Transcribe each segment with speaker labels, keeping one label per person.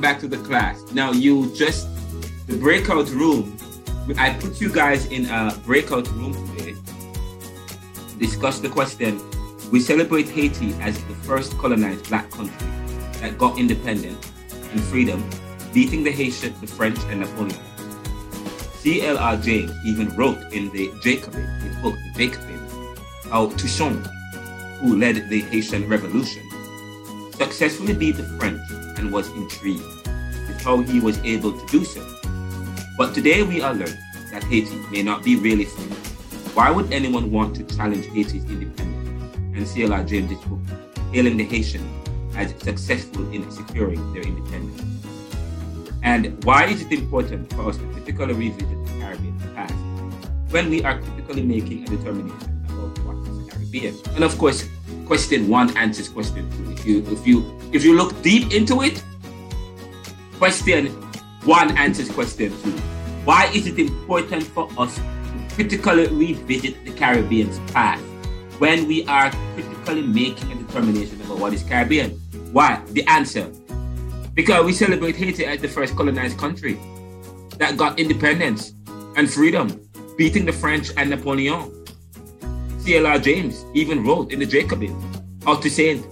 Speaker 1: Welcome back to the class. Now, you just, the breakout room, I put you guys in a breakout room today discuss the question. We celebrate Haiti as the first colonized black country that got independence and freedom, beating the Haitian, the French, and Napoleon. C.L.R. James even wrote in the Jacobin, his book, The Jacobin, how Toussaint, who led the Haitian Revolution, successfully beat the French and was intrigued with how he was able to do so. But today we are learning that Haiti may not be really free. Why would anyone want to challenge Haiti's independence? And C.L.R. James's book, hailing the Haitian as successful in securing their independence. And why is it important for us to critically revisit the Caribbean past when we are critically making a determination about what is Caribbean? And of course, question one answers question two. If you if you if you look deep into it, question one answers question two. Why is it important for us to critically revisit the Caribbean's past when we are critically making a determination about what is Caribbean? Why? The answer. Because we celebrate Haiti as the first colonized country that got independence and freedom, beating the French and Napoleon. C.L.R. James even wrote in the Jacobin how Toussaint,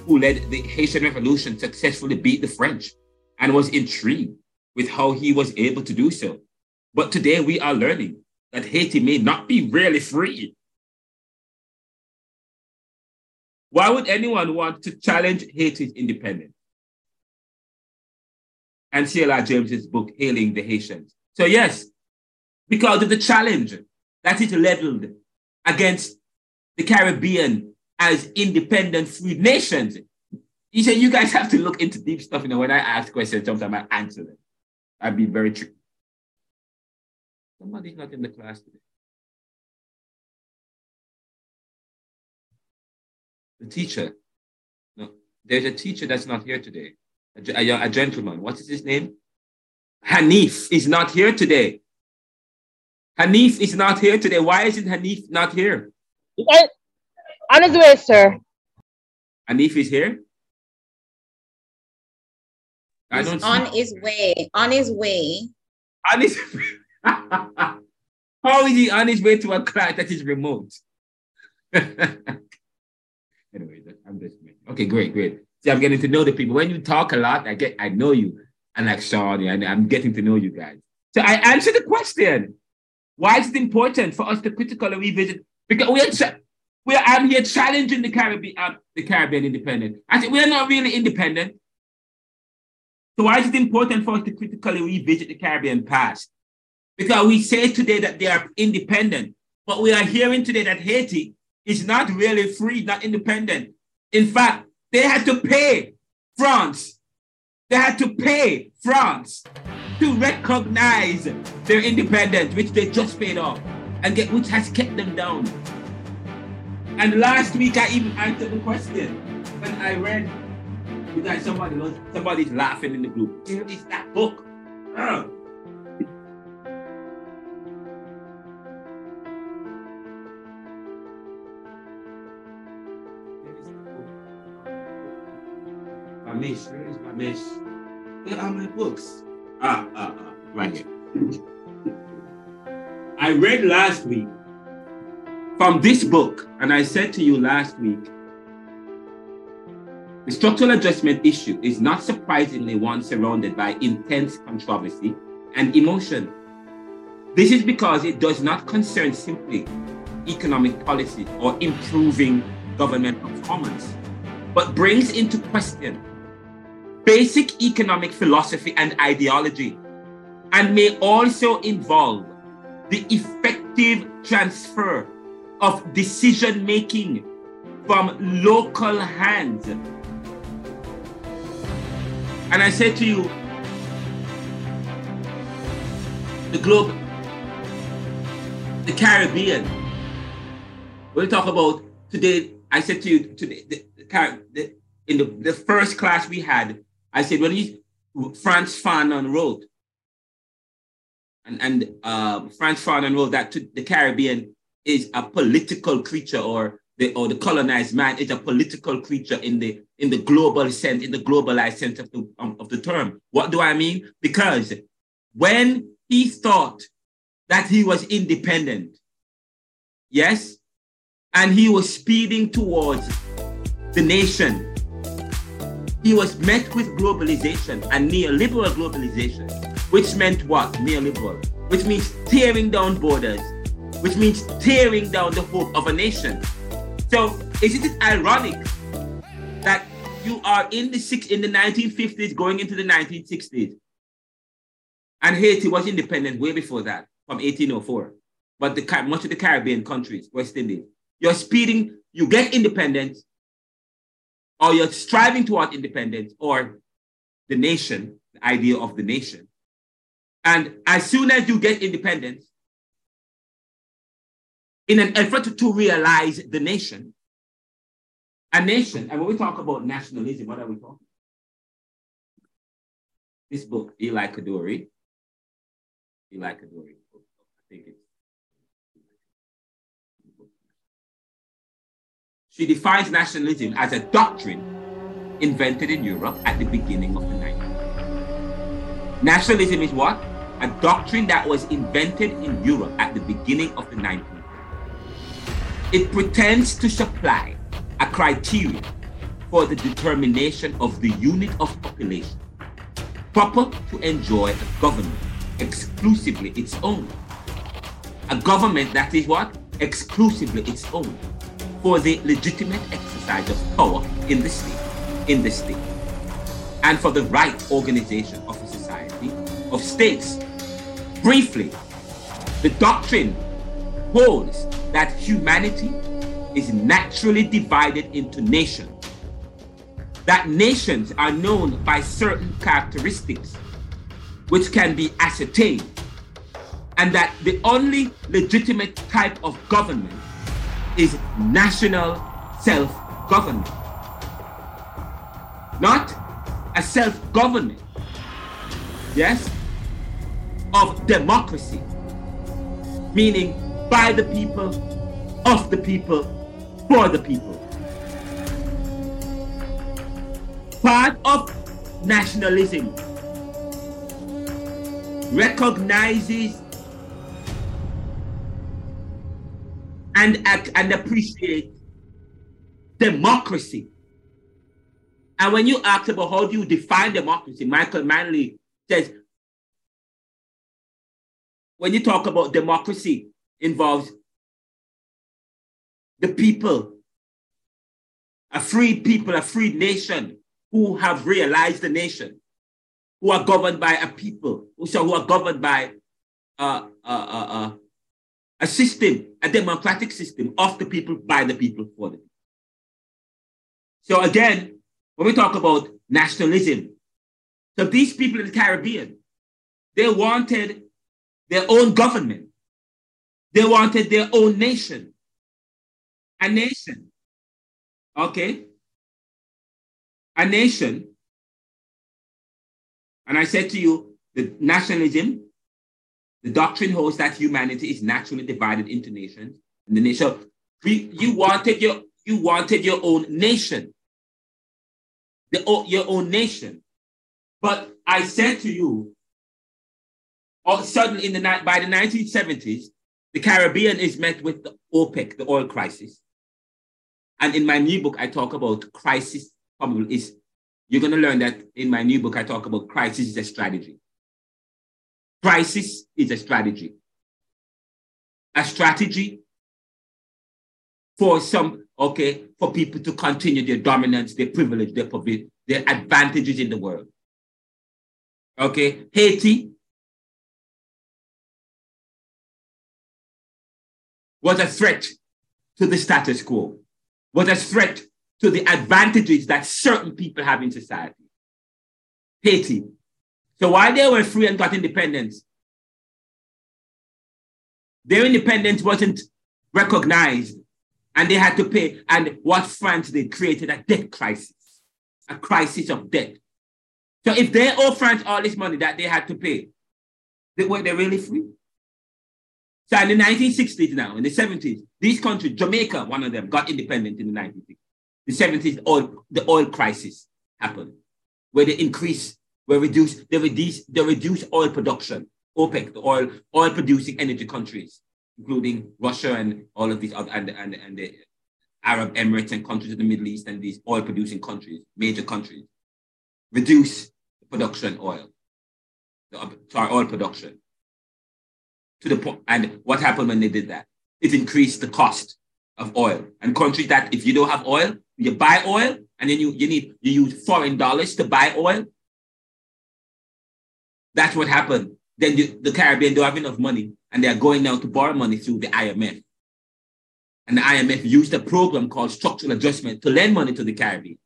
Speaker 1: who led the Haitian Revolution, successfully beat the French and was intrigued with how he was able to do so. But today we are learning that Haiti may not be really free. Why would anyone want to challenge Haiti's independence? And C.L.R. James's book, Hailing the Haitians. So, yes, because of the challenge that is leveled against the Caribbean as independent free nations. He said, you guys have to look into deep stuff. You know, when I ask questions, sometimes I answer them. I'd be very true. Somebody's not in the class today. The teacher. No, there's a teacher that's not here today. A, a, a gentleman. What is his name? Hanif is not here today. Hanif is not here today. Why isn't Hanif not here?
Speaker 2: Eh, on his way, sir.
Speaker 1: Hanif is here?
Speaker 3: I don't on his way. On his way.
Speaker 1: On his How is he on his way to a class that is remote? anyway, I'm just okay. Great, great. See, I'm getting to know the people. When you talk a lot, I get, I know you, and like Sean, and I'm getting to know you guys. So I answered the question. Why is it important for us to critically revisit? Because we are We're I'm here challenging the Caribbean, uh, the Caribbean independent. I said we're not really independent. So why is it important for us to critically revisit the Caribbean past? Because we say today that they are independent, but we are hearing today that Haiti is not really free, not independent. In fact, they had to pay France. They had to pay France to recognize their independence, which they just paid off, and get which has kept them down. And last week I even answered the question when I read because somebody was somebody's laughing in the group. Is that book. Uh. My miss, where is miss? Where are my books? Ah, ah, ah, right here. I read last week from this book, and I said to you last week, the structural adjustment issue is not surprisingly one surrounded by intense controversy and emotion. This is because it does not concern simply economic policy or improving government performance, but brings into question basic economic philosophy and ideology, and may also involve the effective transfer of decision making from local hands and I said to you, the globe, the Caribbean. We'll talk about today. I said to you today, the, the, in the, the first class we had, I said, when he, Frantz Fanon wrote, and, and uh, Frantz Fanon wrote that the Caribbean is a political creature or the, or the colonized man is a political creature in the in the global sense, in the globalized sense of the um, of the term. What do I mean? Because when he thought that he was independent, yes, and he was speeding towards the nation, he was met with globalization and neoliberal globalization, which meant what? Neoliberal, which means tearing down borders, which means tearing down the hope of a nation so isn't it ironic that you are in the six in the 1950s going into the 1960s, and Haiti was independent way before that, from 1804. But the much of the Caribbean countries, West Indies, you're speeding, you get independence, or you're striving toward independence, or the nation, the idea of the nation. And as soon as you get independence, in an effort to realize the nation. A nation, and when we talk about nationalism, what are we talking? This book, Elie Kedourie, Elie Kedourie, I think it's. She defines nationalism as a doctrine invented in Europe at the beginning of the 19th. Nationalism is what? A doctrine that was invented in Europe at the beginning of the 19th it pretends to supply a criteria for the determination of the unit of population proper to enjoy a government exclusively its own. A government that is what? Exclusively its own for the legitimate exercise of power in the state, in the state, and for the right organization of society of states. Briefly, the doctrine holds that humanity is naturally divided into nations. That nations are known by certain characteristics which can be ascertained, and that the only legitimate type of government is national self government. Not a self government, yes, of democracy, meaning by the people, of the people, for the people. Part of nationalism recognizes and, and appreciates democracy. And when you ask about how do you define democracy, Michael Manley says, when you talk about democracy, involves the people, a free people, a free nation who have realized the nation, who are governed by a people, so who are governed by uh, uh, uh, uh, a system, a democratic system of the people, by the people, for the people. So again, when we talk about nationalism, so these people in the Caribbean, they wanted their own government. They wanted their own nation. A nation. Okay? A nation. And I said to you, the nationalism, the doctrine holds that humanity is naturally divided into nations. And the nation, you wanted your you wanted your own nation. The, your own nation. But I said to you, all suddenly in the night by the 1970s, the Caribbean is met with the OPEC, the oil crisis. And in my new book, I talk about crisis probably is you're going to learn that in my new book, I talk about crisis is a strategy. Crisis is a strategy. A strategy for some, okay, for people to continue their dominance, their privilege, their, their advantages in the world. Okay, Haiti was a threat to the status quo, was a threat to the advantages that certain people have in society. Haiti. So while they were free and got independence, their independence wasn't recognized and they had to pay. And what France did created a debt crisis, a crisis of debt. So if they owe France all this money that they had to pay, were they really free? So in the 1960s now, in the 70s, these countries, Jamaica, one of them, got independent in the 1960s. The 70s, oil, the oil crisis happened, where they increase, where reduce, they reduce, they reduce oil production. OPEC, the oil, oil producing energy countries, including Russia and all of these other, and, and, and the Arab Emirates and countries in the Middle East and these oil producing countries, major countries, reduce production oil, the, sorry, oil production to the point. And what happened when they did that? It increased the cost of oil. And countries that if you don't have oil, you buy oil and then you, you need you use foreign dollars to buy oil. That's what happened. Then the, the Caribbean don't have enough money and they're going now to borrow money through the IMF. And the IMF used a program called structural adjustment to lend money to the Caribbean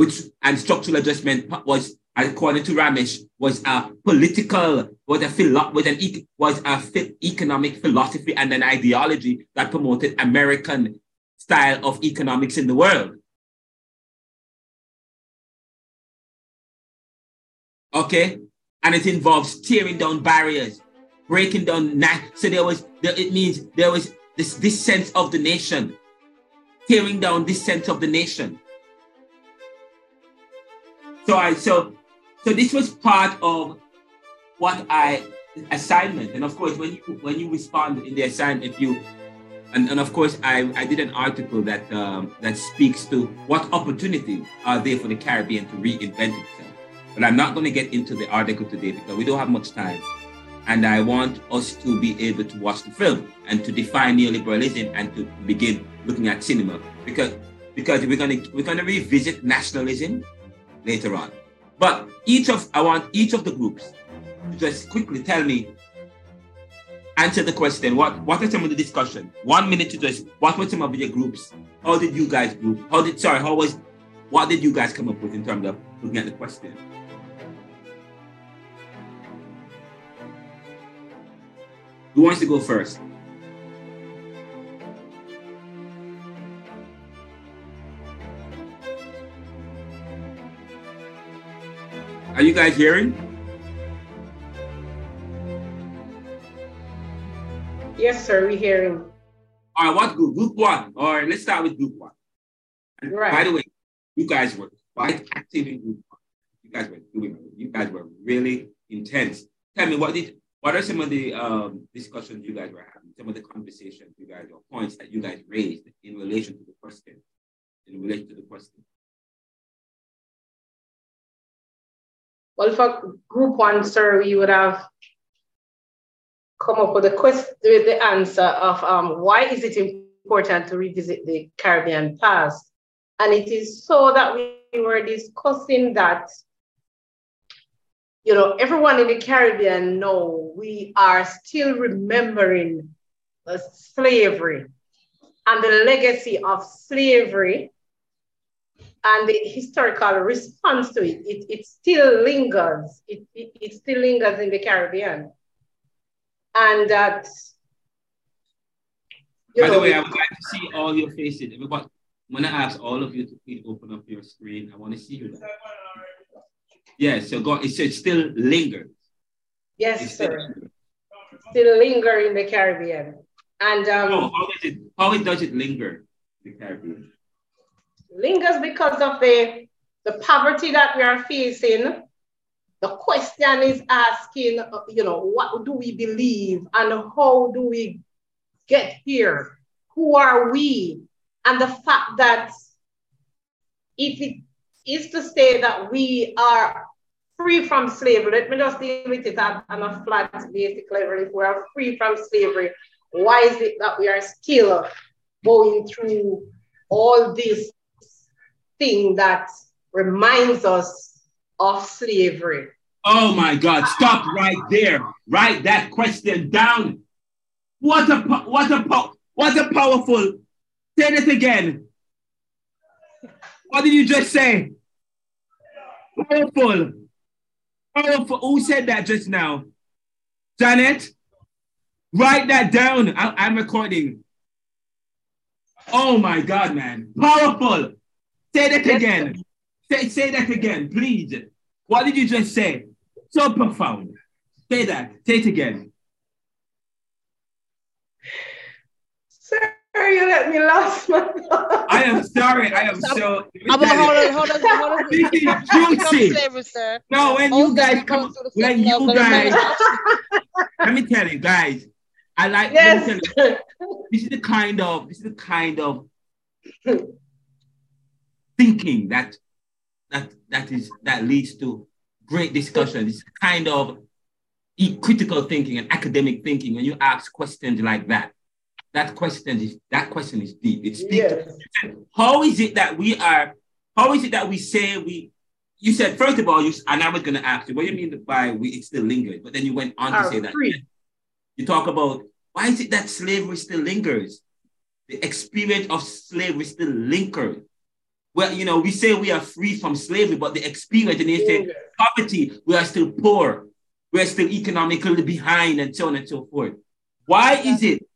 Speaker 1: which and structural adjustment was, according to Ramesh, was a political, was a philo- was an was a economic philosophy and an ideology that promoted American style of economics in the world. Okay, and it involves tearing down barriers, breaking down. Na- so there was, there, it means there was this this sense of the nation, tearing down this sense of the nation so I so so this was part of what I assignment. And of course, when you when you respond in the assignment, if you and, and of course I, I did an article that um, that speaks to what opportunities are there for the Caribbean to reinvent itself. But I'm not going to get into the article today because we don't have much time. And I want us to be able to watch the film and to define neoliberalism and to begin looking at cinema because because we're gonna we're gonna revisit nationalism later on. But each of I want each of the groups to just quickly tell me, answer the question. What what are some of the discussion? One minute to just what were some of your groups? How did you guys group? How did sorry, how was what did you guys come up with in terms of looking at the question? Who wants to go first? Are you guys hearing?
Speaker 4: Yes, sir, we hearing.
Speaker 1: All right, what group? Group one. All right, let's start with group one. And right. By the way, you guys were quite active in group one. You guys were doing. You guys were really intense. Tell me what did. What are some of the um, discussions you guys were having? Some of the conversations you guys or points that you guys raised in relation to the question. In relation to the question.
Speaker 4: Well, for group one, sir, we would have come up with the with the answer of um, why is it important to revisit the Caribbean past? And it is so that we were discussing that, you know, everyone in the Caribbean know we are still remembering slavery and the legacy of slavery and the historical response to it, it, it still lingers. It, it, it still lingers in the Caribbean. And that,
Speaker 1: By know, the way, I would like to see all your faces. Everybody, I'm going to ask all of you to please open up your screen. I want to see you. There. Yeah, so go, it says still lingers.
Speaker 4: Yes, it's sir. Still, still linger in the Caribbean. And um,
Speaker 1: oh, how does it how does it linger in the Caribbean?
Speaker 4: Lingers because of the, the poverty that we are facing. The question is asking, you know, what do we believe and how do we get here? Who are we? And the fact that if it is to say that we are free from slavery, let me just deal with it on a flat basic level. If we are free from slavery, why is it that we are still going through all this thing that reminds us of slavery.
Speaker 1: Oh my God, stop right there. Write that question down. What a what a what a powerful. Say it again. What did you just say? Powerful. Powerful. Who said that just now? Janet? Write that down. I, I'm recording. Oh my God, man. Powerful. Say that yes, again. Say, say that again, please. What did you just say? So profound. Say that. Say it again.
Speaker 4: Sir, you let me lost my
Speaker 1: I am sorry. I am so.
Speaker 2: hold on, hold on, hold on, hold on.
Speaker 1: This is juicy. No, when you guys come, when you guys, let me tell you, guys. I like. Yes. You, this is the kind of. This is the kind of thinking that that that is that leads to great discussion. This kind of critical thinking and academic thinking. When you ask questions like that, that question is that question is deep. It's deep. Yes. How is it that we are? How is it that we say we? You said first of all, you and I was going to ask you what do you mean by we it still lingers, but then you went on to say that you talk about why is it that slavery still lingers? The experience of slavery still lingers well, you know, we say we are free from slavery, but the experience and they say poverty, we are still poor, we're still economically behind, and so on and so forth. Why is it?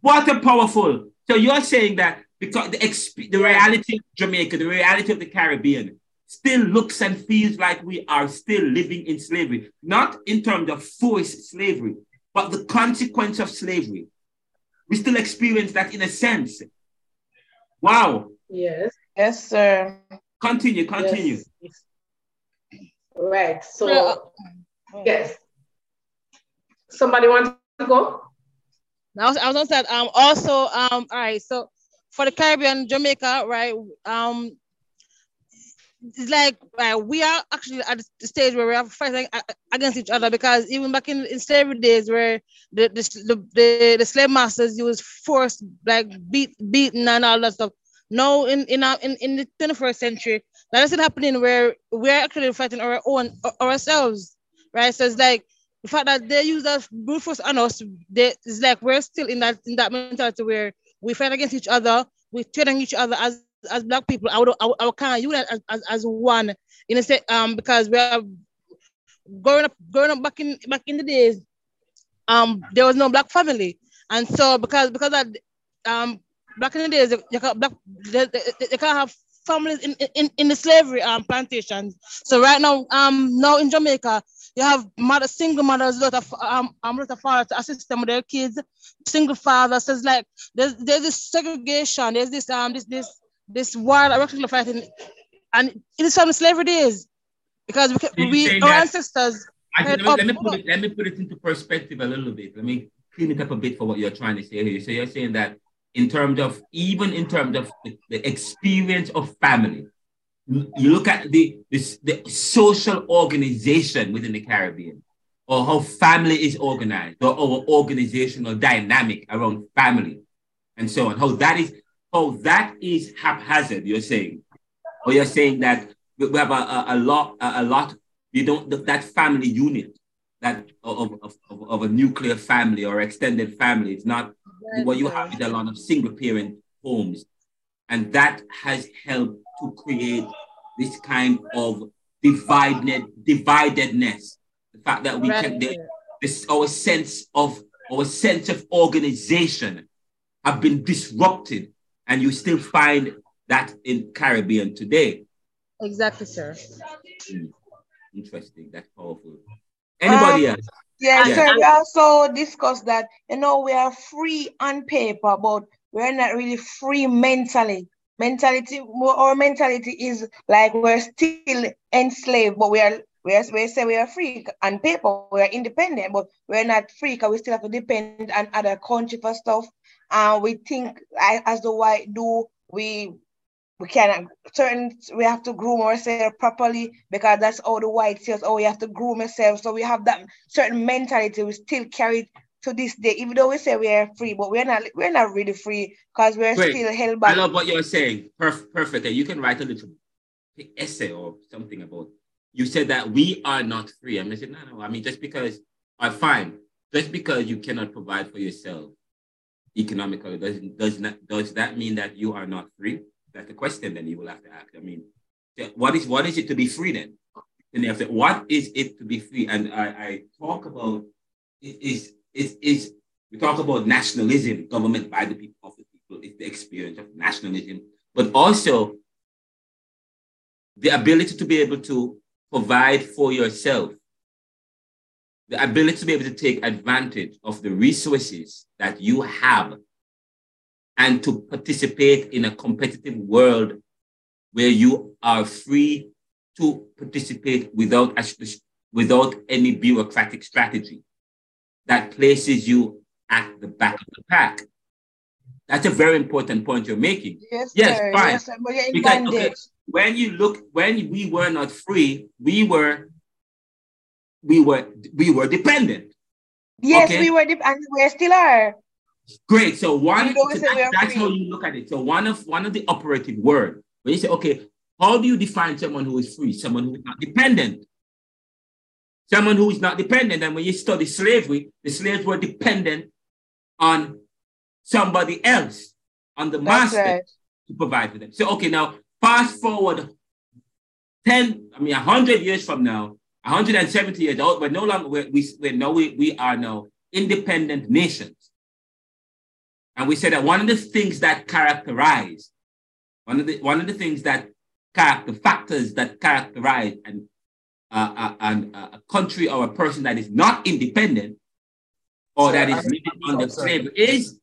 Speaker 1: What a powerful. So you're saying that because the exp- the reality of Jamaica, the reality of the Caribbean, still looks and feels like we are still living in slavery, not in terms of forced slavery, but the consequence of slavery. We still experience that in a sense. Wow.
Speaker 4: Yes.
Speaker 2: Yes, sir.
Speaker 1: Continue, continue.
Speaker 4: Yes. Right. So, yes. Somebody want to go?
Speaker 2: I was, I was going to say, um, also, um, all right, so for the Caribbean, Jamaica, right, um, it's like uh, we are actually at the stage where we are fighting against each other because even back in, in slavery days where the the, the, the slave masters used force like beat beating and all that stuff now in in our, in, in the 21st century, that isn't happening where we're actually fighting our own ourselves, right? So it's like the fact that they use that brute force on us, they, it's like we're still in that in that mentality where we fight against each other, we threaten each other as as black people. I would I, I would kind of unite as, as, as one in a set um because we are growing up growing up back in back in the days, um there was no black family, and so because because that um back in the days, you can, black, they, they, they can't have families in, in, in the slavery um, plantations. So right now, um, now in Jamaica, you have mother, single mothers, lot of um, um lot of fathers to assist them with their kids. Single fathers, so like there's there's this segregation, there's this um this this this that we're fighting, and it is from the slavery days because we, we our ancestors.
Speaker 1: I think, let, me, let, me put it, let me put it into perspective a little bit. Let me clean it up a bit for what you're trying to say here. So you're saying that in terms of even in terms of the, the experience of family. You look at the, this, the social organization within the Caribbean. or how family is organized, or our organizational dynamic around family, and so on. How that is how that is haphazard. You're saying, or you're saying that we have a, a, a lot a, a lot. You don't that family unit that of, of, of, of, a nuclear family or extended family. It's not what you have is a lot of single parent homes. And that has helped to create this kind of divided dividedness. The fact that we right. can this our sense of our sense of organization have been disrupted, and you still find that in Caribbean today.
Speaker 2: Exactly, sir.
Speaker 1: Hmm. Interesting. That's powerful. Anybody um, else?
Speaker 5: Yeah, yeah, so we also discussed that you know we are free on paper, but we're not really free mentally. Mentality, our mentality is like we're still enslaved, but we are we, are, we say we are free on paper, we are independent, but we're not free because we still have to depend on other country for stuff. And uh, we think as the white do, we we can certain we have to groom ourselves properly because that's all the white says oh we have to groom ourselves. So we have that certain mentality we still carry to this day even though we say we are free but we're not we're not really free because we're Wait, still held back
Speaker 1: i love what you're saying. Perfect perfect. You can write a little essay or something about you said that we are not free. I said no no i mean just because uh, i find just because you cannot provide for yourself economically does, does not does that mean that you are not free that's the question then you will have to ask. I mean, what is what is it to be free then? And to, what is it to be free? And I, I talk about is is is we talk about nationalism, government by the people of the people, it's the experience of nationalism, but also the ability to be able to provide for yourself, the ability to be able to take advantage of the resources that you have and to participate in a competitive world where you are free to participate without, without any bureaucratic strategy that places you at the back of the pack. That's a very important point you're making.
Speaker 5: Yes, yes sir. fine. Yes, sir. Because, okay,
Speaker 1: when you look, when we were not free, we were, we were, we were dependent.
Speaker 5: Yes, okay? we were, de- and we still are.
Speaker 1: Great. So one so that, that's how you look at it. So one of one of the operative word when you say, okay, how do you define someone who is free? Someone who is not dependent. Someone who is not dependent. And when you study slavery, the slaves were dependent on somebody else, on the master right. to provide for them. So okay, now fast forward 10, I mean 100 years from now, 170 years old, we're no longer we we, we know we, we are now independent nations. And we said that one of the things that characterize, one of the one of the things that character factors that characterize an, uh, uh, a country or a person that is not independent or that is living under slavery is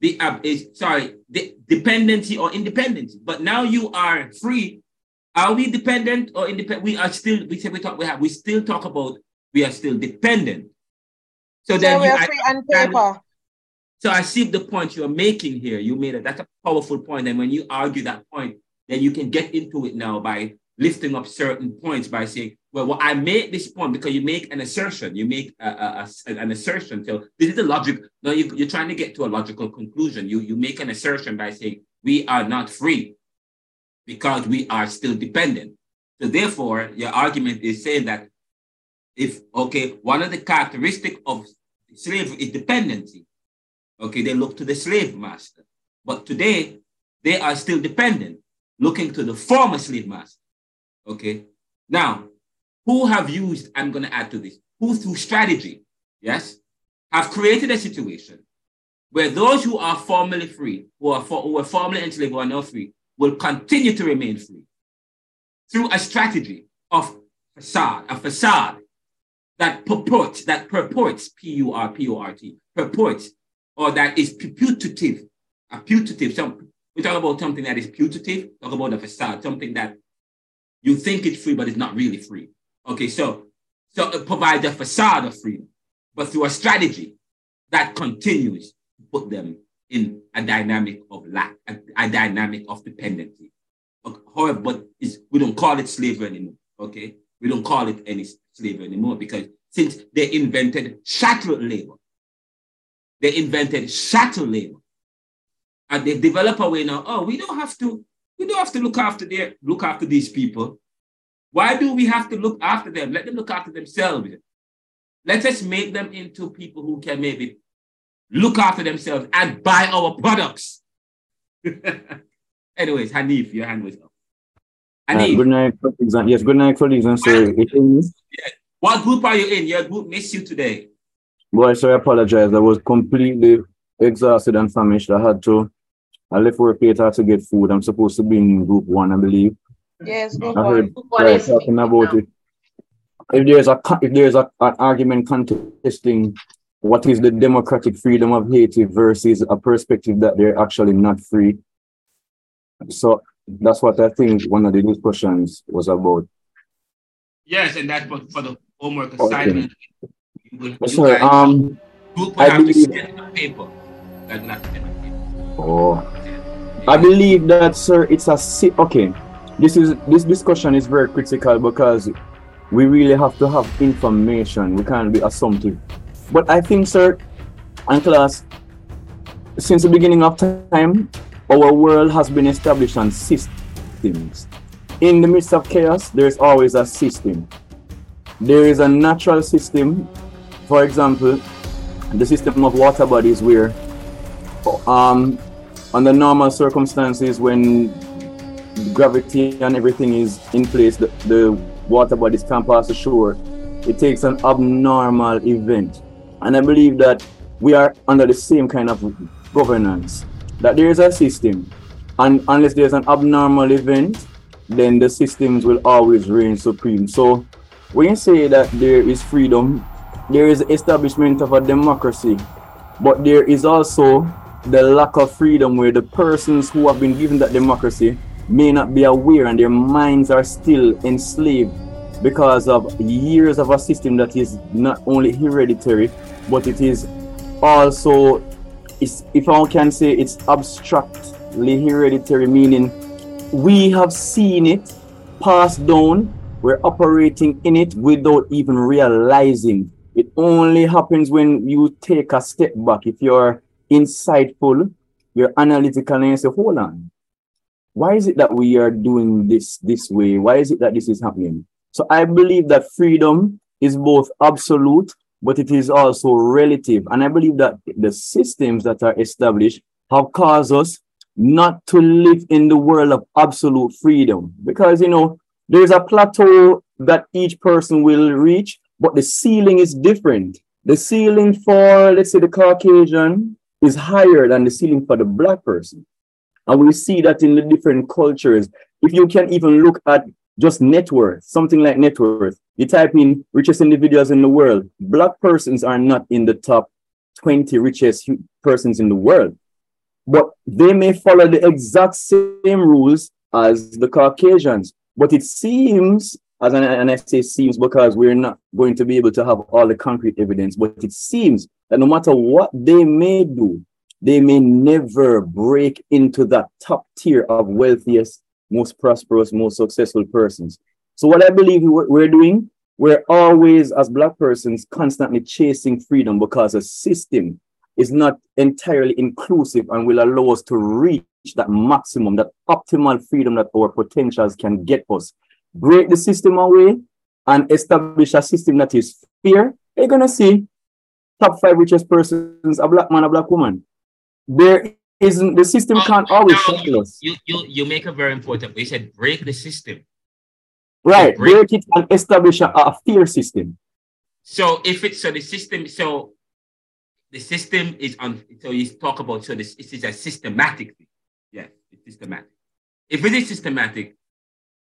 Speaker 1: the uh, is sorry the dependency or independence. But now you are free. Are we dependent or independent? We are still. We say we talk. We have. We still talk about. We are still dependent.
Speaker 5: So, so then we are free on paper.
Speaker 1: So I see the point you're making here. You made it. That's a powerful point. And when you argue that point, then you can get into it now by lifting up certain points by saying, well, well I made this point because you make an assertion. You make a, a, a, an assertion. So this is the logic. No, you, you're trying to get to a logical conclusion. You, you make an assertion by saying, we are not free because we are still dependent. So therefore, your argument is saying that if, okay, one of the characteristics of slavery is dependency. Okay, they look to the slave master. But today, they are still dependent, looking to the former slave master. Okay, now, who have used, I'm going to add to this, who through strategy, yes, have created a situation where those who are formerly free, who are, for, who are formerly enslaved, who are now free, will continue to remain free through a strategy of facade, a facade that purports, that purports, P-U-R-P-O-R-T, purports or that is putative, a putative. Some we talk about something that is putative, talk about a facade, something that you think it's free, but it's not really free. Okay, so so it provides a facade of freedom, but through a strategy that continues to put them in a dynamic of lack, a, a dynamic of dependency. Okay, however, but we don't call it slavery anymore. Okay, we don't call it any slavery anymore because since they invented chattel labor. They invented chattel labor. And they develop a way now, oh, we don't have to, we don't have to look after their look after these people. Why do we have to look after them? Let them look after themselves. Let us make them into people who can maybe look after themselves and buy our products. Anyways, Hanif, your hand was up.
Speaker 6: Hanif. Uh, good night, colleagues. Yes, good night, colleagues and sir.
Speaker 1: Yeah. What group are you in? Your group missed you today.
Speaker 6: Boy, sir, I apologize. I was completely exhausted and famished. I had to, I left work later to get food. I'm supposed to be in group one, I believe.
Speaker 5: Yes,
Speaker 6: group I heard one. talking about it. If there's a if there's a, an argument contesting what is the democratic freedom of Haiti versus a perspective that they're actually not free. So that's what I think one of the discussions was about.
Speaker 1: Yes, and that's what for the homework assignment.
Speaker 6: Okay. You, Sorry, um,
Speaker 1: I believe, paper.
Speaker 6: Oh, I believe that, sir. It's a si- okay. This is this discussion is very critical because we really have to have information. We can't be assumptive. But I think, sir, and class, since the beginning of time, our world has been established on systems. In the midst of chaos, there is always a system. There is a natural system, for example, the system of water bodies where um, under normal circumstances when gravity and everything is in place, the, the water bodies can pass the shore. It takes an abnormal event and I believe that we are under the same kind of governance, that there is a system. And unless there's an abnormal event, then the systems will always reign supreme. So when you say that there is freedom, there is establishment of a democracy, but there is also the lack of freedom where the persons who have been given that democracy may not be aware and their minds are still enslaved because of years of a system that is not only hereditary but it is also, if I can say, it's abstractly hereditary, meaning we have seen it passed down, we're operating in it without even realizing. It only happens when you take a step back. If you're insightful, you're analytical, and you say, hold on, why is it that we are doing this this way? Why is it that this is happening? So I believe that freedom is both absolute but it is also relative. And I believe that the systems that are established have caused us not to live in the world of absolute freedom because, you know, there's a plateau that each person will reach, but the ceiling is different. The ceiling for, let's say, the Caucasian is higher than the ceiling for the Black person. And we see that in the different cultures. If you can even look at just net worth, something like net worth. You type in richest individuals in the world. Black persons are not in the top 20 richest persons in the world, but they may follow the exact same rules as the Caucasians. But it seems, as an, and I say seems because we're not going to be able to have all the concrete evidence, but it seems that no matter what they may do, they may never break into that top tier of wealthiest most prosperous, most successful persons. So what I believe we're doing, we're always, as Black persons, constantly chasing freedom because a system is not entirely inclusive and will allow us to reach that maximum, that optimal freedom that our potentials can get us. Break the system away and establish a system that is fair. You're going to see top five richest persons, a black man, a black woman. There isn't the system oh, can't always us.
Speaker 1: You, you you make a very important. We said break the system.
Speaker 6: Right, break, break it and establish a, a fear system.
Speaker 1: So if it's so the system so the system is on so you talk about so this, this is a systematic thing. Yes, it's systematic. If it is systematic,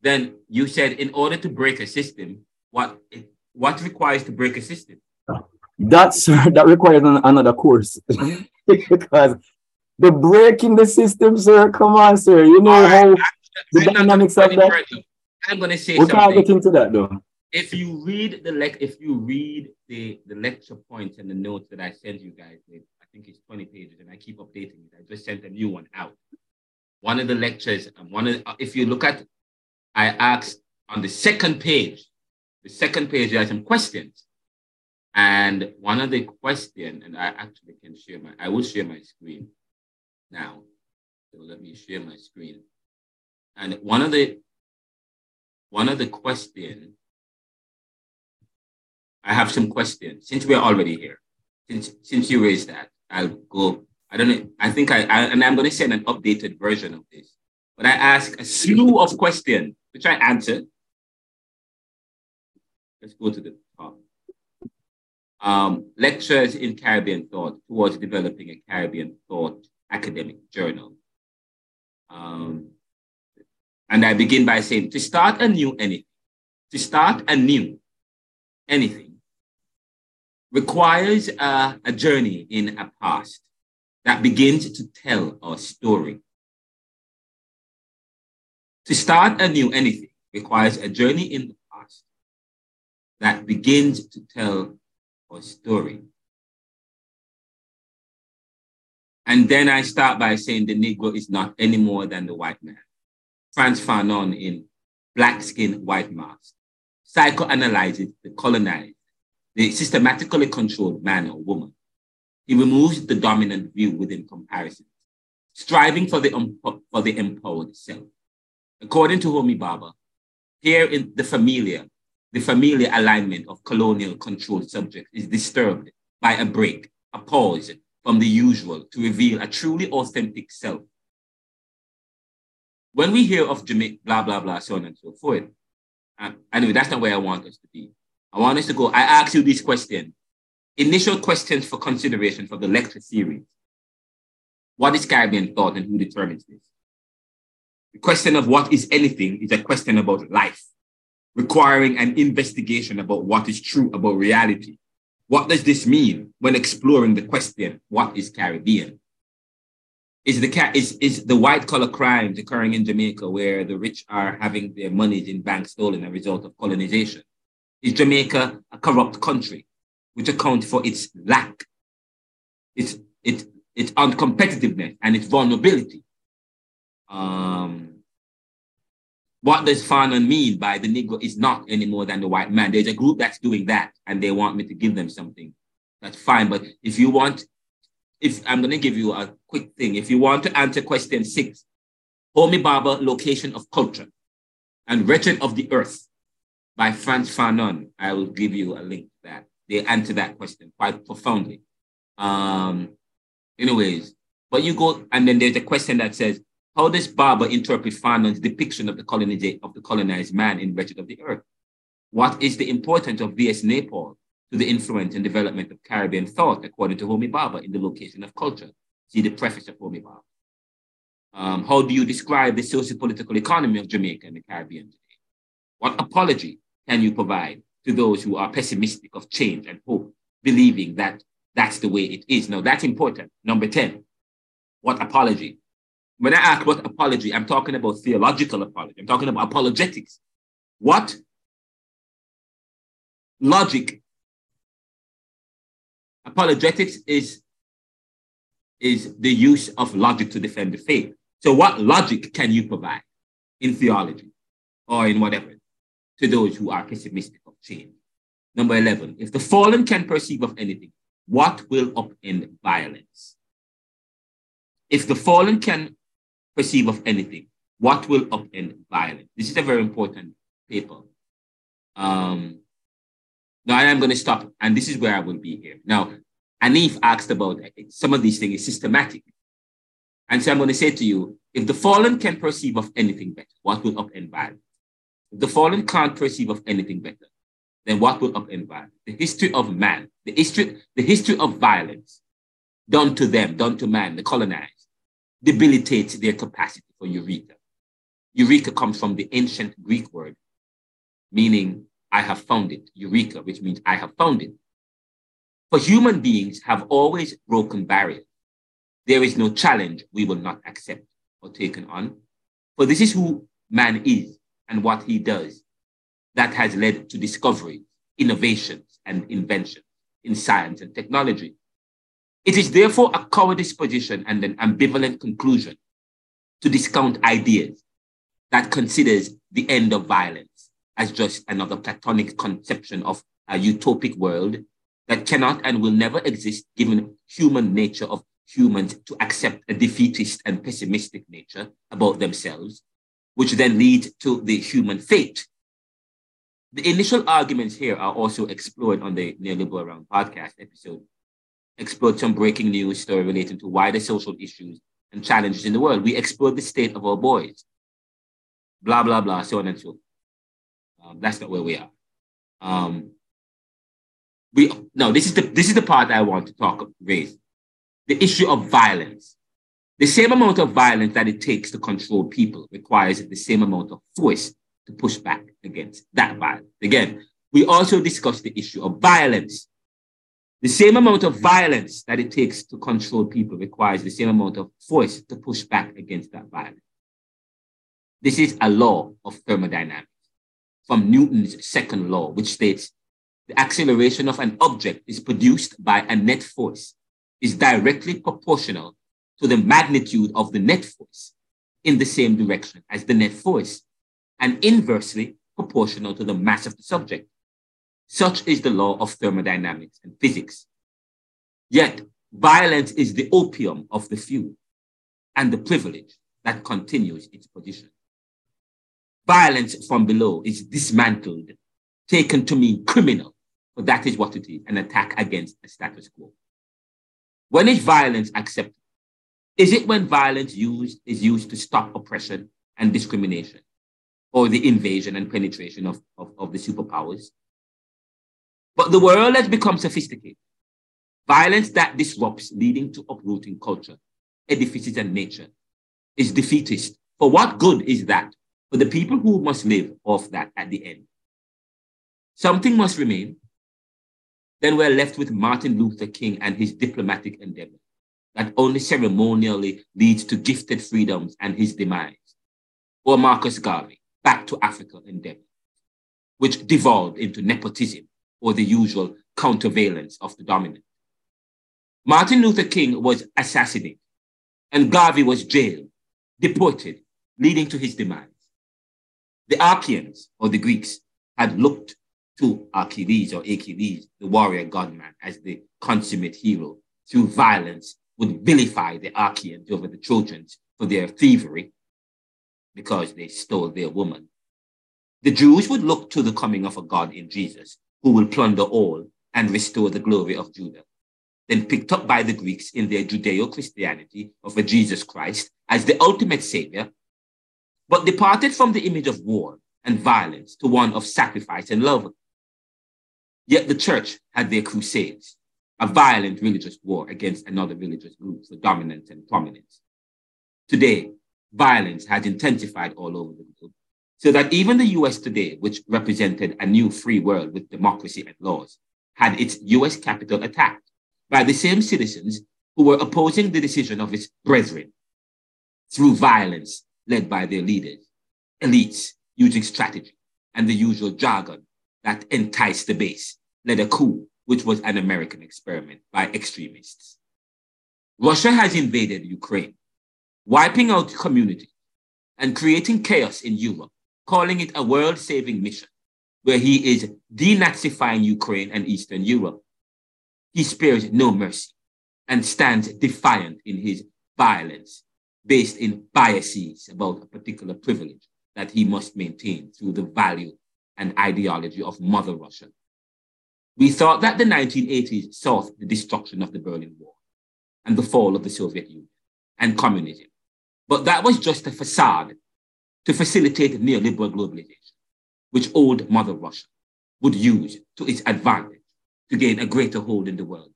Speaker 1: then you said in order to break a system, what what requires to break a system?
Speaker 6: That's that requires an, another course because the breaking the system, sir. Come on, sir. You know right. how the I'm dynamics of that.
Speaker 1: I'm gonna say
Speaker 6: we something. can't get into that though.
Speaker 1: If you read the lec- if you read the the lecture points and the notes that I sent you guys, I think it's 20 pages, and I keep updating it. I just sent a new one out. One of the lectures, and one of if you look at, I asked on the second page, the second page there are some questions, And one of the question, and I actually can share my, I will share my screen now. So let me share my screen. And one of the, one of the question, I have some questions since we're already here. Since since you raised that, I'll go. I don't know. I think I, I and I'm going to send an updated version of this. But I ask a slew of questions which I answered. Let's go to the top um, lectures in Caribbean thought towards developing a Caribbean thought academic journal. Um, and I begin by saying to start a new anything, to start a new anything requires a, a journey in a past that begins to tell our story. To start a new anything requires a journey in the past that begins to tell a story. And then I start by saying the Negro is not any more than the white man. Frantz Fanon in Black Skin, White Mask psychoanalyzes the colonized, the systematically controlled man or woman. He removes the dominant view within comparison, striving for the, for the empowered self. According to Homi Bhabha, here in the familiar, the familiar alignment of colonial controlled subjects is disturbed by a break, a pause from the usual to reveal a truly authentic self. When we hear of Jamaica, blah, blah, blah, so on and so forth, um, anyway, that's not where I want us to be. I want us to go. I ask you this question initial questions for consideration for the lecture series. What is Caribbean thought and who determines this? The question of what is anything is a question about life requiring an investigation about what is true about reality. What does this mean when exploring the question, what is Caribbean? Is the, is, is the white collar crimes occurring in Jamaica where the rich are having their monies in banks stolen as a result of colonization? Is Jamaica a corrupt country, which accounts for its lack, its, its, its uncompetitiveness and its vulnerability? Um, what does Fanon mean by the Negro is not any more than the white man? There's a group that's doing that and they want me to give them something. That's fine. But if you want, if I'm going to give you a quick thing, if you want to answer question six, Homi Bhabha, Location of Culture and Wretched of the Earth by Frantz Fanon, I will give you a link to that. They answer that question quite profoundly. Um, anyways, but you go, and then there's a question that says, how does Bhabha interpret Fanon's depiction of the, colonized, of the colonized man in Wretched of the Earth? What is the importance of V.S. Naipaul to the influence and development of Caribbean thought, according to Homi Bhabha, in the location of culture? See the preface of Homi Bhabha. Um, how do you describe the socio-political economy of Jamaica and the Caribbean today? What apology can you provide to those who are pessimistic of change and hope, believing that that's the way it is? Now, that's important. Number 10, what apology when I ask what apology, I'm talking about theological apology. I'm talking about apologetics. What logic? Apologetics is, is the use of logic to defend the faith. So, what logic can you provide in theology or in whatever to those who are pessimistic of change? Number 11, if the fallen can perceive of anything, what will upend violence? If the fallen can perceive of anything. What will upend violence? This is a very important paper. Um, now I'm going to stop, and this is where I will be here. Now, Hanif asked about some of these things is systematic. And so I'm going to say to you, if the fallen can perceive of anything better, what will upend violence? If the fallen can't perceive of anything better, then what will upend violence? The history of man, the history, the history of violence done to them, done to man, the colonized, debilitates their capacity for eureka. Eureka comes from the ancient Greek word meaning I have found it, eureka, which means I have found it. For human beings have always broken barriers. There is no challenge we will not accept or taken on. For this is who man is and what he does that has led to discoveries, innovations, and inventions in science and technology. It is therefore a cowardice position and an ambivalent conclusion to discount ideas that considers the end of violence as just another platonic conception of a utopic world that cannot and will never exist given the human nature of humans to accept a defeatist and pessimistic nature about themselves, which then lead to the human fate. The initial arguments here are also explored on the Neoliberal Round podcast episode. Explored some breaking news story relating to wider social issues and challenges in the world. We explored the state of our boys, blah, blah, blah, so on and so. Um, that's not where we are. Um, we no, this is the this is the part I want to talk about, raise. The issue of violence. The same amount of violence that it takes to control people requires the same amount of force to push back against that violence. Again, we also discussed the issue of violence. The same amount of violence that it takes to control people requires the same amount of force to push back against that violence. This is a law of thermodynamics from Newton's second law, which states the acceleration of an object is produced by a net force is directly proportional to the magnitude of the net force in the same direction as the net force and inversely proportional to the mass of the subject. Such is the law of thermodynamics and physics. Yet, violence is the opium of the few and the privilege that continues its position. Violence from below is dismantled, taken to mean criminal, but that is what it is an attack against the status quo. When is violence accepted? Is it when violence used, is used to stop oppression and discrimination or the invasion and penetration of, of, of the superpowers? But the world has become sophisticated. Violence that disrupts, leading to uprooting culture, edifices, and nature is defeatist. For what good is that for the people who must live off that at the end. Something must remain. Then we're left with Martin Luther King and his diplomatic endeavor that only ceremonially leads to gifted freedoms and his demise. Or Marcus Garvey, back to Africa endeavor, which devolved into nepotism or the usual countervalence of the dominant. Martin Luther King was assassinated and Garvey was jailed, deported, leading to his demise. The Achaeans or the Greeks had looked to Achilles or Achilles, the warrior godman, as the consummate hero. Through violence, would vilify the Achaeans over the Trojans for their thievery because they stole their woman. The Jews would look to the coming of a God in Jesus who will plunder all and restore the glory of Judah. Then picked up by the Greeks in their Judeo Christianity of a Jesus Christ as the ultimate savior but departed from the image of war and violence to one of sacrifice and love. Yet the church had their crusades, a violent religious war against another religious group for dominance and prominence. Today, violence has intensified all over the globe, so that even the US today, which represented a new free world with democracy and laws, had its US Capitol attacked by the same citizens who were opposing the decision of its brethren through violence led by their leaders, elites using strategy and the usual jargon that enticed the base, led a coup, which was an American experiment by extremists. Russia has invaded Ukraine, wiping out communities and creating chaos in Europe, calling it a world saving mission, where he is denazifying Ukraine and Eastern Europe. He spares no mercy and stands defiant in his violence based in biases about a particular privilege that he must maintain through the value and ideology of Mother Russia. We thought that the 1980s saw the destruction of the Berlin Wall and the fall of the Soviet Union and communism. But that was just a facade to facilitate neoliberal globalization, which old Mother Russia would use to its advantage to gain a greater hold in the world.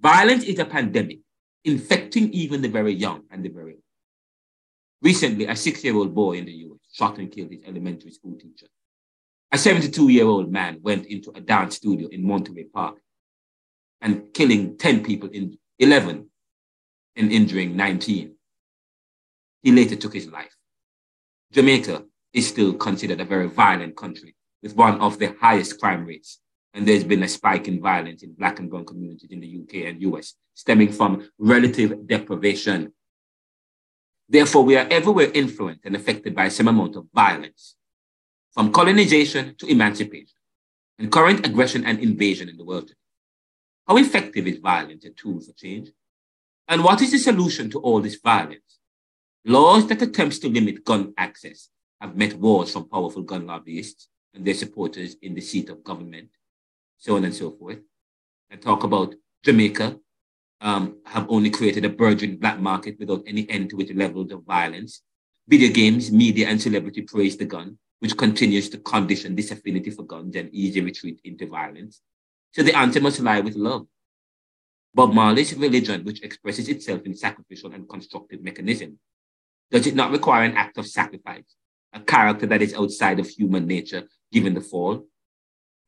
Speaker 1: Violence is a pandemic infecting even the very young and the very old. Recently, a six year old boy in the US shot and killed his elementary school teacher. A 72 year old man went into a dance studio in Monterey Park and killing 10 people in 11 and injuring 19. He later took his life. Jamaica is still considered a very violent country with one of the highest crime rates and there's been a spike in violence in black and brown communities in the UK and US, stemming from relative deprivation. Therefore, we are everywhere influenced and affected by some amount of violence, from colonization to emancipation. and current aggression and invasion in the world. How effective is violence a tool for change? And what is the solution to all this violence? Laws that attempt to limit gun access have met wars from powerful gun lobbyists and their supporters in the seat of government, so on and so forth. And talk about Jamaica um, have only created a burgeoning black market without any end to its levels of violence. Video games, media, and celebrity praise the gun, which continues to condition this affinity for guns and easy retreat into violence. So the answer must lie with love. Bob Marley's religion, which expresses itself in sacrificial and constructive mechanism, does it not require an act of sacrifice, a character that is outside of human nature given the fall?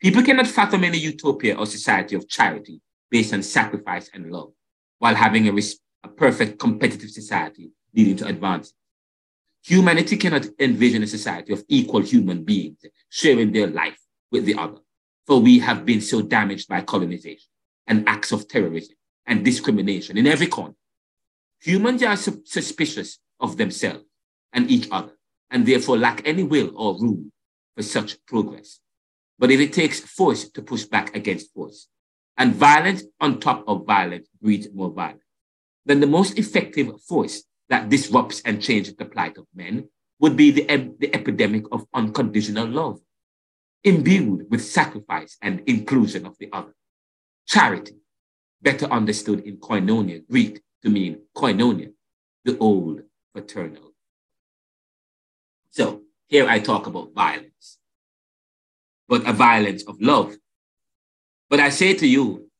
Speaker 1: People cannot fathom any utopia or society of charity based on sacrifice and love, while having a, a perfect competitive society leading to advance. Humanity cannot envision a society of equal human beings sharing their life with the other, for we have been so damaged by colonization and acts of terrorism and discrimination in every corner. Humans are su- suspicious of themselves and each other, and therefore lack any will or room for such progress. But if it takes force to push back against force, and violence on top of violence breeds more violence, then the most effective force that disrupts and changes the plight of men would be the, the epidemic of unconditional love, imbued with sacrifice and inclusion of the other. Charity, better understood in koinonia, Greek to mean koinonia, the old paternal. So here I talk about violence, but a violence of love. But I say to you,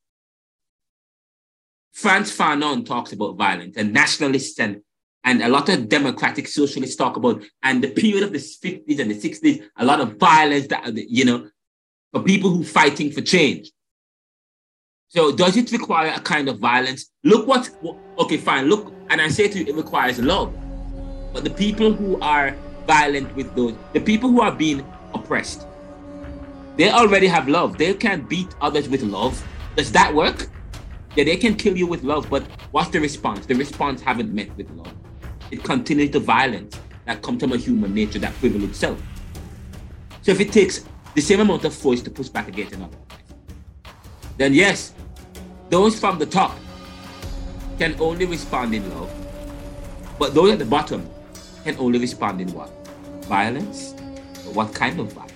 Speaker 1: Frantz Fanon talks about violence, and nationalists and, and a lot of democratic socialists talk about, and the period of the 50s and the 60s, a lot of violence that, you know, for people who fighting for change. So does it require a kind of violence? Look what, okay, fine, look, and I say to you, it requires love. But the people who are violent with those, the people who are being oppressed, they already have love. They can beat others with love. Does that work? Yeah, they can kill you with love, but what's the response? The response haven't met with love. It continues the violence that comes from a human nature, that privilege itself. So if it takes the same amount of force to push back against another, then yes, those from the top can only respond in love, but those at the bottom can only respond in what? Violence? What kind of violence?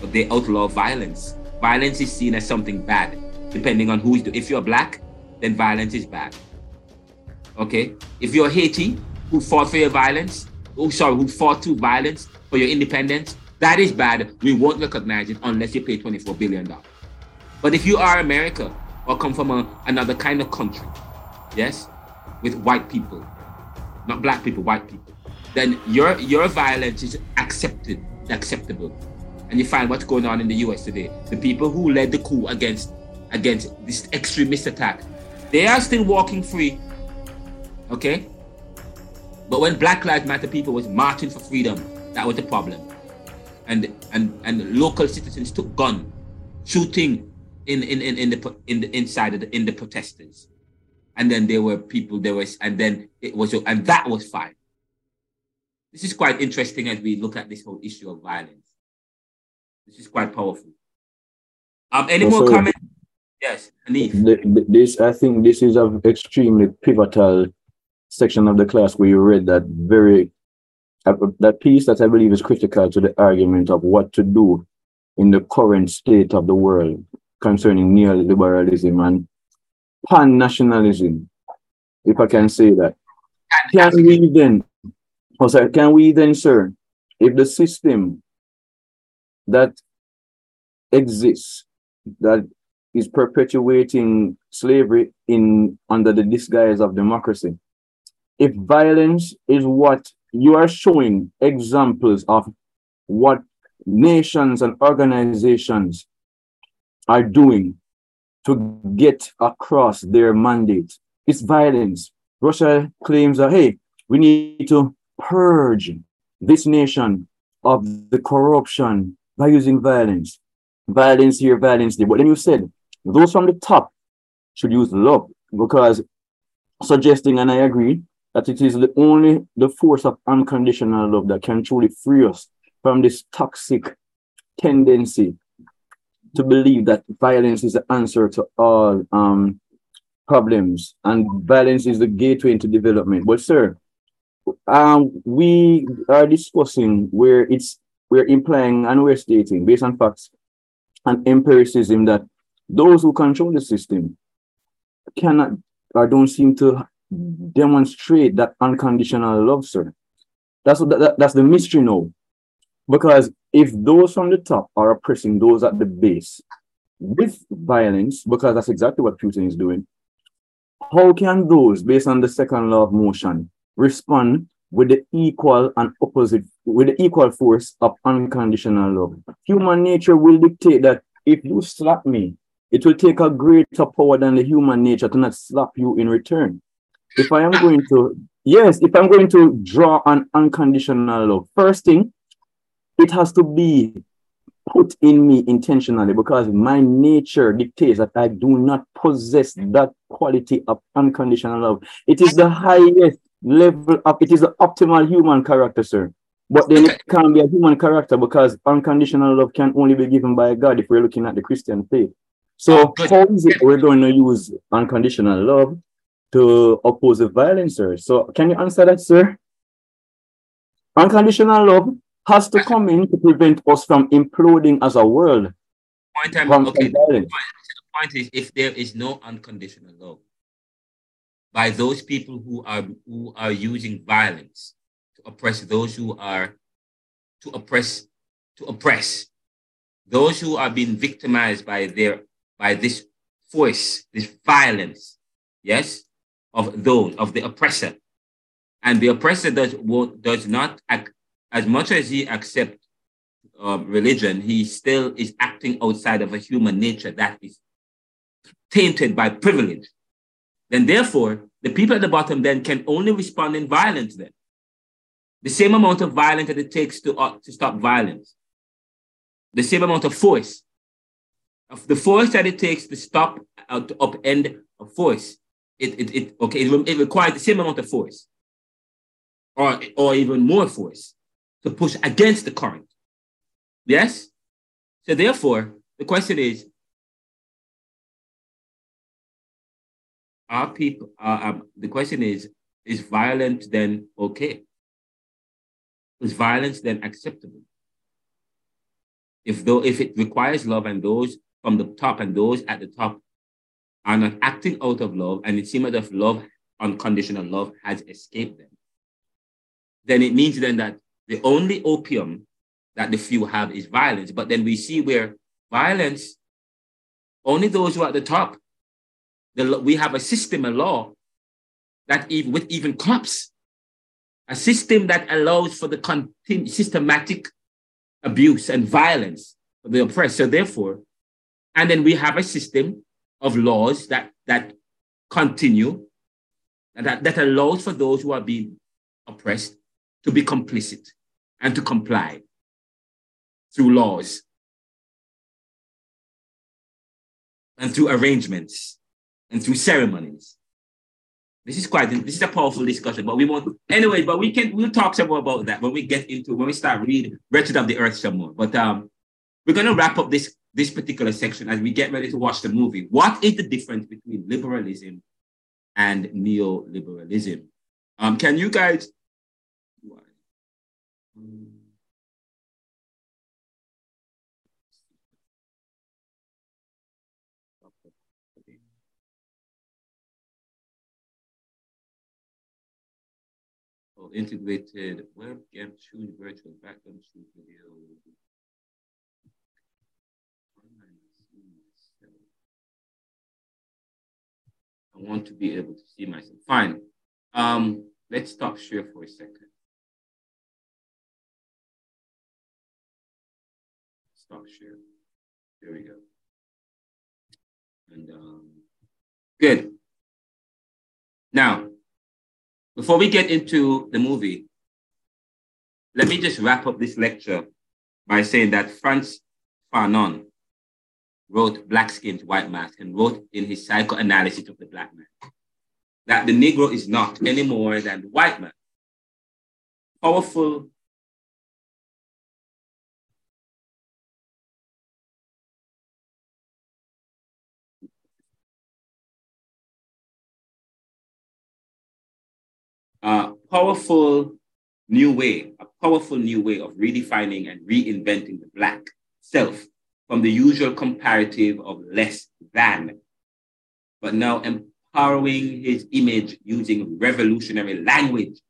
Speaker 1: But they outlaw violence. Violence is seen as something bad, depending on who is doing. If you're black, then violence is bad. Okay? If you're Haiti, who fought for your violence, oh sorry, who fought to violence for your independence, that is bad. We won't recognize it unless you pay $24 billion. But if you are America or come from a, another kind of country, yes, with white people, not black people, white people, then your your violence is accepted, acceptable. And you find what's going on in the US today. The people who led the coup against against this extremist attack, they are still walking free. Okay? But when Black Lives Matter people was marching for freedom, that was the problem. And and and local citizens took gun, shooting in in in, in the in the inside of the in the protesters and then there were people there was and then it was and that was fine. This is quite interesting as we look at this whole issue of violence. This is quite powerful. Um any more comments yes
Speaker 6: Hanif. this i think this is an extremely pivotal section of the class. Where you read that very uh, that piece that i believe is critical to the argument of what to do in the current state of the world concerning neoliberalism and pan nationalism, if I can say that. Can we then, oh sorry, can we then, sir, if the system that exists, that is perpetuating slavery in under the disguise of democracy, if violence is what you are showing examples of what nations and organizations are doing to get across their mandate. It's violence. Russia claims that, hey, we need to purge this nation of the corruption by using violence. Violence here, violence there. But then you said those from the top should use love because suggesting, and I agree, that it is the only the force of unconditional love that can truly free us from this toxic tendency to believe that violence is the answer to all um, problems and violence is the gateway into development. But sir, um, we are discussing where it's we're implying and we're stating based on facts and empiricism that those who control the system cannot or don't seem to demonstrate that unconditional love, sir. That's that, that's the mystery now. Because if those from the top are oppressing those at the base with violence, because that's exactly what Putin is doing, how can those, based on the second law of motion, respond with the equal and opposite, with the equal force of unconditional love? Human nature will dictate that if you slap me, it will take a greater power than the human nature to not slap you in return. If I am going to, yes, if I'm going to draw an unconditional love, first thing, it has to be put in me intentionally because my nature dictates that I do not possess that quality of unconditional love. It is the highest level of, it is the optimal human character, sir. But then it can't be a human character because unconditional love can only be given by God if we're looking at the Christian faith. So oh, how is it we're going to use unconditional love to oppose the violence, sir? So can you answer that, sir? Unconditional love has to come in to prevent us from imploding as a world.
Speaker 1: Point I'm, okay, the point, the point is if there is no unconditional love by those people who are who are using violence to oppress those who are to oppress to oppress those who are being victimized by their by this force, this violence, yes, of those of the oppressor, and the oppressor does does not as much as he accepts uh, religion, he still is acting outside of a human nature that is tainted by privilege. Then, therefore, the people at the bottom then can only respond in violence. Then, the same amount of violence that it takes to uh, to stop violence, the same amount of force, of the force that it takes to stop uh, to upend a force. It, it, it okay. It, it requires the same amount of force, or or even more force to push against the current. Yes? So therefore, the question is, are people, uh, um, the question is, is violence then okay? Is violence then acceptable? If though if it requires love and those from the top and those at the top are not acting out of love, and it seems as if love, unconditional love, has escaped them, then it means then that the only opium that the few have is violence. But then we see where violence, only those who are at the top, the, we have a system, a law that even with even cops, a system that allows for the continu- systematic abuse and violence of the oppressed. So therefore, and then we have a system of laws that that continue and that, that allows for those who are being oppressed to be complicit and to comply through laws and through arrangements and through ceremonies. This is quite this is a powerful discussion, but we won't anyway, but we can we'll talk some more about that when we get into when we start reading Wretched of the Earth some more. But um we're gonna wrap up this this particular section as we get ready to watch the movie. What is the difference between liberalism and neoliberalism? Um, can you guys integrated webcam choose virtual background choose video. I want to be able to see myself. Fine. Um, let's stop share for a second. Stop share. There we go. And um, good. Now, before we get into the movie, let me just wrap up this lecture by saying that Frantz Fanon wrote Black Skins, White Mask and wrote in his psychoanalysis of the black man that the Negro is not any more than the white man. Powerful powerful new way, a powerful new way of redefining and reinventing the Black self from the usual comparative of less than, but now empowering his image using revolutionary language.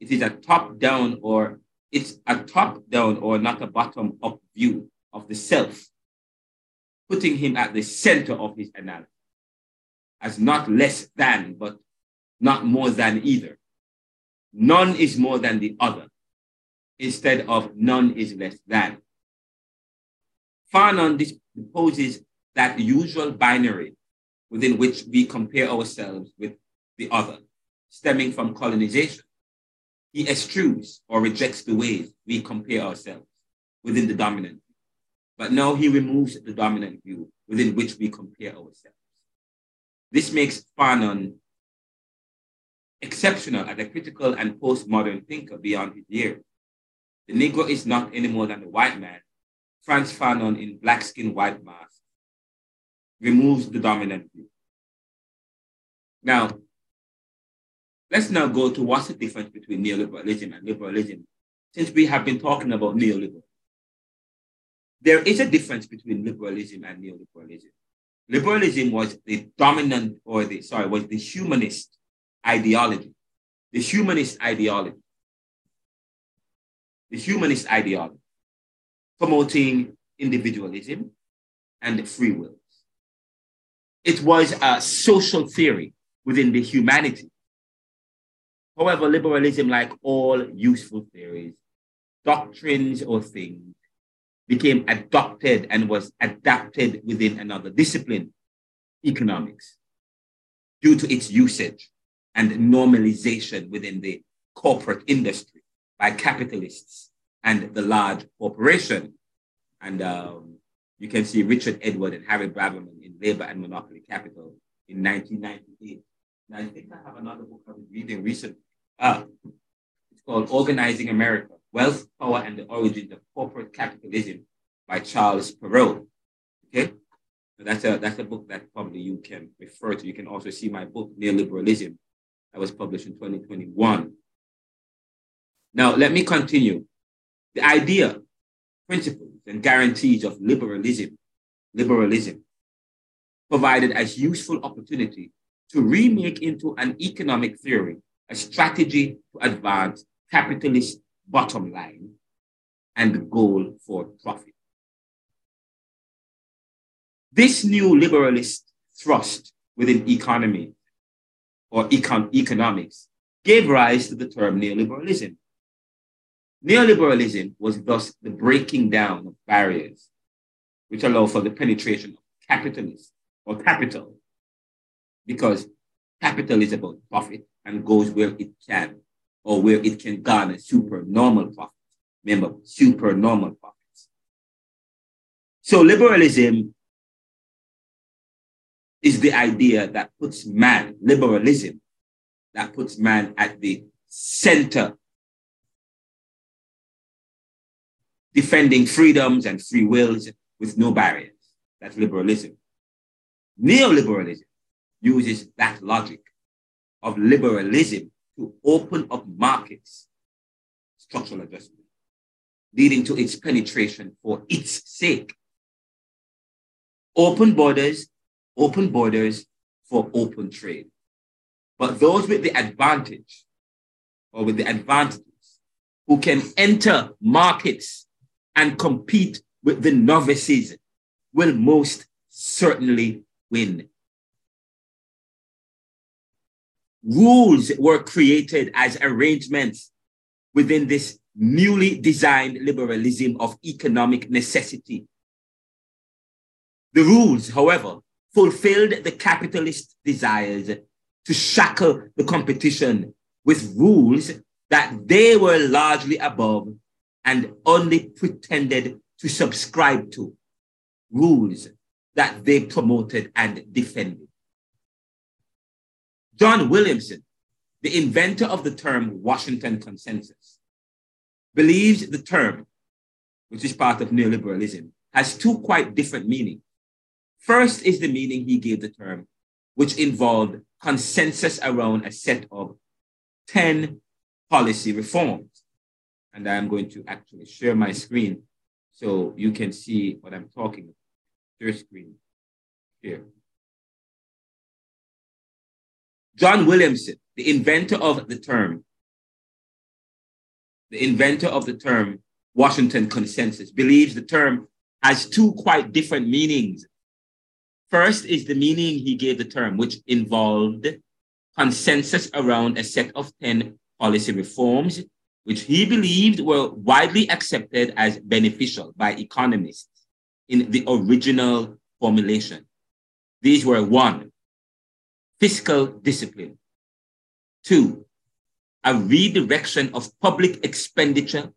Speaker 1: It is a top down or it's a top down or not a bottom up view of the self, putting him at the center of his analysis as not less than, but not more than either. None is more than the other, instead of none is less than. Fanon disposes that usual binary within which we compare ourselves with the other, stemming from colonization. He eschews or rejects the ways we compare ourselves within the dominant view. But now he removes the dominant view within which we compare ourselves. This makes Fanon exceptional as a critical and postmodern thinker beyond his years. The Negro is not any more than the white man. Frantz Fanon in Black Skin, White Mask removes the dominant view. Now, let's now go to what's the difference between neoliberalism and liberalism, since we have been talking about neoliberalism. There is a difference between liberalism and neoliberalism. Liberalism was the dominant, or the sorry, was the humanist ideology. The humanist ideology. The humanist ideology promoting individualism and the free will. It was a social theory within the humanity. However, liberalism, like all useful theories, doctrines or things, became adopted and was adapted within another discipline, economics, due to its usage and normalization within the corporate industry by capitalists and the large corporation. And um, you can see Richard Edward and Harry Braverman in Labor and Monopoly Capital in 1998. And I think I have another book I was reading recently. Uh, it's called Organizing America, Wealth, Power, and the Origins of Corporate Capitalism by Charles Perrow. Okay? That's a, that's a book that probably you can refer to. You can also see my book, Neoliberalism, that was published in 2021. Now, let me continue. The idea, principles, and guarantees of liberalism, liberalism provided as useful opportunity to remake into an economic theory a strategy to advance capitalist bottom line and the goal for profit. This new liberalist thrust within economy or econ- economics gave rise to the term neoliberalism. Neoliberalism was thus the breaking down of barriers which allow for the penetration of capitalism or capital, because capital is about profit and goes where it can or where it can garner super normal profits. Remember, super normal profits. So liberalism is the idea that puts man, liberalism, that puts man at the center, defending freedoms and free wills with no barriers. That's liberalism. Neoliberalism uses that logic of liberalism to open up markets, structural adjustment, leading to its penetration for its sake. Open borders open borders for open trade. But those with the advantage or with the advantages who can enter markets and compete with the novices will most certainly win. Rules were created as arrangements within this newly designed liberalism of economic necessity. The rules, however, fulfilled the capitalist desires to shackle the competition with rules that they were largely above and only pretended to subscribe to, rules that they promoted and defended. John Williamson, the inventor of the term Washington Consensus, believes the term, which is part of neoliberalism, has two quite different meanings. First is the meaning he gave the term, which involved consensus around a set of 10 policy reforms. And I'm going to actually share my screen so you can see what I'm talking about. Your screen here. John Williamson, the inventor of the term, the inventor of the term Washington consensus, believes the term has two quite different meanings. First is the meaning he gave the term, which involved consensus around a set of 10 policy reforms, which he believed were widely accepted as beneficial by economists in the original formulation. These were one, fiscal discipline, two, a redirection of public expenditure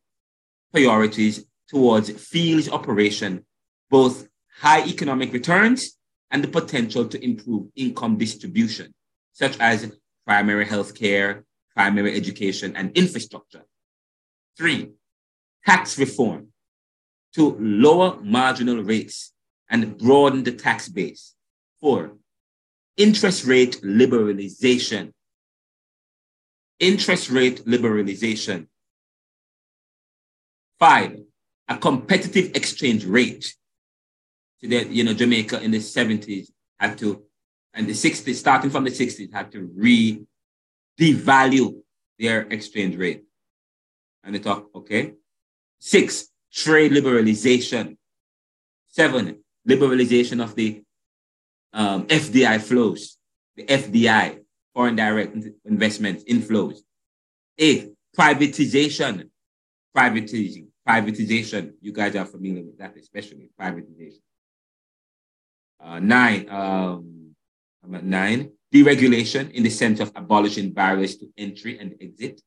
Speaker 1: priorities towards fields operation, both high economic returns and the potential to improve income distribution, such as primary health care, primary education, and infrastructure. Three, tax reform to lower marginal rates and broaden the tax base. Four, interest rate liberalization. Interest rate liberalization. Five, a competitive exchange rate. So that, you know, Jamaica in the 70s had to, and the 60s, starting from the 60s, had to re devalue their exchange rate. And they talk, okay. Six, trade liberalization. Seven, liberalization of the um, FDI flows, the FDI, foreign direct investment inflows. Eight, privatization, privatizing, privatization. You guys are familiar with that, especially privatization. Uh, nine, um, nine, deregulation in the sense of abolishing barriers to entry and exit.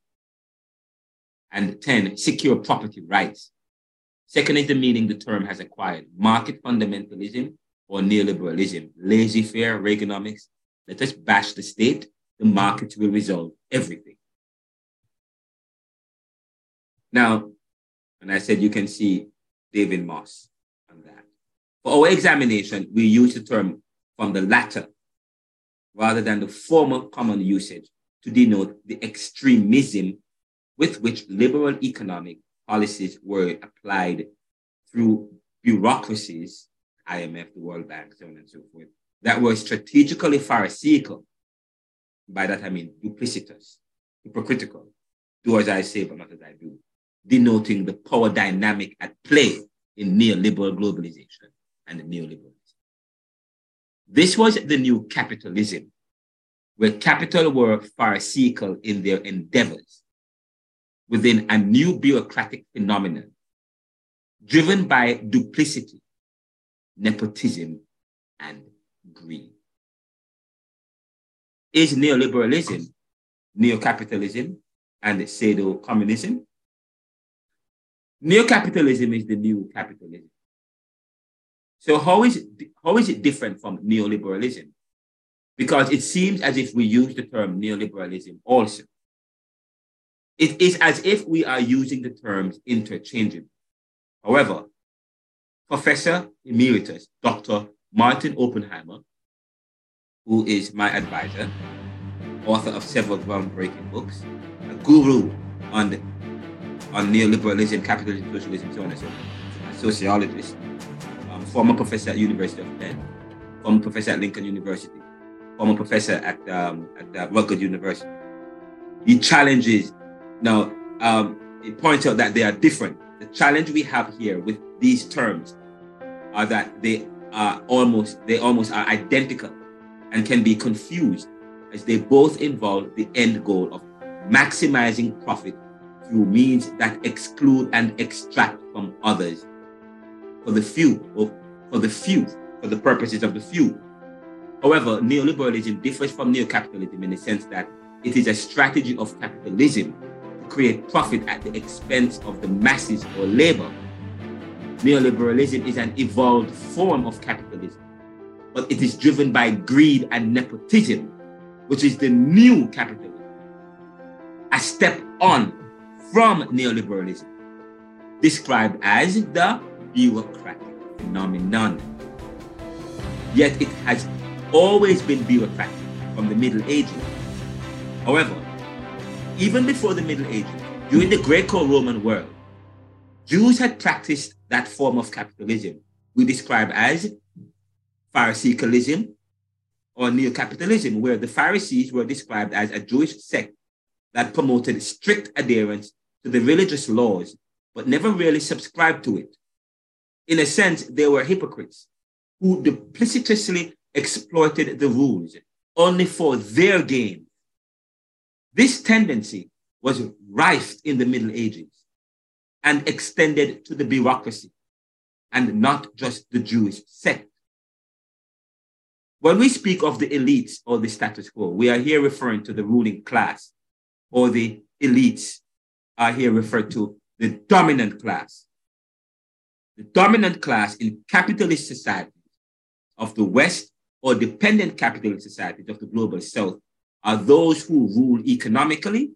Speaker 1: And 10, secure property rights. Second is the meaning the term has acquired market fundamentalism or neoliberalism, laissez faire Reaganomics. Let us bash the state, the markets will resolve everything. Now, and I said you can see David Moss. For our examination, we use the term from the latter rather than the former common usage to denote the extremism with which liberal economic policies were applied through bureaucracies, IMF, the World Bank, so on and so forth, that were strategically pharisaical. By that I mean duplicitous, hypocritical, do as I say, but not as I do, denoting the power dynamic at play in neoliberal globalization and neoliberalism. This was the new capitalism, where capital were pharisaical in their endeavors within a new bureaucratic phenomenon driven by duplicity, nepotism, and greed. Is neoliberalism, neocapitalism, and pseudo communism? Neocapitalism is the new capitalism. So how is it, how is it different from neoliberalism? Because it seems as if we use the term neoliberalism also. It is as if we are using the terms interchangeably. However, Professor Emeritus Dr. Martin Oppenheimer, who is my advisor, author of several groundbreaking books, a guru on, on neoliberalism, capitalism, socialism, so on and so forth, a sociologist, former professor at University of Penn, former professor at Lincoln University, former professor at, um, at uh, Rutgers University. He challenges, now, um, he points out that they are different. The challenge we have here with these terms are that they are almost, they almost are identical and can be confused as they both involve the end goal of maximizing profit through means that exclude and extract from others for the few or for the few for the purposes of the few However, neoliberalism differs from neocapitalism in the sense that it is a strategy of capitalism to create profit at the expense of the masses or labor. Neoliberalism is an evolved form of capitalism, but it is driven by greed and nepotism, which is the new capitalism, a step on from neoliberalism, described as the bureaucratic phenomenon. Yet it has always been bureaucratic from the Middle Ages. However, even before the Middle Ages, during the Greco-Roman world, Jews had practiced that form of capitalism we describe as Pharisaicalism or neo-capitalism, where the Pharisees were described as a Jewish sect that promoted strict adherence to the religious laws, but never really subscribed to it. In a sense, they were hypocrites who duplicitously exploited the rules only for their gain. This tendency was rife in the Middle Ages and extended to the bureaucracy and not just the Jewish sect. When we speak of the elites or the status quo, we are here referring to the ruling class, or the elites are here referred to the dominant class. The dominant class in capitalist societies of the West or dependent capitalist societies of the global South are those who rule economically,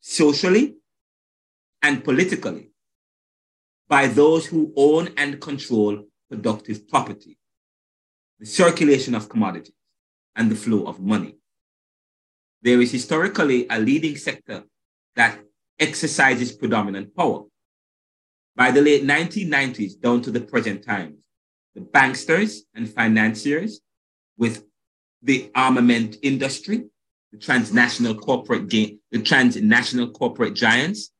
Speaker 1: socially, and politically by those who own and control productive property, the circulation of commodities, and the flow of money. There is historically a leading sector that exercises predominant power. By the late 1990s down to the present times, the banksters and financiers with the armament industry, the transnational corporate the transnational corporate giants,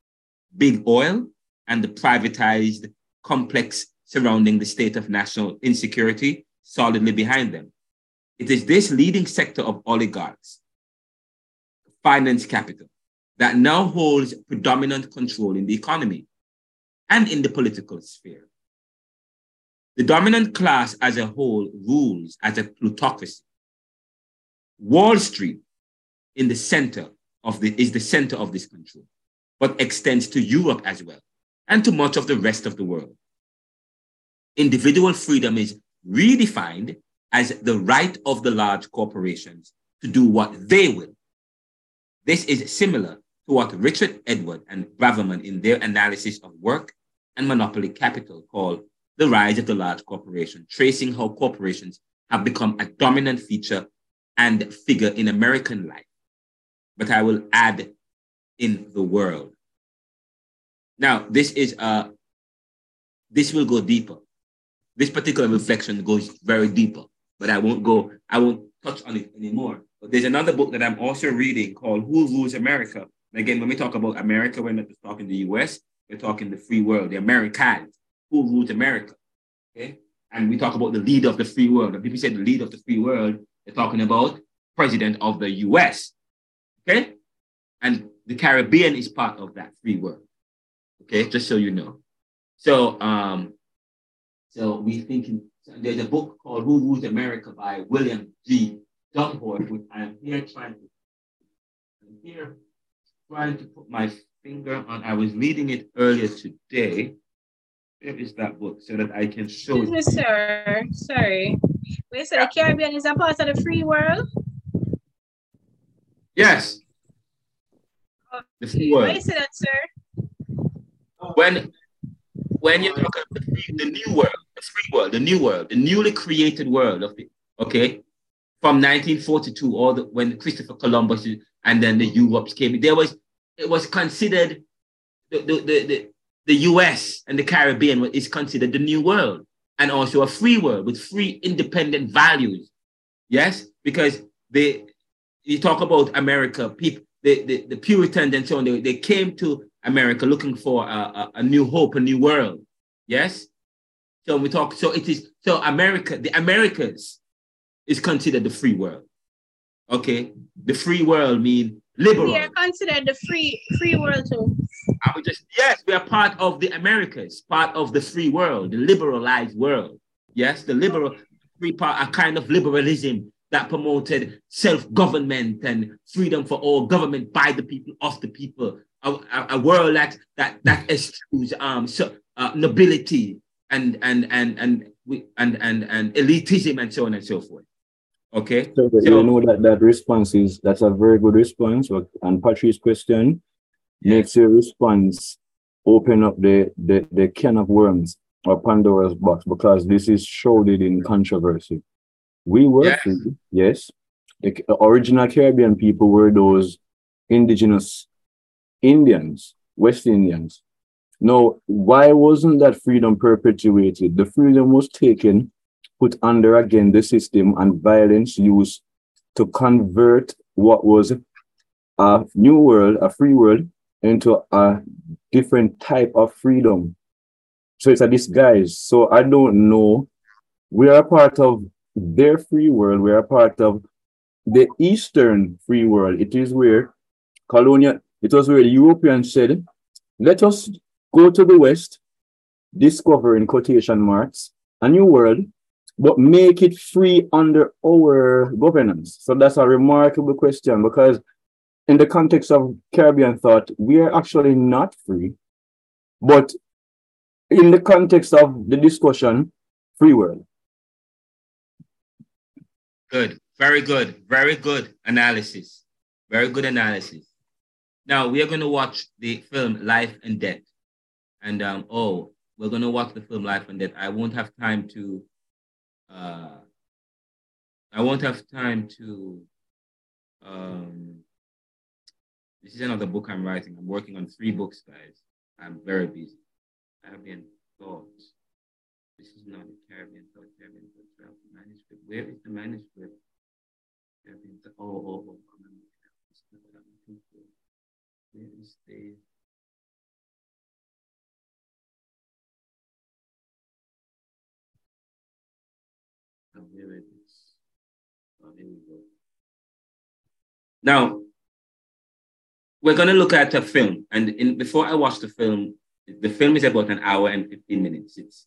Speaker 1: big oil, and the privatized complex surrounding the state of national insecurity solidly behind them. It is this leading sector of oligarchs, finance capital, that now holds predominant control in the economy and in the political sphere. The dominant class as a whole rules as a plutocracy. Wall Street in the center of the, is the center of this control, but extends to Europe as well and to much of the rest of the world. Individual freedom is redefined as the right of the large corporations to do what they will. This is similar what Richard Edward and Braverman in their analysis of work and monopoly capital call the rise of the large corporation, tracing how corporations have become a dominant feature and figure in American life. But I will add in the world. Now, this is uh this will go deeper. This particular reflection goes very deeper, but I won't go, I won't touch on it anymore. But there's another book that I'm also reading called Who Rules America? Again, when we talk about America, we're not just talking the US, we're talking the free world, the Americans. Who rules America? Okay. And we talk about the leader of the free world. And people say the leader of the free world, they're talking about president of the US. Okay. And the Caribbean is part of that free world. Okay, just so you know. So um, so we thinking there's a book called Who Rules America by William G. Domhoff, which I'm here trying to I'm here trying to put my finger on. I was reading it earlier today. Where is that book so that I can show
Speaker 3: Excuse me, sir. Sorry. Wait, so the Caribbean is a part of the free world?
Speaker 1: Yes.
Speaker 3: The free world. Why is that, sir?
Speaker 1: when when you're talking about the, the new world, the free world, the new world, the newly created world of it, okay, from 1942, all the when Christopher Columbus and then the Europeans came, there was it was considered the the, the, the, US and the Caribbean is considered the new world and also a free world with free independent values. Yes, because they you talk about America, people the, the, the Puritans and so on, they, they came to America looking for a, a, a, new hope, a new world. Yes? So we talk, so it is, so America, the Americas is considered the free world. Okay? The free world means liberal.
Speaker 3: We are considered the free free world too.
Speaker 1: I would just, yes, we are part of the Americas, part of the free world, the liberalized world. Yes, the liberal free part, a kind of liberalism that promoted self-government and freedom for all government by the people, of the people, a, a, a world that that that eschews um so, uh, nobility and and and and and and and elitism and so on and so forth. Okay.
Speaker 6: So, so you know that that response is that's a very good response. And Patrice's question makes your response open up the, the the can of worms or Pandora's box because this is shrouded in controversy. We were yes. free, yes, the original Caribbean people were those indigenous Indians, West Indians. Now, why wasn't that freedom perpetuated? The freedom was taken, put under again the system, and violence used to convert what was a new world, a free world, into a different type of freedom. So it's a disguise. So I don't know. We are a part of their free world. We are a part of the Eastern free world. It is where colonial, it was where the Europeans said, let us go to the West, discover in quotation marks a new world, but make it free under our governance. So that's a remarkable question because in the context of Caribbean thought, we are actually not free. But in the context of the discussion, free world.
Speaker 1: Good. Very good. Very good analysis. Very good analysis. Now we are going to watch the film Life and Debt. And um, oh, we're going to watch the film Life and Debt. I won't have time to uh, I won't have time to um, this is another book I'm writing. I'm working on three books, guys. I'm very busy. Caribbean thoughts. This is not a Caribbean thought, Caribbean thought manuscript. Where is the manuscript? Caribbean. Oh, oh, oh. Where is the go. Now, we're going to look at a film. And in, before I watch the film, the film is about an hour and 15 minutes. It's,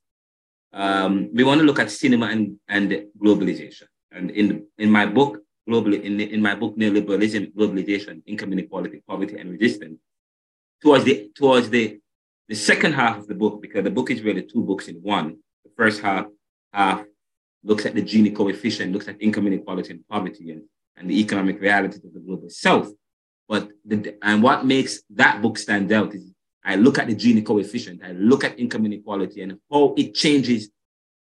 Speaker 1: um, we want to look at cinema and, and globalization. And in, in my book, globally, in, in my book, Neoliberalism, Globalization, Income Inequality, Poverty, and Resistance, towards the, towards the, the second half of the book, because the book is really two books in one. The first half, half looks at the Gini coefficient, looks at income inequality and poverty and, and the economic realities of the global south. But the, and what makes that book stand out is I look at the Gini coefficient, I look at income inequality and how it changes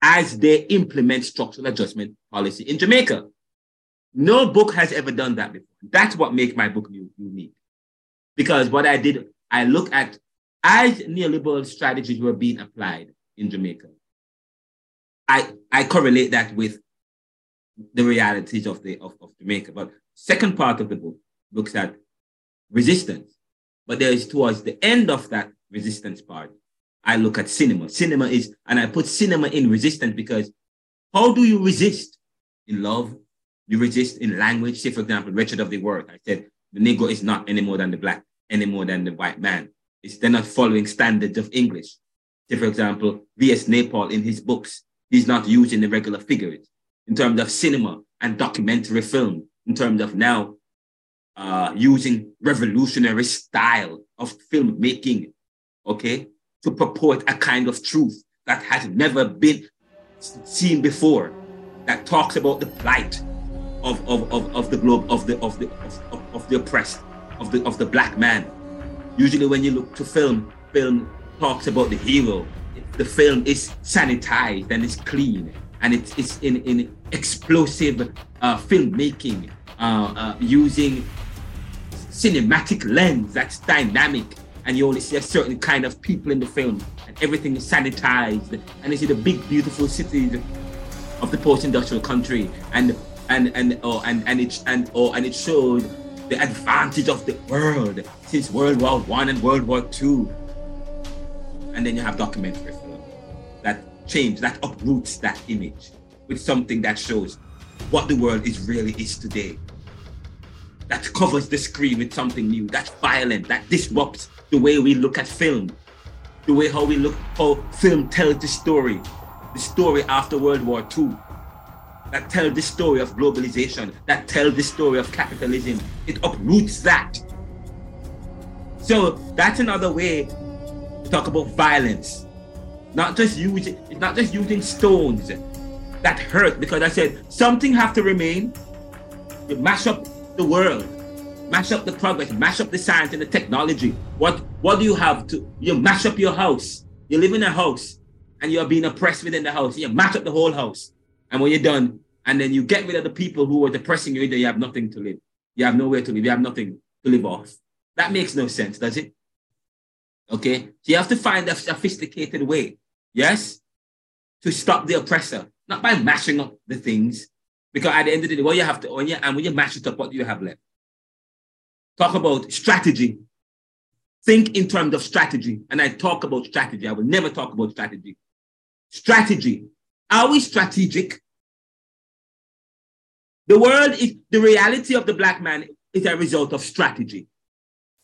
Speaker 1: as they implement structural adjustment policy in Jamaica. No book has ever done that before. That's what makes my book unique. Because what I did, I look at as neoliberal strategies were being applied in Jamaica. I, I correlate that with the realities of, the, of, of Jamaica. But second part of the book, looks at resistance. But there is towards the end of that resistance part, I look at cinema. Cinema is, and I put cinema in resistance because how do you resist? In love, you resist in language. Say, for example, Richard of the World. I said the Negro is not any more than the black, any more than the white man. It's, they're not following standards of English. Say, for example, V.S. Naipaul in his books, he's not using the regular figures. In terms of cinema and documentary film, in terms of now uh, using revolutionary style of filmmaking, okay, to purport a kind of truth that has never been seen before, that talks about the plight of, of, of, of the globe, of the of the of, of the oppressed, of the of the black man. Usually when you look to film, film talks about the hero. The film is sanitized and it's clean and it's, it's in, in explosive uh, filmmaking uh, uh, using cinematic lens that's dynamic and you only see a certain kind of people in the film and everything is sanitized and you see the big beautiful cities of the post-industrial country and and and oh, and and it and oh, and it showed the advantage of the world since World War One and World War Two. And then you have documentary film that change, that uproots that image with something that shows what the world is really is today that covers the screen with something new, that's violent, that disrupts the way we look at film, the way how we look, how film tells the story, the story after World War II, that tells the story of globalization, that tells the story of capitalism. It uproots that. So that's another way to talk about violence. Not just using, it's not just using stones that hurt, because I said something have to remain. You mash up the world, mash up the progress, mash up the science and the technology. What what do you have to you mash up your house? You live in a house and you're being oppressed within the house. You mash up the whole house. And when you're done, and then you get rid of the people who are depressing you, you have nothing to live. You have nowhere to live. You have nothing to live off. That makes no sense, does it? Okay, so you have to find a sophisticated way, yes, to stop the oppressor, not by mashing up the things, because at the end of the day, what you have to, when you, and when you mash it up, what do you have left? Talk about strategy. Think in terms of strategy. And I talk about strategy. I will never talk about strategy. Strategy. Are we strategic? The world is the reality of the black man is a result of strategy.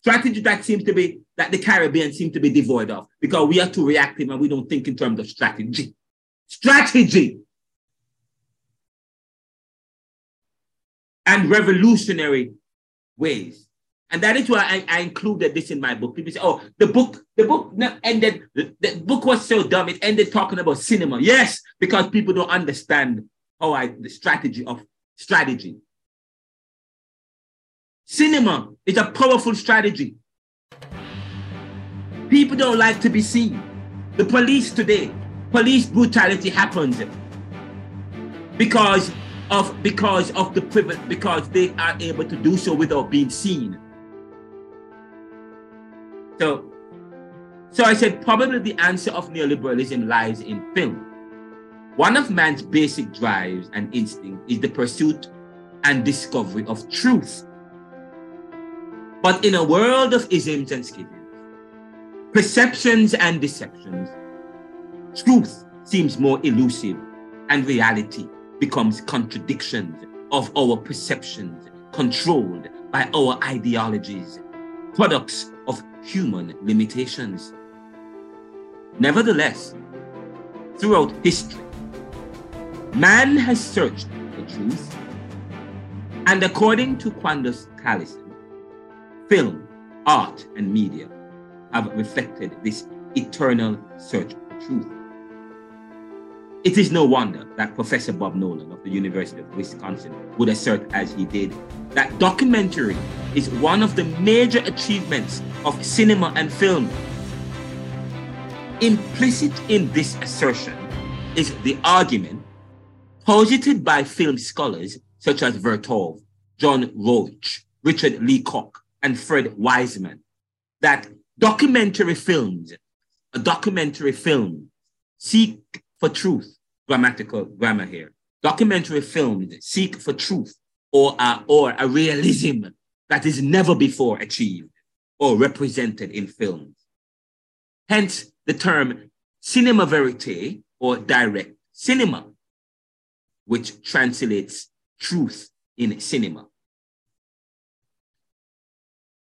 Speaker 1: Strategy that seems to be that the Caribbean seem to be devoid of because we are too reactive and we don't think in terms of strategy. Strategy and revolutionary ways. And that is why I, I, included this in my book. People say, oh, the book, the book ended, the, the book was so dumb, it ended talking about cinema. Yes, because people don't understand how I the strategy of strategy. Cinema is a powerful strategy. People don't like to be seen. The police today, police brutality happens because of because of the privilege, because they are able to do so without being seen. So, so I said probably the answer of neoliberalism lies in film. One of man's basic drives and instinct is the pursuit and discovery of truth. But in a world of isms and schisms, perceptions and deceptions, truth seems more elusive and reality becomes contradictions of our perceptions controlled by our ideologies, products of human limitations. Nevertheless, throughout history, man has searched for truth, and according to Quandus Callison, film, art, and media have reflected this eternal search for truth. It is no wonder that Professor Bob Nolan of the University of Wisconsin would assert, as he did, that documentary is one of the major achievements of cinema and film. Implicit in this assertion is the argument posited by film scholars such as Vertov, Jean Rouch, Richard Leacock, and Fred Wiseman that documentary films, a documentary film, seek for truth, grammatical grammar here. Documentary films seek for truth or a, or a realism that is never before achieved or represented in films. Hence the term cinema verite or direct cinema, which translates truth in cinema.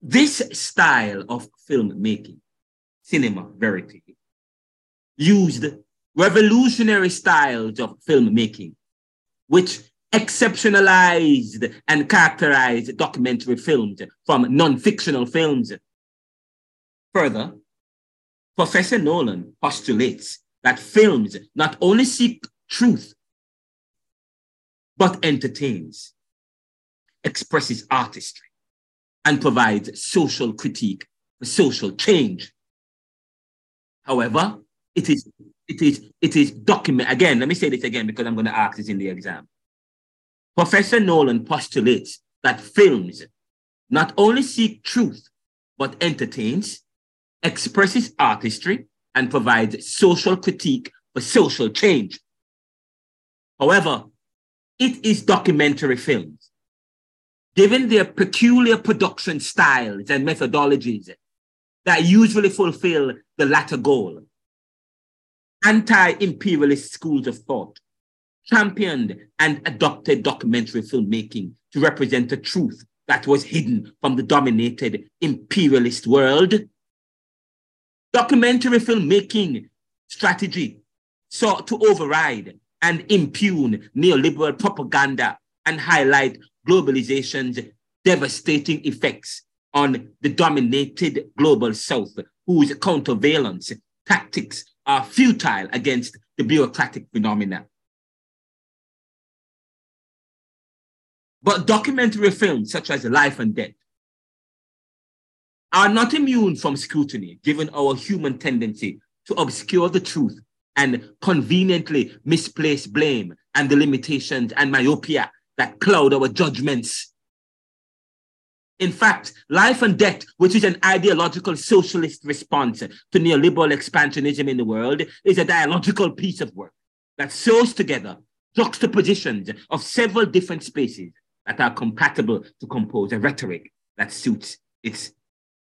Speaker 1: This style of filmmaking, cinema verite, used revolutionary styles of filmmaking, which exceptionalized and characterized documentary films from non-fictional films. Further, Professor Nolan postulates that films not only seek truth, but entertains, expresses artistry, and provides social critique for social change. However, it is it is it is document again. Let me say this again because I'm going to ask this in the exam. Professor Nolan postulates that films not only seek truth but entertains, expresses artistry, and provides social critique for social change. However, it is documentary films. Given their peculiar production styles and methodologies that usually fulfill the latter goal, anti-imperialist schools of thought championed and adopted documentary filmmaking to represent a truth that was hidden from the dominated imperialist world. Documentary filmmaking strategy sought to override and impugn neoliberal propaganda and highlight globalization's devastating effects on the dominated global south, whose countervalence tactics are futile against the bureaucratic phenomena. But documentary films such as Life and Debt are not immune from scrutiny, given our human tendency to obscure the truth and conveniently misplace blame and the limitations and myopia that cloud our judgments. In fact, Life and Debt, which is an ideological socialist response to neoliberal expansionism in the world, is a dialogical piece of work that sews together juxtapositions of several different spaces that are compatible to compose a rhetoric that suits its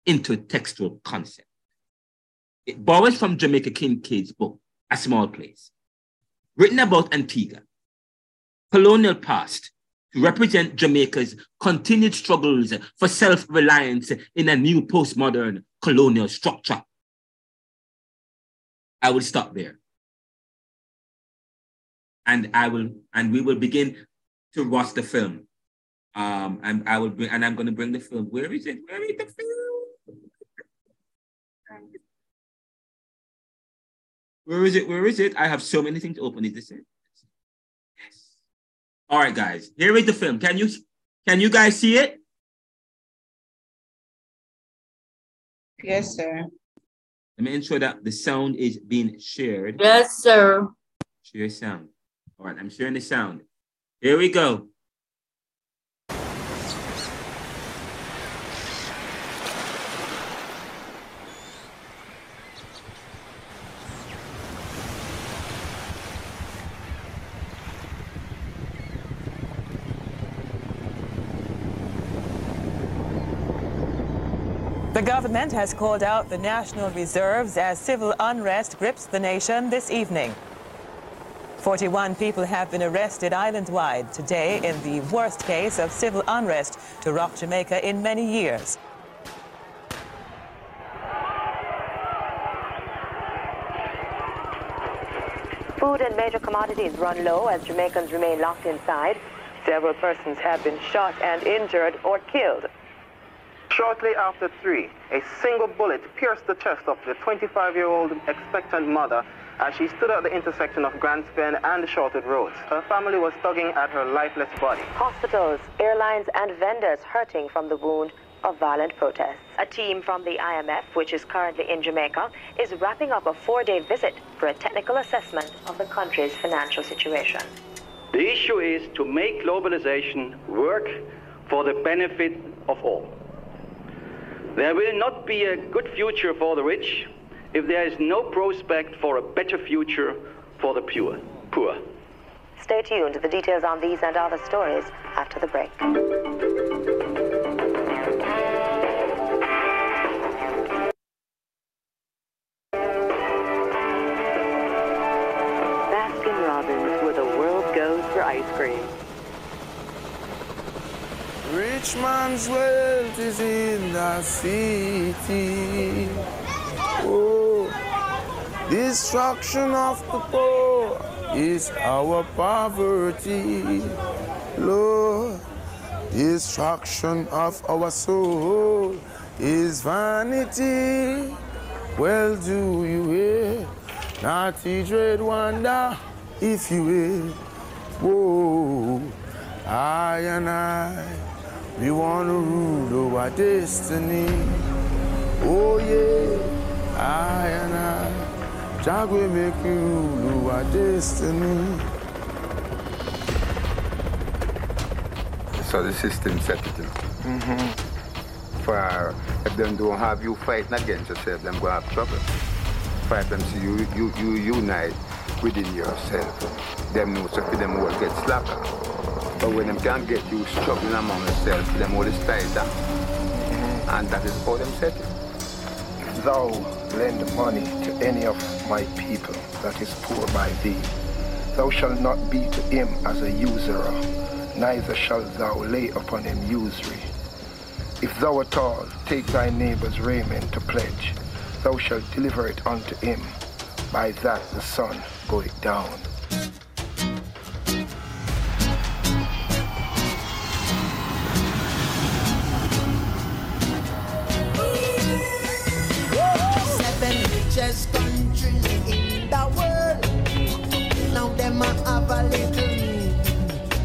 Speaker 1: intertextual concept. It borrows from Jamaica Kincaid's book, A Small Place, written about Antigua, colonial past, to represent Jamaica's continued struggles for self-reliance in a new postmodern colonial structure. I will stop there. And I will, and we will begin to watch the film. Um, and I will bring, and I'm going to bring the film. Where is it? Where is the film? Where is it? Where is it? I have so many things to open. Is this it? Yes. All right, guys. Here is the film. Can you can you guys see it?
Speaker 7: Yes, sir.
Speaker 1: Let me ensure that the sound is being shared.
Speaker 8: Yes, sir.
Speaker 1: Share sound. All right, I'm sharing the sound. Here we go.
Speaker 9: The government has called out the national reserves as civil unrest grips the nation this evening. 41 people have been arrested island-wide today in the worst case of civil unrest to rock Jamaica in many years.
Speaker 10: Food and major commodities run low as Jamaicans remain locked inside. Several persons have been shot and injured or killed.
Speaker 11: Shortly after 3, a single bullet pierced the chest of the 25-year-old expectant mother as she stood at the intersection of Grants Pen and the Shortwood Roads. Her family was tugging at her lifeless body.
Speaker 10: Hospitals, airlines, and vendors hurting from the wound of violent protests. A team from the IMF, which is currently in Jamaica, is wrapping up a four-day visit for a technical assessment of the country's financial situation.
Speaker 12: The issue is to make globalization work for the benefit of all. There will not be a good future for the rich if there is no prospect for a better future for the pure, poor.
Speaker 10: Stay tuned to the details on these and other stories after the break.
Speaker 13: Rich man's wealth is in the city. Oh, destruction of the poor is our poverty. Lord, destruction of our soul is vanity. Well, do you hear? Not Natty dread wonder if you will. Whoa, I and I, we want to rule our destiny. Oh yeah, I and I, Jah will make you rule our destiny.
Speaker 14: So the system set it up. Mm-hmm. For uh, if them don't have you fighting against yourself, them go have trouble. For them see you, you, you unite within yourself. Them know so for them will get slacker. But when them can't get you struggling among yourself, them all is tied down. And that is how them it.
Speaker 15: Thou lend money to any of my people that is poor by thee, thou shalt not be to him as a usurer, neither shalt thou lay upon him usury. If thou at all take thy neighbor's raiment to pledge, thou shalt deliver it unto him. By that the sun goeth down.
Speaker 16: Seven richest countries in the world. Now them a have a little me,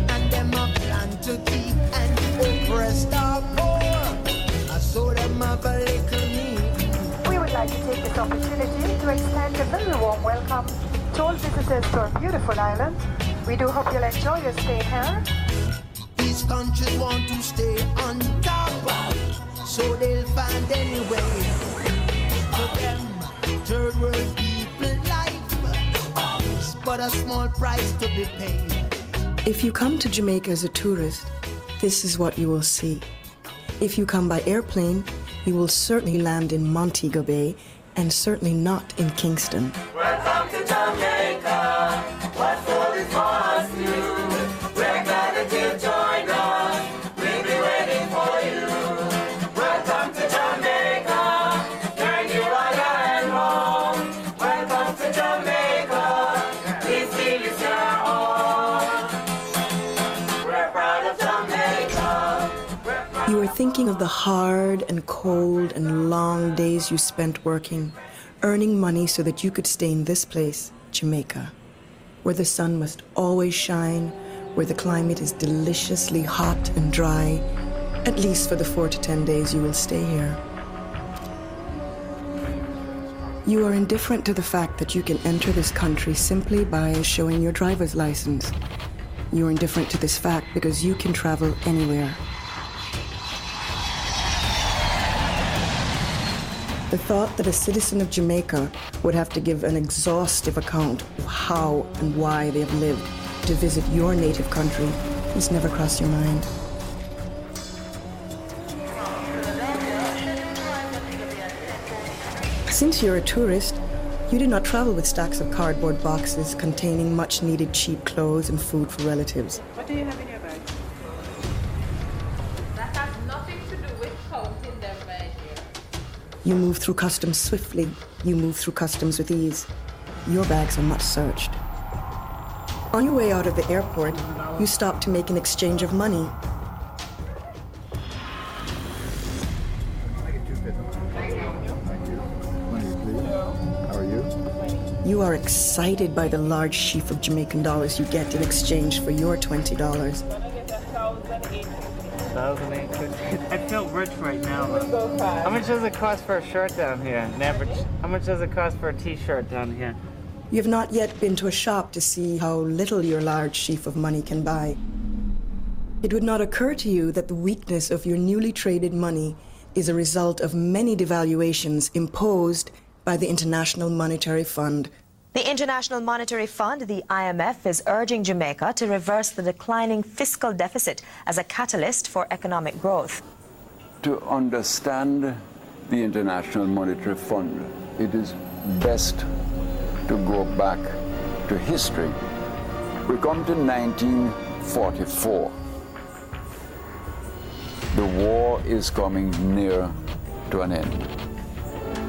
Speaker 16: and them a plan to keep and oppress the poor. I saw them have a little me.
Speaker 17: We would like to take this opportunity to extend a very warm welcome to all visitors to our beautiful island
Speaker 18: We do hope you'll enjoy your stay here.
Speaker 19: These countries want to stay on top, so they'll find any way. For them, third world people life is but a small price to be paid.
Speaker 20: If you come to Jamaica as a tourist, this is what you will see. If you come by airplane, you will certainly land in Montego Bay and certainly not in Kingston.
Speaker 19: You
Speaker 20: are thinking of the hard and cold and long days you spent working, earning money so that you could stay in this place, Jamaica, where the sun must always shine, where the climate is deliciously hot and dry, at least for the four to ten days you will stay here. You are indifferent to the fact that you can enter this country simply by showing your driver's license. You are indifferent to this fact because you can travel anywhere. The thought that a citizen of Jamaica would have to give an exhaustive account of how and why they have lived to visit your native country has never crossed your mind. Since you're a tourist, you did not travel with stacks of cardboard boxes containing much needed cheap clothes and food for relatives.
Speaker 21: What do you have in your bag?
Speaker 20: You move through customs swiftly. You move through customs with ease. Your bags are much searched. On your way out of the airport, you stop to make an exchange of money.
Speaker 22: You
Speaker 20: are excited by the large sheaf of Jamaican dollars you get in exchange for your $20.
Speaker 9: Thousand eight fifty. I feel rich right now. But how much does it cost for a shirt down here? An average. How much does it cost for a T-shirt down here?
Speaker 20: You have not yet been to a shop to see how little your large sheaf of money can buy. It would not occur to you that the weakness of your newly traded money is a result of many devaluations imposed by the International Monetary Fund.
Speaker 10: The International Monetary Fund, the IMF, is urging Jamaica to reverse the declining fiscal deficit as a catalyst for economic growth.
Speaker 23: To understand the International Monetary Fund, it is best to go back to history. We come to 1944. The war is coming near to an end.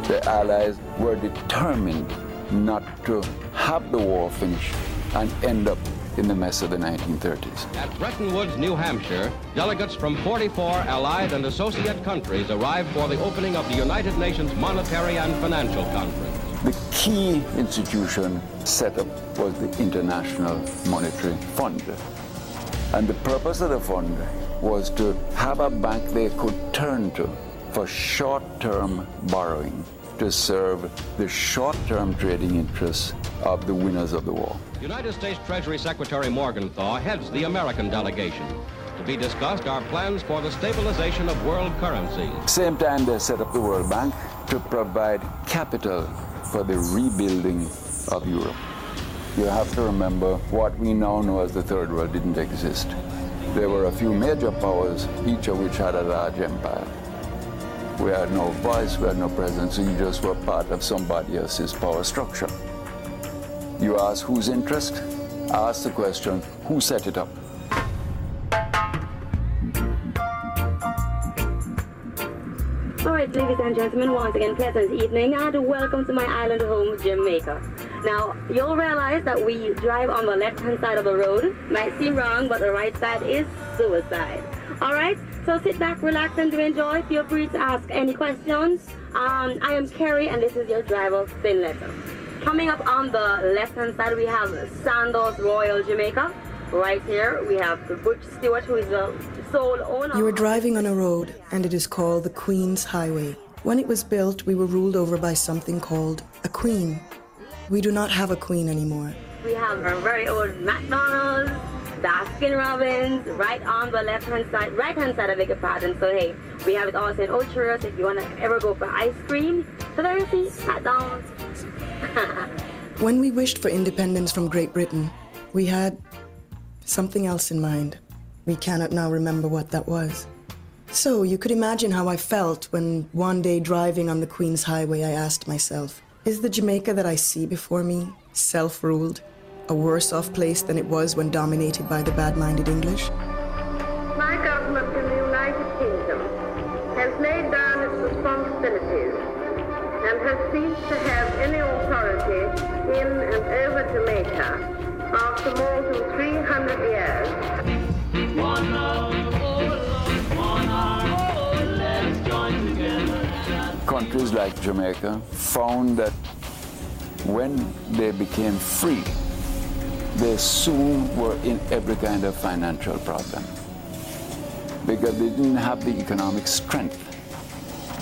Speaker 23: The Allies were determined not to have the war finish and end up in the mess of the 1930s.
Speaker 24: At Bretton Woods, New Hampshire, delegates from 44 allied and associate countries arrived for the opening of the United Nations Monetary and Financial Conference.
Speaker 23: The key institution set up was the International Monetary Fund. And the purpose of the fund was to have a bank they could turn to for short-term borrowing to serve the short-term trading interests of the winners of the war.
Speaker 24: United States Treasury Secretary Morgenthau heads the American delegation. To be discussed are plans for the stabilization of world currencies.
Speaker 23: Same time they set up the World Bank to provide capital for the rebuilding of Europe. You have to remember what we now know as the Third World didn't exist. There were a few major powers, each of which had a large empire. We had no voice, we had no presence, we just were part of somebody else's power structure. You ask whose interest? Ask the question, who set it up?
Speaker 25: All right, ladies and gentlemen, once again, pleasant evening and welcome to my island home, Jamaica. Now, you'll realize that we drive on the left-hand side of the road. Might seem wrong, but the right side is suicide. All right, so sit back, relax, and do enjoy. Feel free to ask any questions. Um, I am Kerry, and this is your driver, Thin Letter. Coming up on the left-hand side, we have Sandals Royal Jamaica. Right here, we have the Butch Stewart, who is the sole owner.
Speaker 20: You are driving on a road, and it is called the Queen's Highway. When it was built, we were ruled over by something called a queen. We do not have a queen anymore.
Speaker 25: we have our very own McDonald's, Baskin Robbins, right on the left hand side, right hand side, I beg your. So hey, we have it also in Old oh, Churros if you want to ever go for ice cream. So there you see, McDonald's.
Speaker 20: When we wished for independence from Great Britain, we had something else in mind. We cannot now remember what that was. So you could imagine how I felt when one day driving on the Queen's Highway, I asked myself, is the Jamaica that I see before me self ruled, a worse off place than it was when dominated by the bad minded English?
Speaker 25: My government in the United Kingdom has laid down its responsibilities and has ceased to have any authority in and over Jamaica after more than 300 years.
Speaker 23: Countries like Jamaica found that when they became free, they soon were in every kind of financial problem because they didn't have the economic strength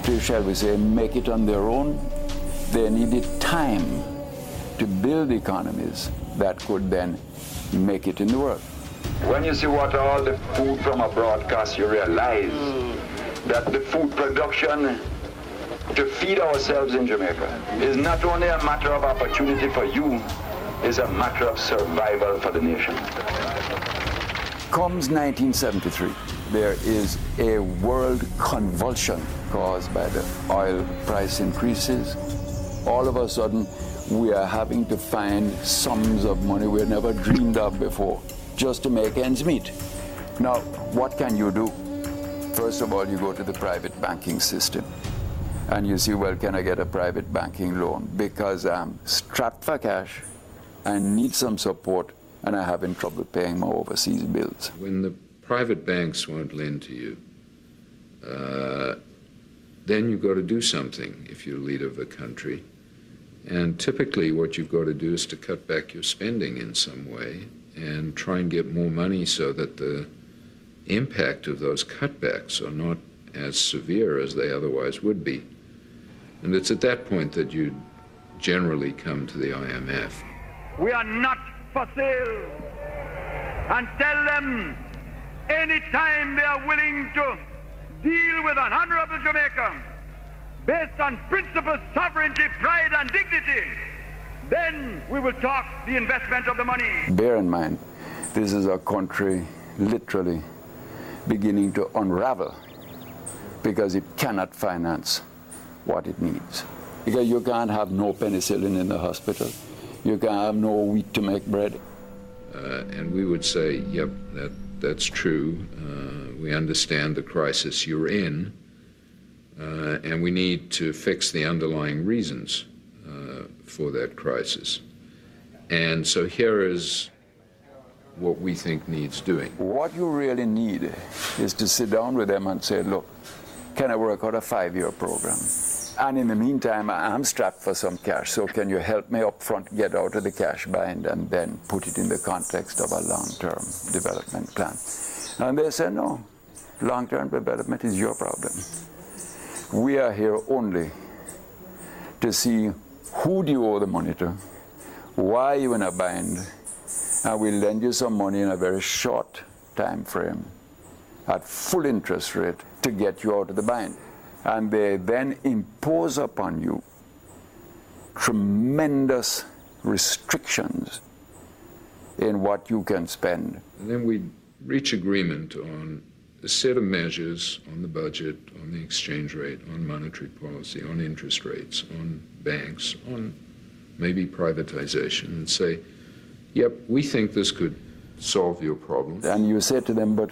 Speaker 23: to, shall we say, make it on their own. They needed time to build economies that could then make it in the world.
Speaker 26: When you see what all the food from abroad costs, you realize hmm. that the food production to feed ourselves in Jamaica is not only a matter of opportunity for you, it's a matter of survival for the nation.
Speaker 23: Comes 1973, there is a world convulsion caused by the oil price increases. All of a sudden, we are having to find sums of money we never dreamed of before just to make ends meet. Now, what can you do? First of all, you go to the private banking system and you see, well, can I get a private banking loan? Because I'm strapped for cash, I need some support, and I'm having trouble paying my overseas bills.
Speaker 27: When the private banks won't lend to you, uh, then you've got to do something if you're leader of a country. And typically, what you've got to do is to cut back your spending in some way and try and get more money so that the impact of those cutbacks are not as severe as they otherwise would be. And it's at that point that you generally come to the IMF.
Speaker 28: We are not for sale. And tell them anytime they are willing to deal with an honorable Jamaica based on principles, sovereignty, pride, and dignity, then we will talk the investment of the money.
Speaker 23: Bear in mind, this is a country literally beginning to unravel because it cannot finance what it needs. Because you can't have no penicillin in the hospital. You can't have no wheat to make bread.
Speaker 27: Uh, and we would say, yep, that, that's true. Uh, we understand the crisis you're in, uh, and we need to fix the underlying reasons uh, for that crisis. And so here is what we think needs doing.
Speaker 23: What you really need is to sit down with them and say, look, can I work out a five year program? And in the meantime, I'm strapped for some cash, so can you help me up front get out of the cash bind and then put it in the context of a long term development plan? And they said, no, long term development is your problem. We are here only to see who do you owe the money to, why you in a bind, and we'll lend you some money in a very short time frame at full interest rate to get you out of the bind. And they then impose upon you tremendous restrictions in what you can spend.
Speaker 27: And then we reach agreement on a set of measures on the budget, on the exchange rate, on monetary policy, on interest rates, on banks, on maybe privatization, and say, yep, we think this could solve your problem.
Speaker 23: And you say to them, but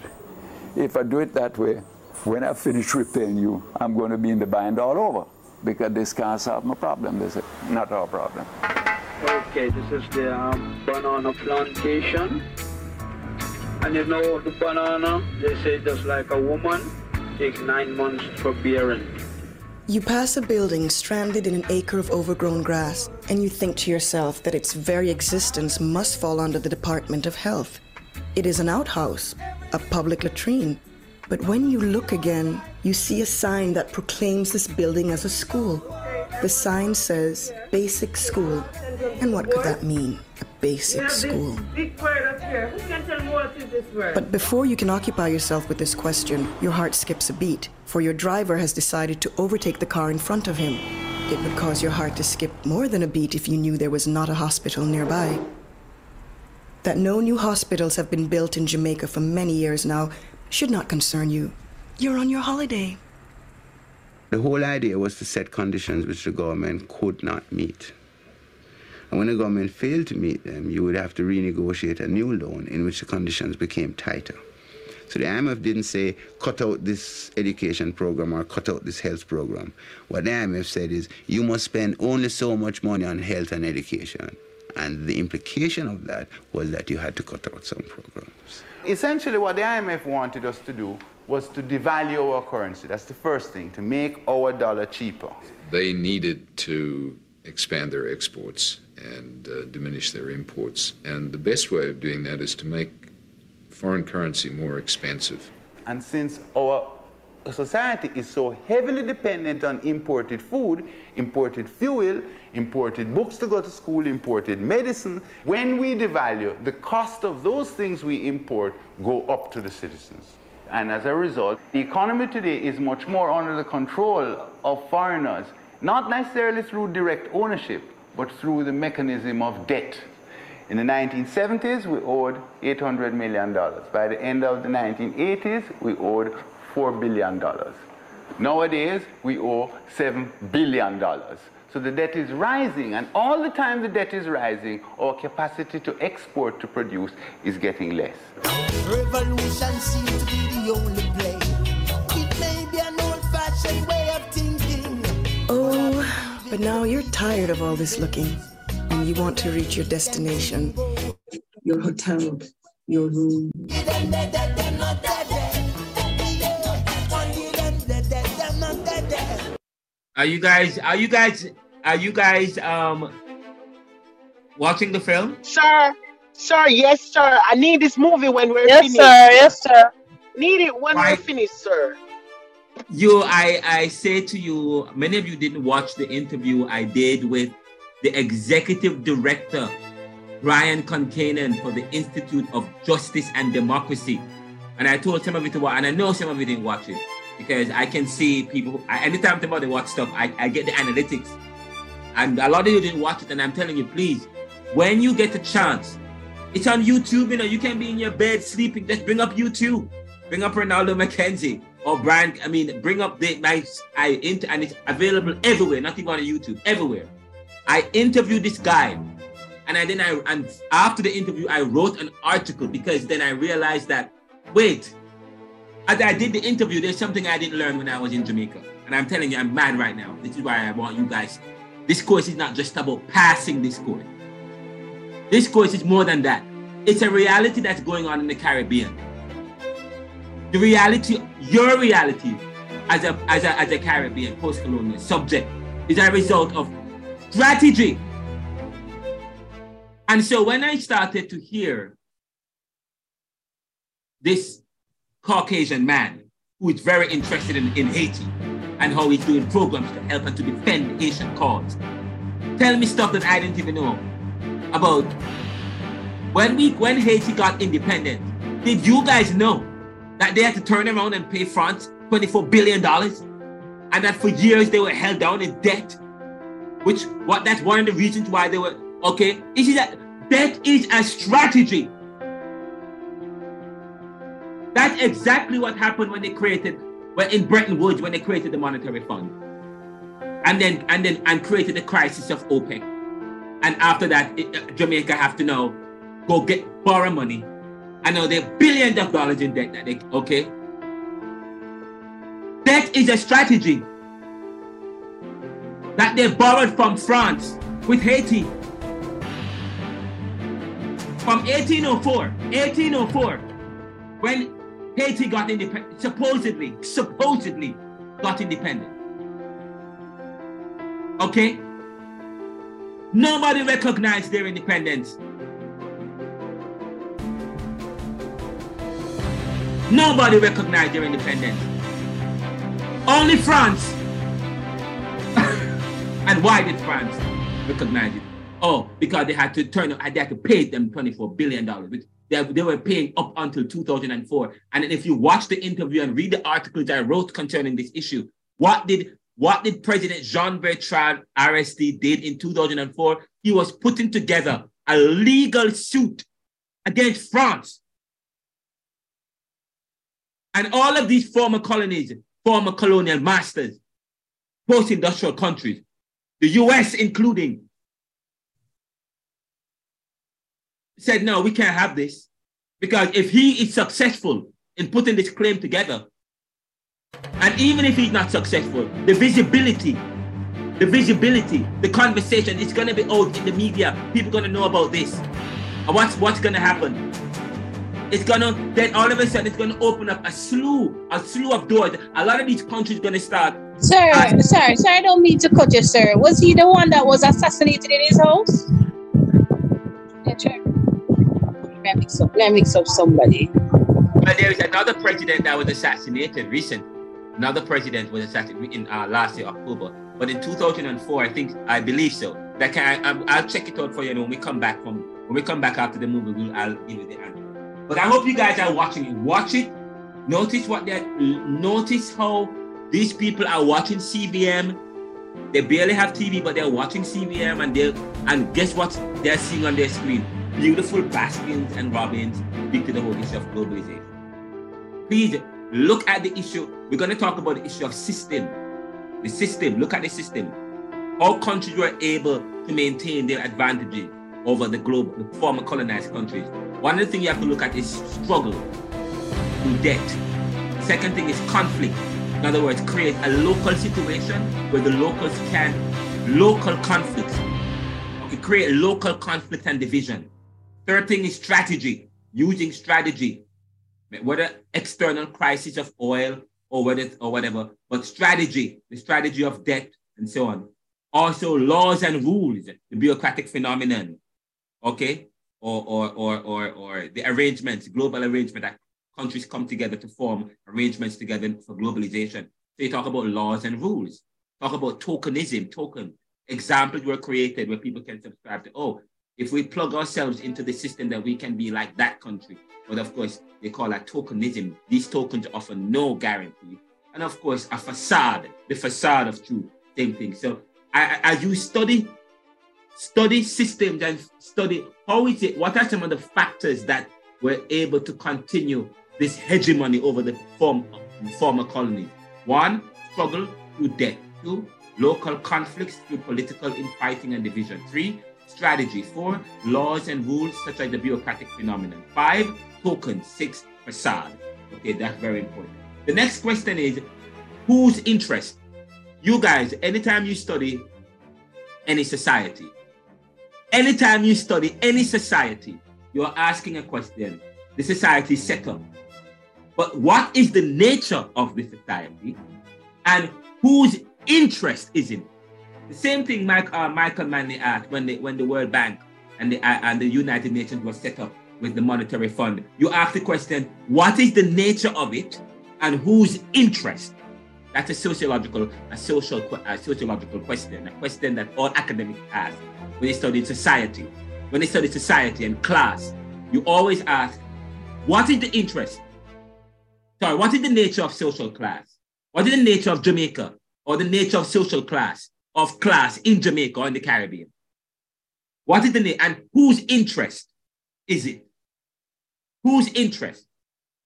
Speaker 23: if I do it that way, when I finish repaying you, I'm going to be in the bind all over because this can't solve my problem. This is not our problem.
Speaker 29: Okay, this is the um, banana plantation. And you know the banana, they say just like a woman, takes nine months for bearing.
Speaker 20: You pass a building stranded in an acre of overgrown grass, and you think to yourself that its very existence must fall under the Department of Health. It is an outhouse, a public latrine. But when you look again, you see a sign that proclaims this building as a school. The sign says Basic School. And what could that mean? A basic school.
Speaker 30: Big word up here. Who can tell me what is this word?
Speaker 20: But before you can occupy yourself with this question, your heart skips a beat, for your driver has decided to overtake the car in front of him. It would cause your heart to skip more than a beat if you knew there was not a hospital nearby. That no new hospitals have been built in Jamaica for many years now should not concern you. You're on your holiday.
Speaker 31: The whole idea was to set conditions which the government could not meet. And when the government failed to meet them, you would have to renegotiate a new loan in which the conditions became tighter. So the IMF didn't say, cut out this education program or cut out this health program. What the IMF said is, you must spend only so much money on health and education. And the implication of that was that you had to cut out some programs.
Speaker 14: Essentially, what the IMF wanted us to do was to devalue our currency. That's the first thing, to make our dollar cheaper.
Speaker 27: They needed to expand their exports and uh, diminish their imports. And the best way of doing that is to make foreign currency more expensive.
Speaker 14: And since our society is so heavily dependent on imported food, imported fuel, imported books to go to school, imported medicine, when we devalue, the cost of those things we import go up to the citizens. And as a result, the economy today is much more under the control of foreigners, not necessarily through direct ownership, but through the mechanism of debt. In the 1970s, we owed $800 million. By the end of the 1980s, we owed $4 billion. Nowadays, we owe $7 billion. So the debt is rising, and all the time the debt is rising, our capacity to export to produce is getting less.
Speaker 19: Revolution seems to be the only play. It may be an old fashioned way of thinking.
Speaker 20: Oh, but now you're tired of all this looking, and you want to reach your destination. Your hotel, your room.
Speaker 1: Are you guys? Are you guys? Are you guys um watching the film?
Speaker 32: Sir, sir, yes, sir. I need this movie when we're
Speaker 33: Yes,
Speaker 32: finished.
Speaker 33: sir. Yes, sir.
Speaker 32: Need it when
Speaker 1: Right.
Speaker 32: we're finished, sir.
Speaker 1: You, I, I say to you, many of you didn't watch the interview I did with the executive director, Brian Concannon, for the Institute of Justice and Democracy. And I told some of you to watch, and I know some of you didn't watch it because I can see people. Who, I, anytime somebody watch stuff, I, I get the analytics, and a lot of you didn't watch it. And I'm telling you, please, when you get a chance, it's on YouTube. You know, you can be in your bed sleeping. Just bring up YouTube. Bring up Renaldo McKenzie or Brian. I mean, bring up the nice. I inter and it's available everywhere, not even on YouTube, everywhere. I interviewed this guy, and I then I and after the interview, I wrote an article because then I realized that wait, as I did the interview, there's something I didn't learn when I was in Jamaica, and I'm telling you, I'm mad right now. This is why I want you guys. This course is not just about passing this course. This course is more than that. It's a reality that's going on in the Caribbean. The reality, your reality as a as a as a Caribbean post-colonial subject is a result of strategy. And so when I started to hear this Caucasian man who is very interested in, in Haiti and how he's doing programs to help and to defend Haitian cause, tell me stuff that I didn't even know about when we when Haiti got independent. Did you guys know that they had to turn around and pay France 24 billion dollars, and that for years they were held down in debt? Which what that's one of the reasons why they were okay. See that debt is a strategy. That's exactly what happened when they created, well, in Bretton Woods when they created the monetary fund, and then and then and created the crisis of OPEC, and after that, it, uh, Jamaica have to now go get borrow money. I know they're billions of dollars in debt that they okay. Debt is a strategy that they borrowed from France with Haiti from 1804, 1804, when Haiti got independent, supposedly, supposedly got independent. Okay? Nobody recognized their independence. Nobody recognized their independence. Only France. and why did France recognize it? Oh, because they had to turn, they had to pay them $24 billion, which they, they were paying up until 2004. And if you watch the interview and read the articles I wrote concerning this issue, what did what did President Jean Bertrand Aristide did in 2004? He was putting together a legal suit against France. And all of these former colonies, former colonial masters, post-industrial countries, the US including, said, no, we can't have this. Because if he is successful in putting this claim together, and even if he's not successful, the visibility, the visibility, the conversation, it's gonna be out in the media. People gonna know about this. And what's what's gonna happen? It's gonna then all of a sudden it's gonna open up a slew, a slew of doors. A lot of these countries gonna start.
Speaker 34: Sir, sir, sir, I don't mean to cut you, sir. Was he the one that was assassinated in his house? Yeah, sure. Let mix up, let mix up somebody.
Speaker 1: But there is another president that was assassinated recently. Another president was assassinated in uh, last year, October. But in 2004, I think, I believe so. That can, I, will check it out for you. And when we come back from, when we come back after the movie, we'll, I'll give you the answer. But I hope you guys are watching it. Watch it. Notice what they're, notice how these people are watching CVM. They barely have TV, but they're watching CVM, and they and guess what they're seeing on their screen? Beautiful Baskins and Robbins speak to the whole issue of globalization. Please look at the issue. We're going to talk about the issue of system. The system. Look at the system. How countries were able to maintain their advantages over the globe, the former colonized countries. One of the things you have to look at is struggle through debt. Second thing is conflict. In other words, create a local situation where the locals can local conflicts. Create local conflict and division. Third thing is strategy, using strategy, whether external crisis of oil or whether or whatever, but strategy, the strategy of debt and so on. Also, laws and rules, the bureaucratic phenomenon, okay, or or or or, or the arrangements, global arrangement that countries come together to form arrangements together for globalization. So you talk about laws and rules. Talk about tokenism, token. Examples were created where people can subscribe to, oh, if we plug ourselves into the system that we can be like that country. But of course, they call that tokenism. These tokens offer no guarantee. And of course, a facade, the facade of truth, same thing. So I, as you study, study systems and study how is it, what are some of the factors that were able to continue this hegemony over the form, former colonies? One, struggle through debt. Two, local conflicts through political infighting and division. Three, strategy. Four, laws and rules such as the bureaucratic phenomenon. Five, tokens. Six, facade. Okay, that's very important. The next question is whose interest? You guys, anytime you study any society, anytime you study any society, you're asking a question. The society set up. But what is the nature of the society and whose interest is in it? The same thing Mike, uh, Michael Manley asked when the, when the World Bank and the, uh, and the United Nations was set up with the monetary fund. You ask the question, what is the nature of it and whose interest? That's a sociological, a social, a sociological question, a question that all academics ask when they study society. When they study society and class, you always ask, what is the interest? Sorry, what is the nature of social class? What is the nature of Jamaica or the nature of social class? Of class in Jamaica or in the Caribbean? What is the name and whose interest is it? Whose interest?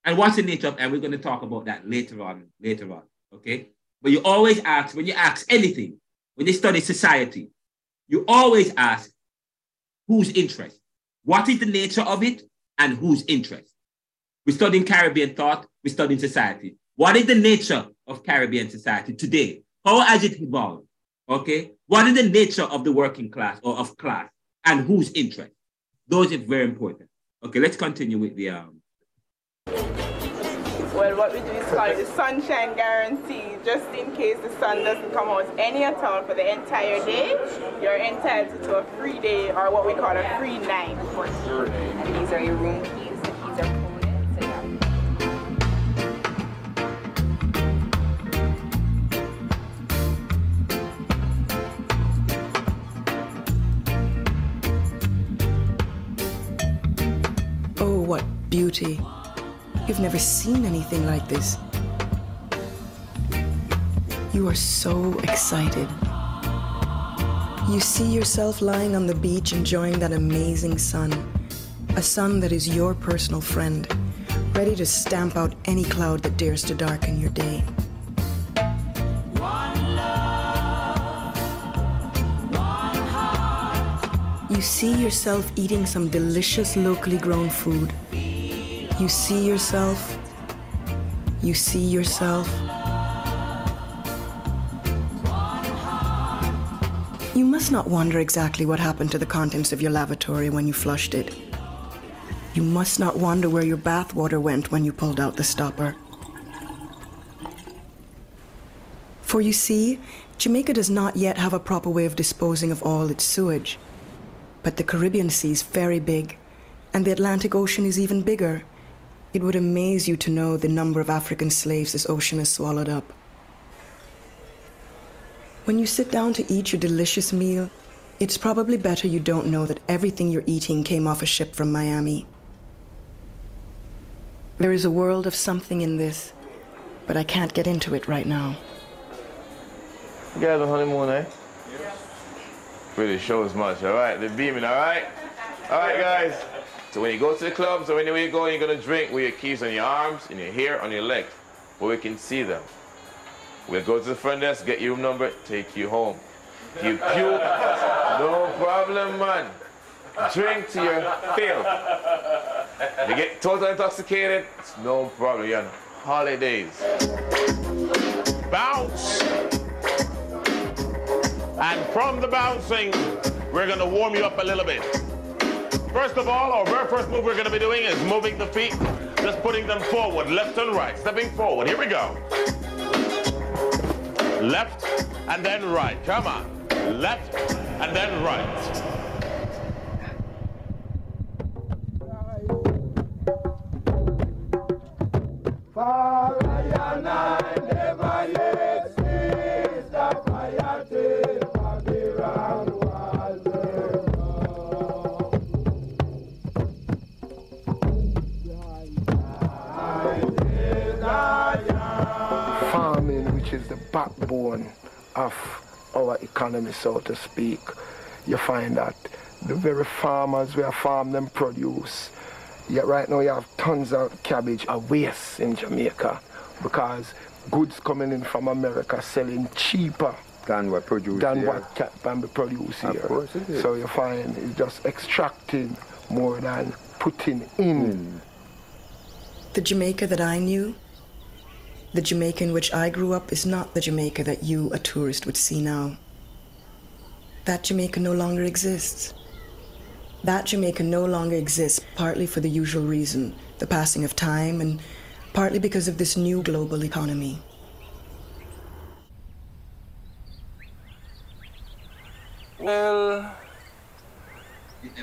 Speaker 1: And what's the nature of, and we're going to talk about that later on, later on, okay? But you always ask, when you ask anything, when you study society, you always ask whose interest? What is the nature of it and whose interest? We're studying Caribbean thought, we're studying society. What is the nature of Caribbean society today? How has it evolved? Okay. What is the nature of the working class or of class and whose interest? Those are very important. Okay, let's continue with the um.
Speaker 35: Well, what we do is call it the sunshine guarantee. Just in case the sun doesn't come out any at all for the entire day, you're entitled to a free day or what we call a free night. And these are your room
Speaker 20: beauty. You've never seen anything like this. You are so excited. You see yourself lying on the beach enjoying that amazing sun. A sun that is your personal friend, ready to stamp out any cloud that dares to darken your day. You see yourself eating some delicious locally grown food. You see yourself. You see yourself. You must not wonder exactly what happened to the contents of your lavatory when you flushed it. You must not wonder where your bathwater went when you pulled out the stopper. For you see, Jamaica does not yet have a proper way of disposing of all its sewage. But the Caribbean Sea is very big, and the Atlantic Ocean is even bigger. It would amaze you to know the number of African slaves this ocean has swallowed up. When you sit down to eat your delicious meal, it's probably better you don't know that everything you're eating came off a ship from Miami. There is a world of something in this, but I can't get into it right now.
Speaker 36: You guys on honeymoon, eh? Really shows much, alright? They're beaming, alright? Alright, guys. So when you go to the clubs or anywhere you go, you're gonna drink with your keys on your arms, in your hair, on your legs, where we can see them. We'll go to the front desk, get your number, take you home. You puke, no problem, man. Drink to your fill. You get totally intoxicated, it's no problem. You're on holidays.
Speaker 37: Bounce. And from the bouncing, we're going to warm you up a little bit. First of all, our very first move we're going to be doing is moving the feet, just putting them forward, left and right, stepping forward. Here we go. Left and then right. Come on. Left and then right.
Speaker 38: farming, backbone of our economy, so to speak, you find that the very farmers where farm them produce. Yet right now you have tons of cabbage a waste in Jamaica because goods coming in from America selling cheaper
Speaker 22: than what produced
Speaker 38: than
Speaker 22: here.
Speaker 38: what ca- can be produced
Speaker 22: Of
Speaker 38: here.
Speaker 22: course it is.
Speaker 38: So you find it's just extracting more than putting in. Hmm.
Speaker 20: The Jamaica that I knew, the Jamaica in which I grew up, is not the Jamaica that you, a tourist, would see now. That Jamaica no longer exists. That Jamaica no longer exists partly for the usual reason, the passing of time, and partly because of this new global economy.
Speaker 38: Well,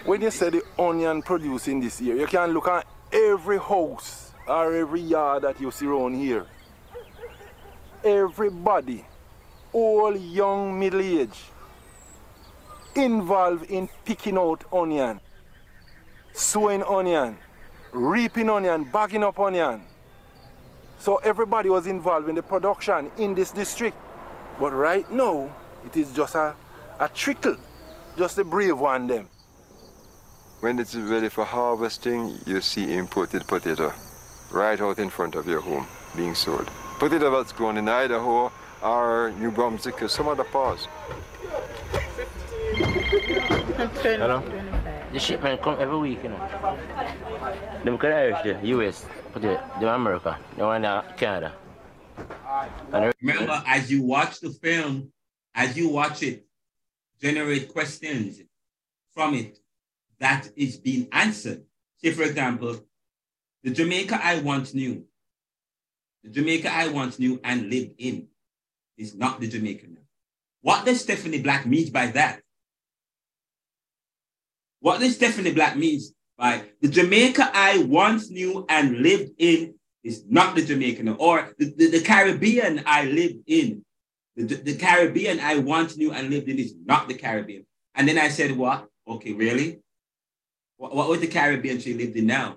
Speaker 38: when you say the onion producing this year, you can look at every house or every yard that you see around here. Everybody, all young, middle age, involved in picking out onion, sowing onion, reaping onion, bagging up onion. So everybody was involved in the production in this district. But right now, it is just a, a trickle, just a brave one them.
Speaker 22: When it's ready for harvesting, you see imported potato right out in front of your home being sold. Potato that's grown in Idaho or New Brunswick or some other parts.
Speaker 39: Hello? The shipment come every week, you know. Them could Irish, the US, put it, the America, the one in Canada. And
Speaker 1: Remember, as you watch the film, as you watch it, generate questions from it that is being answered. Say, for example, the Jamaica I once knew, the Jamaica I once knew and lived in is not the Jamaica now. What does Stephanie Black mean by that? What does Stephanie Black means by the Jamaica I once knew and lived in is not the Jamaica now, or the, the, the Caribbean I lived in. The, the Caribbean I once knew and lived in is not the Caribbean. And then I said, what? Okay, really? What, what was the Caribbean she lived in now?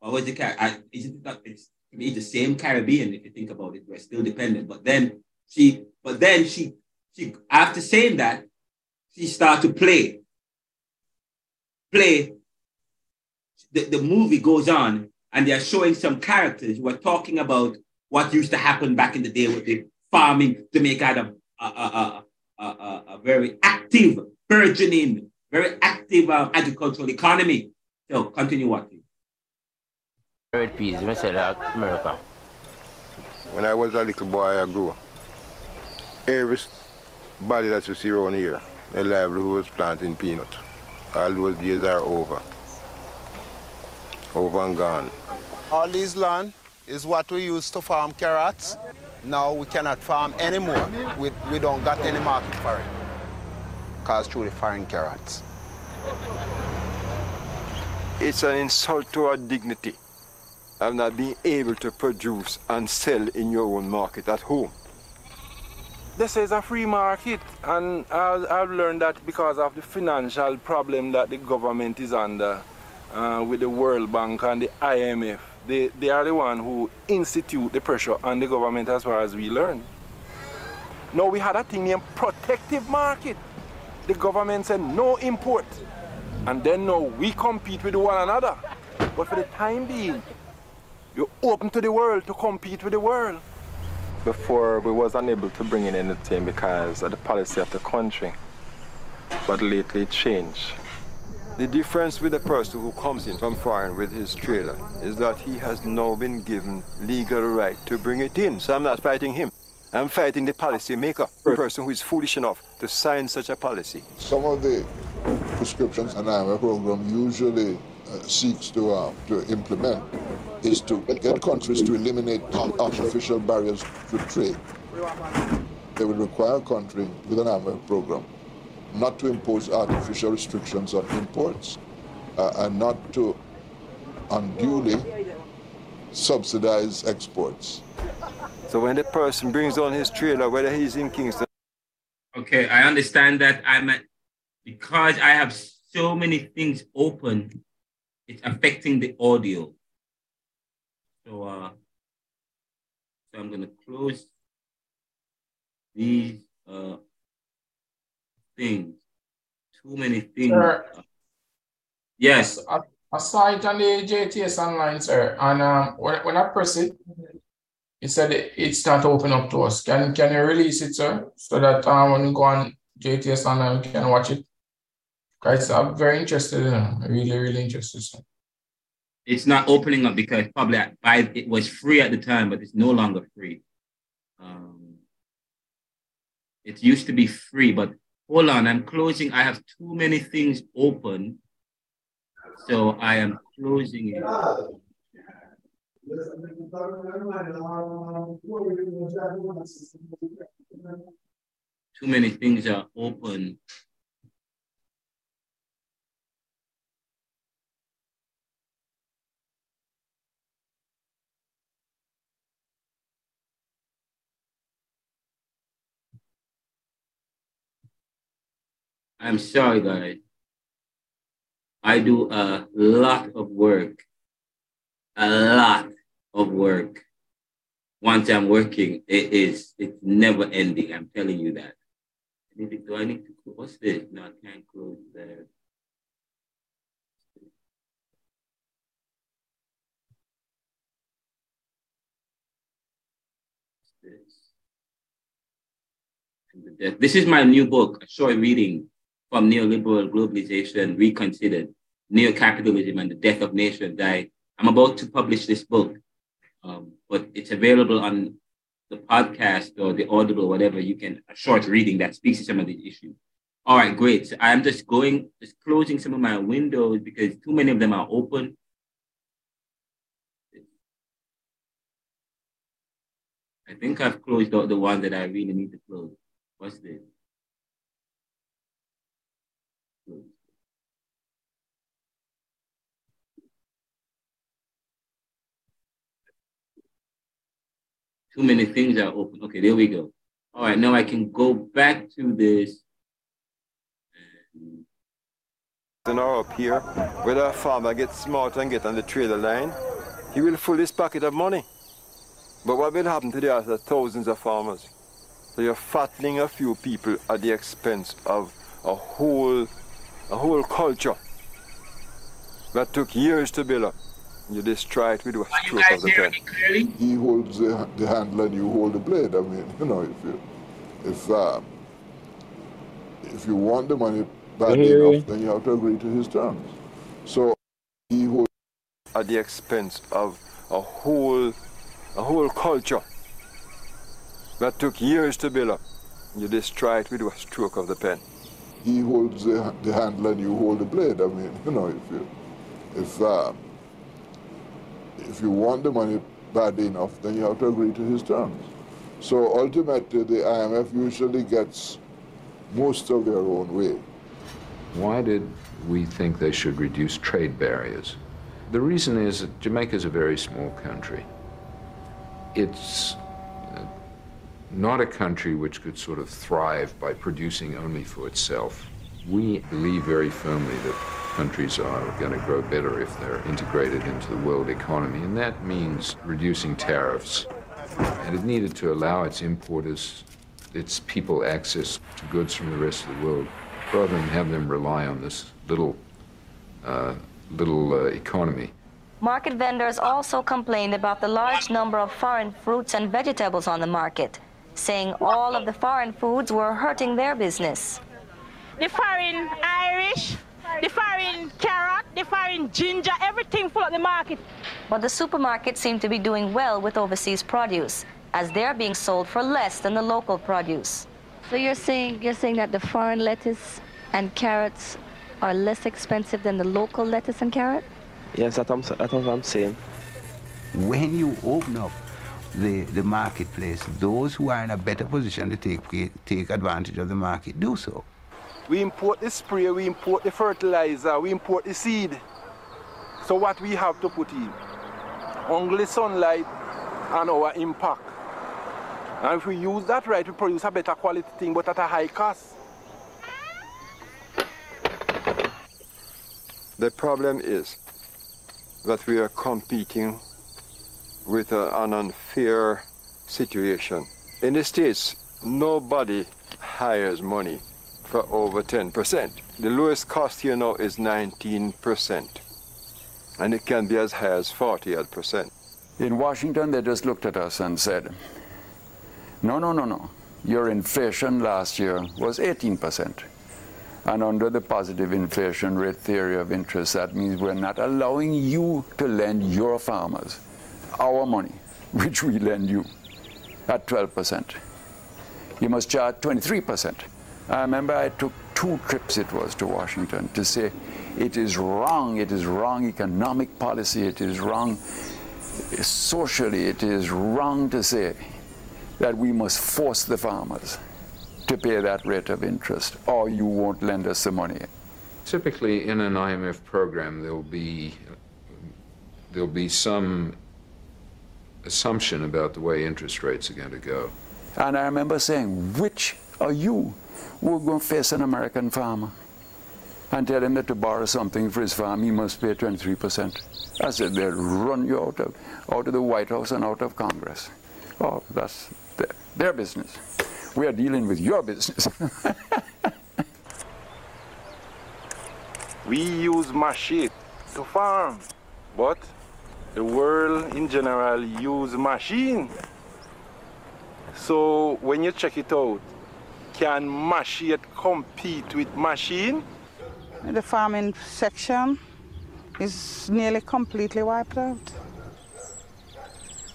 Speaker 1: What was the Car- I, isn't it not, it's, the same Caribbean if you think about it. We're still dependent. But then she, but then she, she after saying that, she started to play. Play. The, the movie goes on and they're showing some characters who are talking about what used to happen back in the day with the farming. Jamaica had a, a, a, a, a, a very active, burgeoning, very active um, agricultural economy. So continue watching.
Speaker 39: Red peas, you say that America.
Speaker 22: When I was a little boy, I grew. Everybody that you see around here, their livelihood was planting peanuts. All those days are over. Over and gone.
Speaker 40: All this land is what we used to farm carrots. Now we cannot farm anymore. We, we don't got any market for it. Cause through the foreign carrots.
Speaker 41: It's an insult to our dignity of not being able to produce and sell in your own market at home.
Speaker 38: This is a free market, and I've, learned that because of the financial problem that the government is under uh, with the World Bank and the IMF. They, they are the one who institute the pressure on the government as far as we learn. Now we had a thing named protective market. The government said no import. And then now we compete with one another. But for the time being, you're open to the world to compete with the world.
Speaker 42: Before we was unable to bring in anything because of the policy of the country. But lately it changed.
Speaker 41: The difference with a person who comes in from foreign with his trailer is that he has now been given legal right to bring it in. So I'm not fighting him. I'm fighting the policy maker, the person who is foolish enough to sign such a policy.
Speaker 43: Some of the prescriptions an IMF program usually uh, seeks to, uh, to implement is to get countries to eliminate artificial barriers to trade. They would require a country with an IMF program not to impose artificial restrictions on imports uh, and not to unduly subsidize exports.
Speaker 41: So when the person brings on his trailer, whether he's in Kingston.
Speaker 1: Okay, I understand that I'm at, because I have so many things open, it's affecting the audio. So, uh, so I'm gonna close these uh, things. Too many things.
Speaker 33: Sir,
Speaker 1: Yes.
Speaker 33: I, I saw it on the JTS online, sir. And um, when, when I press it, it said it, it's not open up to us. Can can you release it, sir? So that um, when you go on JTS online, we can watch it. Guys, I'm very interested in it. Really, really interested, sir.
Speaker 1: It's not opening up because probably by, it was free at the time, but it's no longer free. Um, it used to be free, but hold on, I'm closing. I have too many things open. So I am closing it. Too many things are open. I'm sorry, guys. I do a lot of work, a lot of work. Once I'm working, it is it's never ending. I'm telling you that. Do I need to? What's this? No, I can't close there. This is my new book, a short reading from neoliberal globalization reconsidered, neo-capitalism and the death of nations. I, I'm about to publish this book, um, but it's available on the podcast or the Audible, whatever. You can a short reading that speaks to some of these issues. All right, great. So I'm just going, just closing some of my windows because too many of them are open. I think I've closed out the one that I really need to close. What's this? Too many things are open. Okay, there we go. All right, now I can go back to this.
Speaker 41: And now up here, whether a farmer gets smart and get on the trailer line, he will fill his pocket of money. But what will happen to the other thousands of farmers? So you're fattening a few people at the expense of a whole, a whole culture that took years to build up. You just try it with a stroke of the pen.
Speaker 43: He holds the, the handle and you hold the blade. I mean, you know, if you, if uh, if you want the money badly
Speaker 41: Yeah.
Speaker 43: enough, then you have to agree to his terms. So he holds
Speaker 41: at the expense of a whole, a whole culture that took years to build up. You just try it with a stroke of the pen.
Speaker 43: he holds the, the handle and you hold the blade. I mean, you know, if you if uh, if you want the money badly enough, then you have to agree to his terms. So ultimately, the IMF usually gets most of their own way.
Speaker 27: Why did we think they should reduce trade barriers? The reason is that Jamaica is a very small country. It's uh, not a country which could sort of thrive by producing only for itself. We believe very firmly that countries are going to grow better if they're integrated into the world economy, and that means reducing tariffs. And it needed to allow its importers, its people access to goods from the rest of the world, rather than have them rely on this little, uh, little uh, economy.
Speaker 44: Market vendors also complained about the large number of foreign fruits and vegetables on the market, saying all of the foreign foods were hurting their business.
Speaker 35: The foreign Irish, the foreign carrot, the foreign ginger, everything full of the market.
Speaker 44: But the supermarkets seem to be doing well with overseas produce, as they're being sold for less than the local produce.
Speaker 45: So you're saying you're saying that the foreign lettuce and carrots are less expensive than the local lettuce and carrot?
Speaker 46: Yes, that's what I'm, that's what I'm saying.
Speaker 14: When you open up the, the marketplace, those who are in a better position to take, take advantage of the market do so.
Speaker 38: We import the spray, we import the fertilizer, we import the seed. So what we have to put in? Only sunlight and our impact. And if we use that right, we produce a better quality thing, but at a high cost.
Speaker 41: The problem is that we are competing with an unfair situation. In the States, nobody hires money for over 10%. The lowest cost here now is 19%, and it can be as high as 40 odd percent.
Speaker 23: In Washington, they just looked at us and said, no, no, no, no. Your inflation last year was 18%. And under the positive inflation rate theory of interest, that means we're not allowing you to lend your farmers our money, which we lend you, at 12%. You must charge 23%. I remember I took two trips, it was, to Washington to say, it is wrong, it is wrong economic policy, it is wrong socially, it is wrong to say that we must force the farmers to pay that rate of interest, or you won't lend us the money.
Speaker 27: Typically, in an IMF program, there'll be there'll be some assumption about the way interest rates are going to go.
Speaker 23: And I remember saying, which are you who are going to face an American farmer and tell him that to borrow something for his farm, he must pay 23%? I said, they'll run you out of, out of the White House and out of Congress. Oh, that's their, their business. We are dealing with your business.
Speaker 38: We use machine to farm, but the world in general use machine. So when you check it out, can machine compete with machine?
Speaker 47: The farming section is nearly completely wiped out.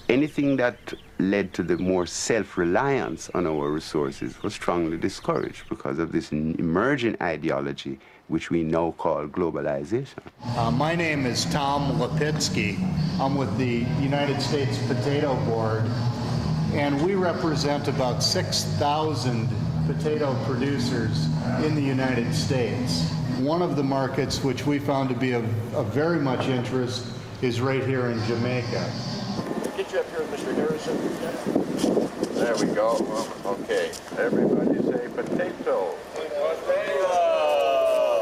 Speaker 14: Anything that led to the more self-reliance on our resources was strongly discouraged because of this emerging ideology which we now call globalization.
Speaker 48: Uh, my name is Tom Lipitsky. I'm with the United States Potato Board, and we represent about 6,000 potato producers in the United States. One of the markets which we found to be of, of very much interest is right here in Jamaica.
Speaker 37: Get you up here, Mr. Harrison. There we go. Well, okay. Everybody say potato. Potato.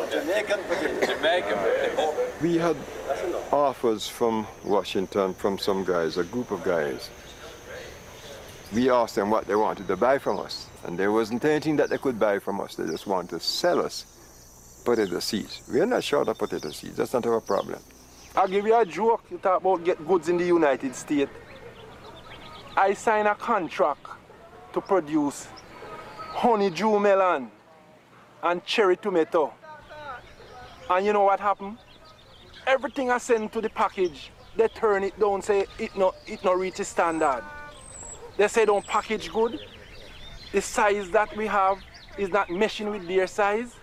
Speaker 41: Jamaican potato. Jamaican We had offers from Washington from some guys, a group of guys. We asked them what they wanted to buy from us, and there wasn't anything that they could buy from us. They just wanted to sell us potato seeds. We're not short of potato seeds. That's not our problem.
Speaker 38: I'll give you a joke. You talk about get goods in the United States. I sign a contract to produce honeydew melon and cherry tomato. And you know what happened? Everything I send to the package, they turn it down, say it not it not reach the standard. They say don't package good. The size that we have is not meshing with their size.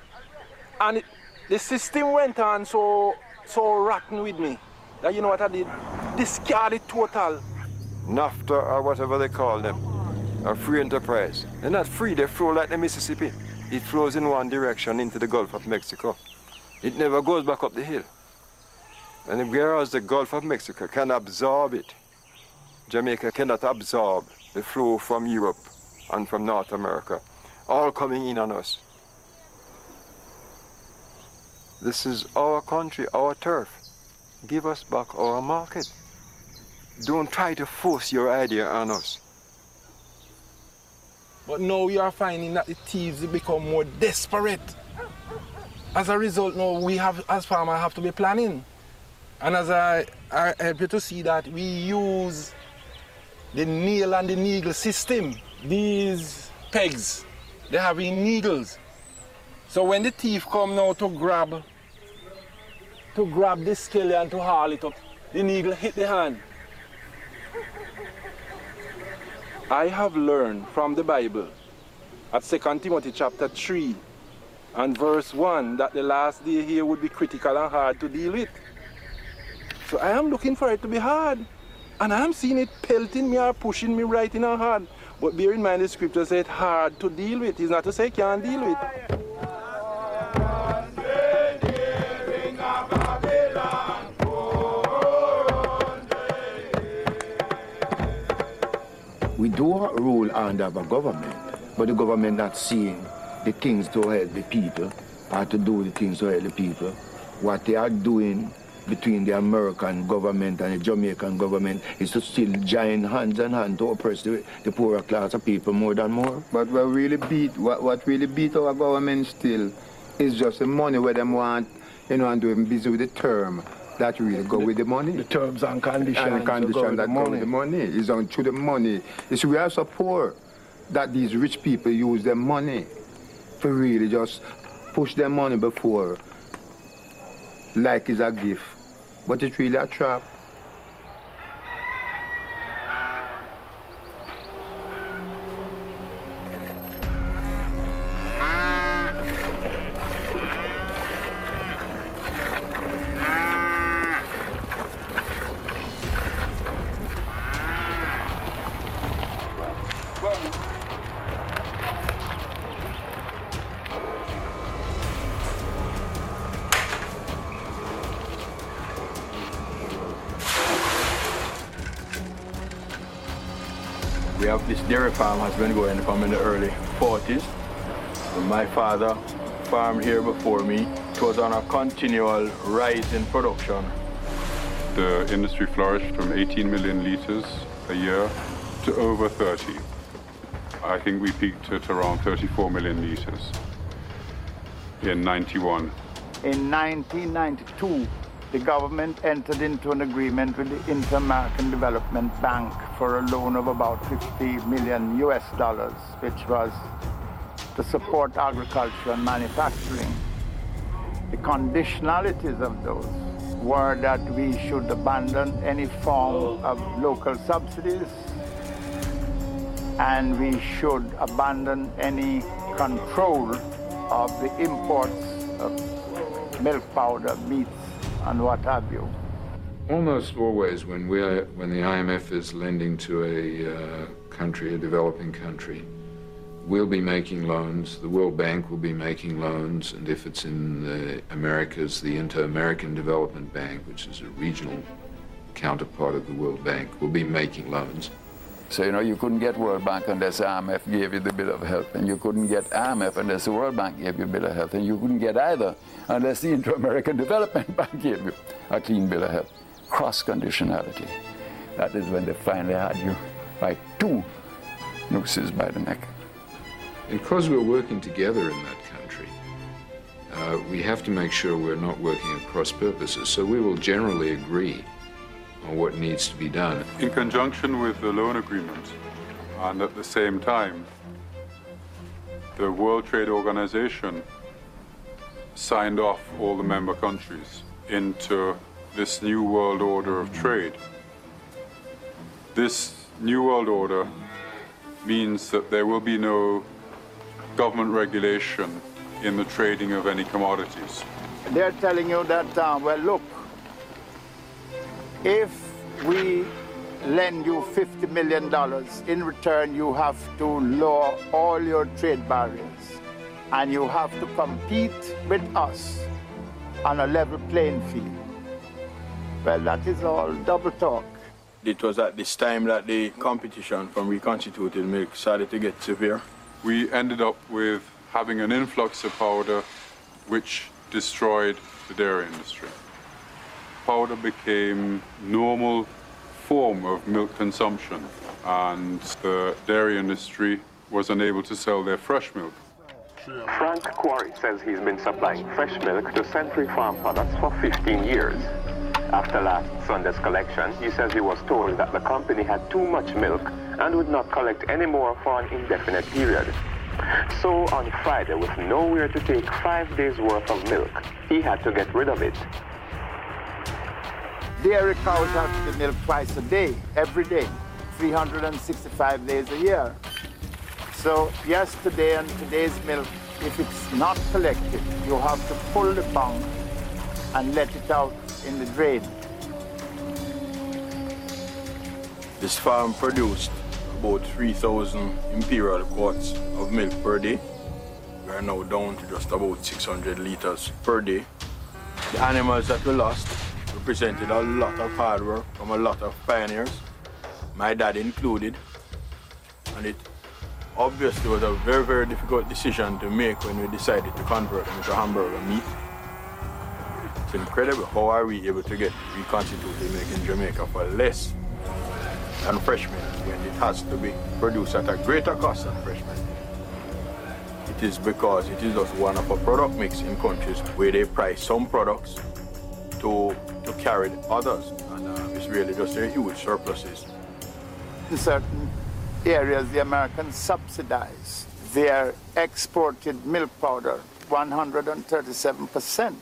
Speaker 38: And it, the system went on so so rotten with me that you know what I did? Discard it total.
Speaker 41: NAFTA or whatever they call them, a free enterprise. They're not free, they flow like the Mississippi. It flows in one direction into the Gulf of Mexico. It never goes back up the hill. And whereas the Gulf of Mexico can absorb it, Jamaica cannot absorb the flow from Europe and from North America, all coming in on us. This is our country, our turf. Give us back our market. Don't try to force your idea on us.
Speaker 38: But now you are finding that the thieves become more desperate. As a result, now we have, as farmers, have to be planning. And as I, I help you to see that we use the nail and the needle system. These pegs, they have needles. So when the thief come now to grab to grab the and to haul it up. The needle hit the hand. I have learned from the Bible at 2 Timothy chapter 3 and verse 1 that the last day here would be critical and hard to deal with. So I am looking for it to be hard. And I'm seeing it pelting me or pushing me right in a hard. But bear in mind the scripture it's hard to deal with. It's not to say can't deal with.
Speaker 49: We do rule under a government, but the government not seeing the things to help the people or to do the things to help the people. What they are doing between the American government and the Jamaican government is to still join hands and hand to oppress the, the poorer class of people more than more.
Speaker 22: But what really beat what, what really beat our government still is just the money where them want, you know, and doing busy with the term that really go
Speaker 49: the,
Speaker 22: with the money.
Speaker 49: The terms and conditions.
Speaker 22: And the conditions that
Speaker 49: go
Speaker 22: with the money. It's on through the money. It's we are so poor that these rich people use their money to really just push their money before like it's a gift. But it's really a trap.
Speaker 50: We have this dairy farm has been going from in the early 40s. My father farmed here before me. It was on a continual rise in production.
Speaker 51: The industry flourished from 18 million liters a year to over 30. I think we peaked at around 34 million liters in 91.
Speaker 22: In 1992, the government entered into an agreement with the Inter-American Development Bank for a loan of about 50 million US dollars, which was to support agriculture and manufacturing. The conditionalities of those were that we should abandon any form of local subsidies and we should abandon any control of the imports of milk powder, meats, and what have you.
Speaker 27: Almost always, when we are, when the IMF is lending to a uh, country, a developing country, we'll be making loans. The World Bank will be making loans, and if it's in the Americas, the Inter-American Development Bank, which is a regional counterpart of the World Bank, will be making loans.
Speaker 23: So, you know, you couldn't get World Bank unless IMF gave you the bill of health, and you couldn't get IMF unless the World Bank gave you a bill of health, and you couldn't get either unless the Inter-American Development Bank gave you a clean bill of health. Cross-conditionality. That is when they finally had you by two nooses by the neck.
Speaker 27: And because we're working together in that country, uh, we have to make sure we're not working at cross purposes. So we will generally agree on what needs to be done.
Speaker 51: In conjunction with the loan agreement, and at the same time, the World Trade Organization signed off all the member countries into this new world order of trade. This new world order means that there will be no government regulation in the trading of any commodities.
Speaker 22: They're telling you that, uh, well, look, if we lend you $50 million, in return you have to lower all your trade barriers and you have to compete with us on a level playing field. Well, that is all double talk.
Speaker 52: It was at this time that the competition from reconstituted milk started to get severe.
Speaker 51: We ended up with having an influx of powder which destroyed the dairy industry. Powder became normal form of milk consumption and the dairy industry was unable to sell their fresh milk.
Speaker 49: Frank Quarry says he's been supplying fresh milk to Century Farm Products for 15 years. After last Sunday's collection, he says he was told that the company had too much milk and would not collect any more for an indefinite period. So on Friday, with nowhere to take five days worth of milk, he had to get rid of it.
Speaker 22: Dairy cows have to milk twice a day, every day, 365 days a year. So yesterday and today's milk, if it's not collected, you have to pull the pump and let it out in the drain.
Speaker 52: This farm produced about 3,000 imperial quarts of milk per day. We are now down to just about 600 liters per day. The animals that we lost represented a lot of hard work from a lot of pioneers, my dad included. And it obviously was a very, very difficult decision to make when we decided to convert them into hamburger meat. Incredible how are we able to get reconstituted milk in Jamaica for less than fresh milk when it has to be produced at a greater cost than fresh milk. It is because it is just one of a product mix in countries where they price some products to, to carry others. And uh, it's really just a huge surpluses.
Speaker 22: In certain areas, the Americans subsidize their exported milk powder 137%.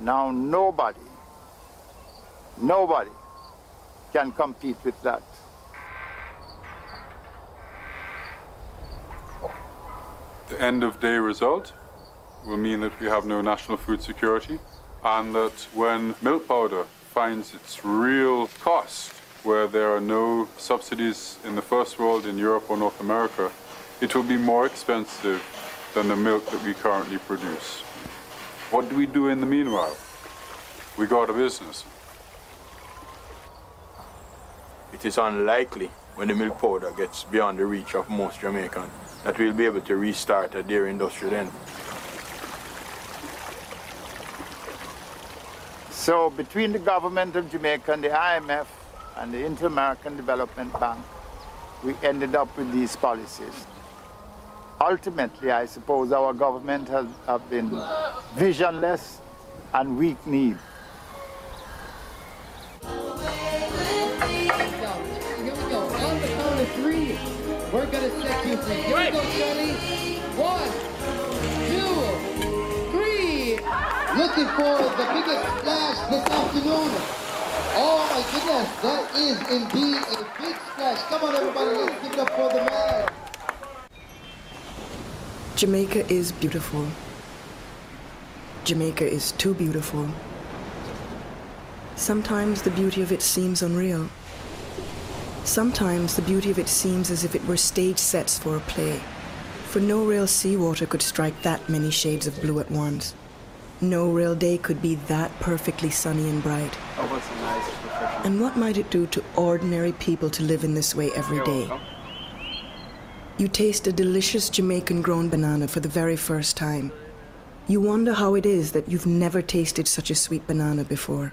Speaker 22: Now nobody, nobody can compete with that.
Speaker 51: The end of day result will mean that we have no national food security and that when milk powder finds its real cost, where there are no subsidies in the first world, in Europe or North America, it will be more expensive than the milk that we currently produce. What do we do in the meanwhile? We go out of business.
Speaker 52: It is unlikely when the milk powder gets beyond the reach of most Jamaicans that we'll be able to restart a dairy industry then.
Speaker 22: So between the government of Jamaica and the IMF and the Inter-American Development Bank, we ended up with these policies. Ultimately, I suppose our government has have been visionless and weak-kneed.
Speaker 16: We're gonna set you free. Here we go, Johnny. One, two, three. Looking for the biggest splash this afternoon. Oh my goodness, that is indeed a big splash. Come on, everybody, let's give it up for the man.
Speaker 20: Jamaica is beautiful. Jamaica is too beautiful. Sometimes the beauty of it seems unreal. Sometimes the beauty of it seems as if it were stage sets for a play, for no real seawater could strike that many shades of blue at once. No real day could be that perfectly sunny and bright.
Speaker 11: Oh, nice?
Speaker 20: And what might it do to ordinary people to live in this way every day? You taste a delicious Jamaican grown banana for the very first time. You wonder how it is that you've never tasted such a sweet banana before.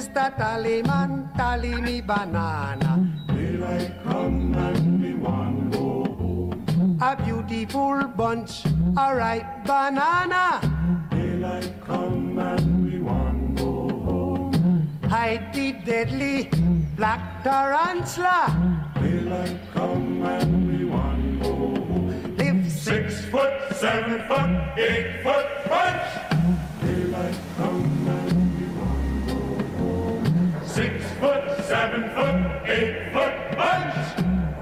Speaker 53: Mr. Tallyman, tally me banana. Daylight come and me want go home. A beautiful bunch, a ripe banana. Daylight come and me want go home. Hide the deadly black tarantula. Daylight come and me want go home. Live six foot, seven foot, eight foot bunch. Daylight come foot, seven foot, eight foot bunch.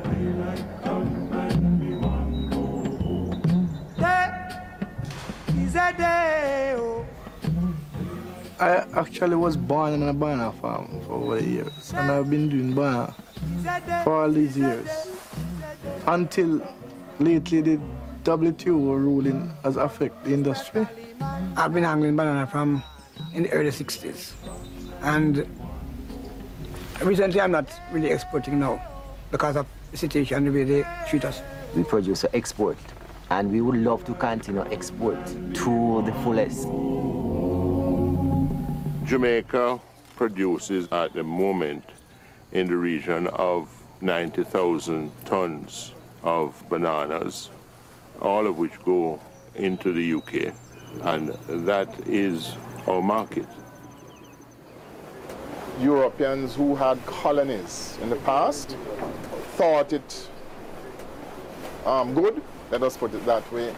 Speaker 53: Daylight come and me want go home. There is a day. oh.
Speaker 54: I actually was born in a banana farm for over the years, and I've been doing banana for all these years. Until lately, the WTO ruling has affected the industry.
Speaker 55: I've been handling banana from in the early 60s. And recently I'm not really exporting now because of the situation, the way they treat us.
Speaker 56: We produce or export, and we would love to continue export to the fullest.
Speaker 57: Jamaica produces at the moment in the region of 90,000 tons of bananas, all of which go into the UK, and that is our market.
Speaker 58: Europeans who had colonies in the past thought it um, good, let us put it that way,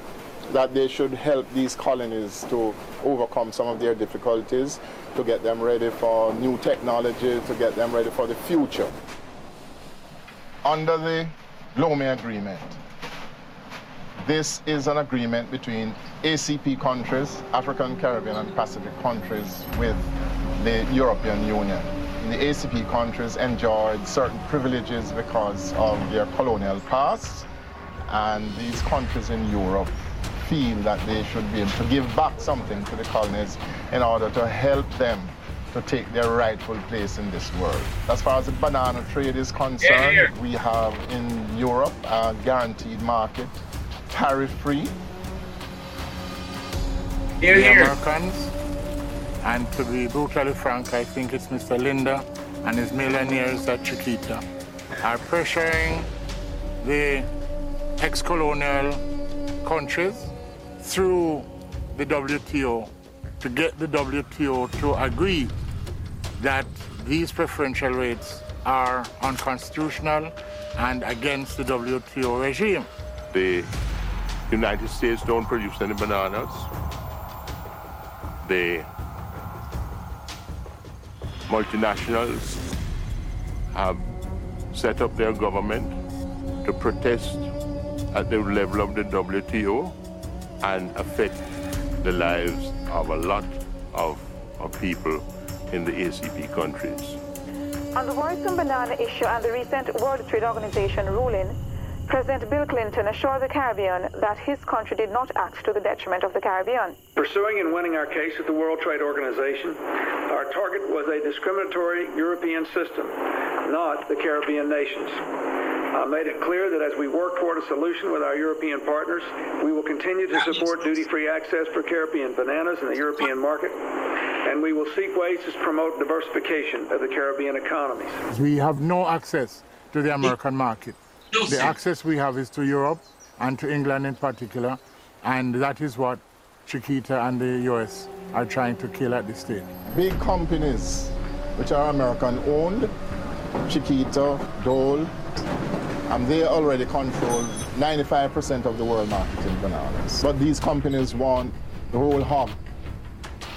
Speaker 58: that they should help these colonies to overcome some of their difficulties, to get them ready for new technology, to get them ready for the future. Under the Lomé Agreement, this is an agreement between ACP countries, African, Caribbean, and Pacific countries with the European Union. The ACP countries enjoyed certain privileges because of their colonial past, and these countries in Europe feel that they should be able to give back something to the colonies in order to help them to take their rightful place in this world. As far as the banana trade is concerned, we have in Europe a guaranteed market, tariff-free.
Speaker 1: the Americans, and to be brutally frank, I think it's Mr. Lindner and his millionaires at Chiquita are pressuring the ex-colonial countries through the WTO to get the WTO to agree that these preferential rates are unconstitutional and against the WTO regime.
Speaker 57: The United States don't produce any bananas. The multinationals have set up their government to protest at the level of the WTO and affect the lives of a lot of, of people in the ACP countries.
Speaker 59: On the worrisome banana issue and the recent World Trade Organization ruling, President Bill Clinton assured the Caribbean that his country did not act to the detriment of the Caribbean.
Speaker 60: Pursuing and winning our case at the World Trade Organization, our target was a discriminatory European system, not the Caribbean nations. I made it clear that as we work toward a solution with our European partners, we will continue to support duty-free access for Caribbean bananas in the European market, and we will seek ways to promote diversification of the Caribbean economies.
Speaker 1: We have no access to the American market.
Speaker 61: The access we have is to Europe and to England in particular, and that is what Chiquita and the US are trying to kill at this stage.
Speaker 58: Big companies which are American owned, Chiquita, Dole, and they already control 95% of the world market in bananas. But these companies want the whole hog.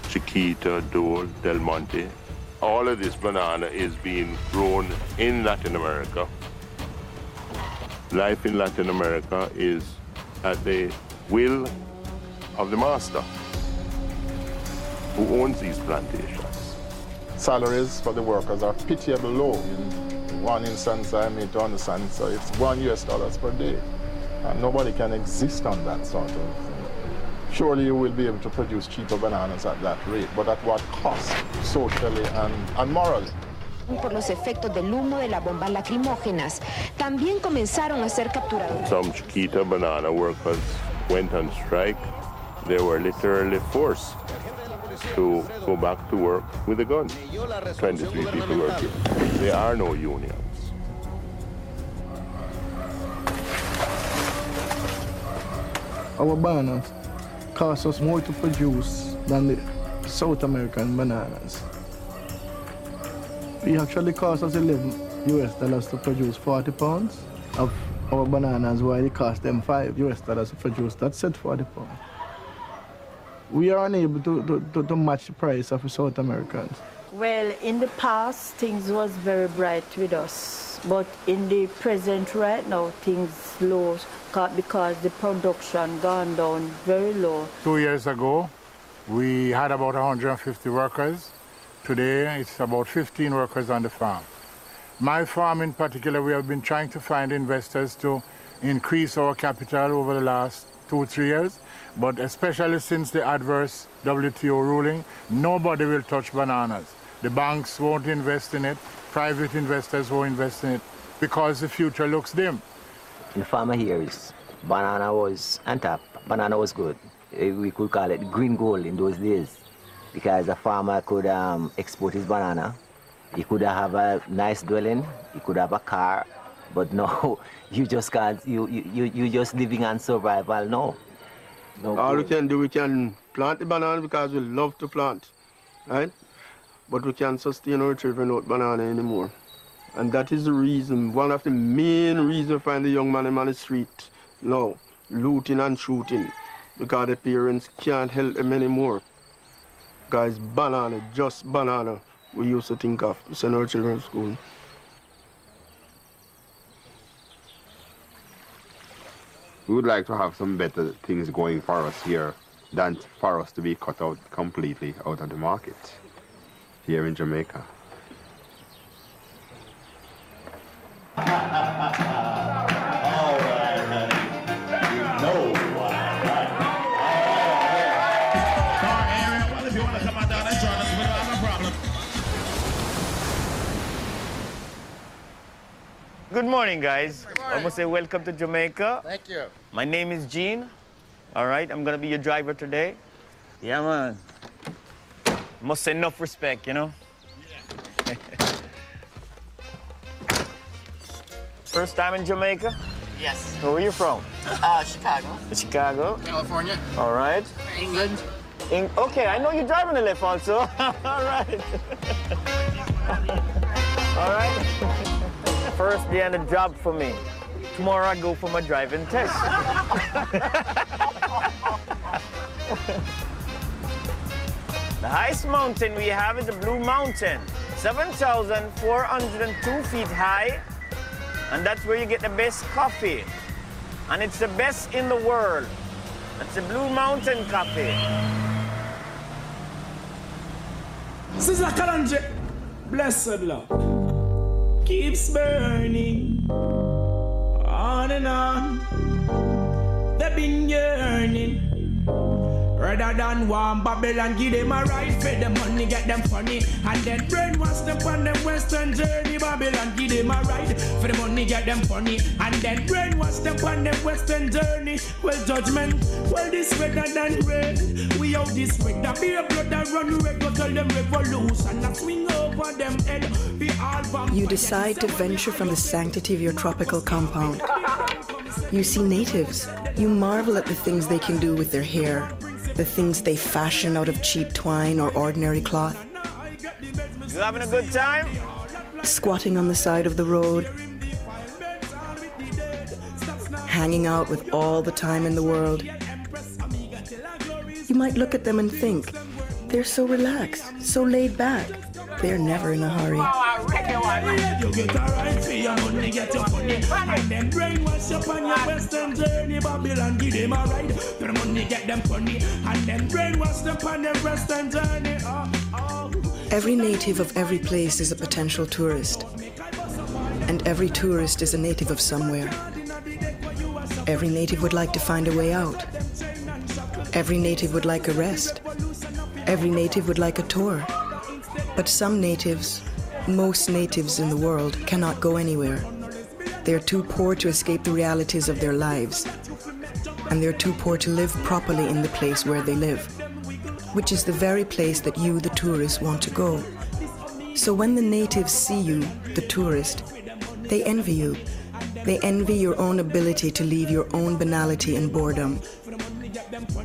Speaker 62: Chiquita, Dole, Del Monte, all of this banana is being grown in Latin America. Life in Latin America is at the will of the master who owns these plantations.
Speaker 58: Salaries for the workers are pitiable low. In one instance, I made to understand, so it's one US dollars per day. And nobody can exist on that sort of thing. Surely you will be able to produce cheaper bananas at that rate, but at what cost, socially and, and morally?
Speaker 63: Por los efectos del humo de las bombas lacrimógenas. También comenzaron a ser capturados.
Speaker 62: Some Chiquita banana workers went on strike. They were literally forced to go back to work with a gun. 23 people were killed. There are no unions.
Speaker 55: Our bananas cost us more to produce than the South American bananas. It actually cost us 11 US dollars to produce 40 pounds of our bananas, while it cost them 5 US dollars to produce that set 40 pounds. We are unable to, to, to, to match the price of the South Americans.
Speaker 64: Well, in the past, things was very bright with us. But in the present right now, things low because the production gone down very low.
Speaker 61: Two years ago, we had about 150 workers. Today, it's about 15 workers on the farm. My farm in particular, we have been trying to find investors to increase our capital over the last two, three years. But especially since the adverse WTO ruling, nobody will touch bananas. The banks won't invest in it, private investors won't invest in it because the future looks dim.
Speaker 56: The farmer years, banana was on top. Banana was good. Eh, We could call it green gold in those days because a farmer could um, export his banana. He could have a nice dwelling. He could have a car. But no, you just can't. You you you you just living on survival now. No
Speaker 55: All we can do, we can plant the banana because we love to plant, right? But we can't sustain our children without banana anymore. And that is the reason, one of the main reasons find the young man in on the street now, looting and shooting, because the parents can't help them anymore. Guys, banana, just banana, we used to think of to send our children to school.
Speaker 14: We would like to have some better things going for us here than for us to be cut out completely out of the market here in Jamaica.
Speaker 65: Oh, Good morning, guys. I must say welcome to Jamaica.
Speaker 66: Thank you.
Speaker 65: My name is Gene. All right, I'm gonna be your driver today. Yeah, man. Must say enough respect, you know. Yeah. First time in Jamaica?
Speaker 66: Yes.
Speaker 65: Where are you from?
Speaker 66: Uh, Chicago.
Speaker 65: Chicago.
Speaker 66: California.
Speaker 65: All right.
Speaker 66: England.
Speaker 65: In, okay, I know you're driving a lift also. All right. All right. First day on the job for me. Tomorrow I go for my driving test. the highest mountain we have is the Blue Mountain, 7,402 feet high, and that's where you get the best coffee. And it's the best in the world. That's the Blue Mountain coffee.
Speaker 67: Sister Kalanje, blessed love, keeps burning on and on. They've been yearning. Rather than one Babylon, give them a right for the money, get them funny. And then brainwash them on them western journey. Babylon, give them a right for the money, get them funny. And then brainwash them on them western journey. Well, judgment, well, this redder than red. We out this red, that be a blood that run red, go tell them revolution. And swing over them head,
Speaker 20: You decide to venture from the sanctity of your tropical compound. You see natives. You marvel at the things they can do with their hair, the things they fashion out of cheap twine or ordinary cloth.
Speaker 61: You having a good time?
Speaker 20: Squatting on the side of the road, hanging out with all the time in the world. You might look at them and think, they're so relaxed, so laid back. They're never in a hurry. Every native of every place is a potential tourist. And every tourist is a native of somewhere. Every native would like to find a way out. Every native would like a rest. Every native would like a tour. But some natives, most natives in the world, cannot go anywhere. They are too poor to escape the realities of their lives. And they're too poor to live properly in the place where they live, which is the very place that you, the tourist, want to go. So when the natives see you, the tourist, they envy you. They envy your own ability to leave your own banality and boredom.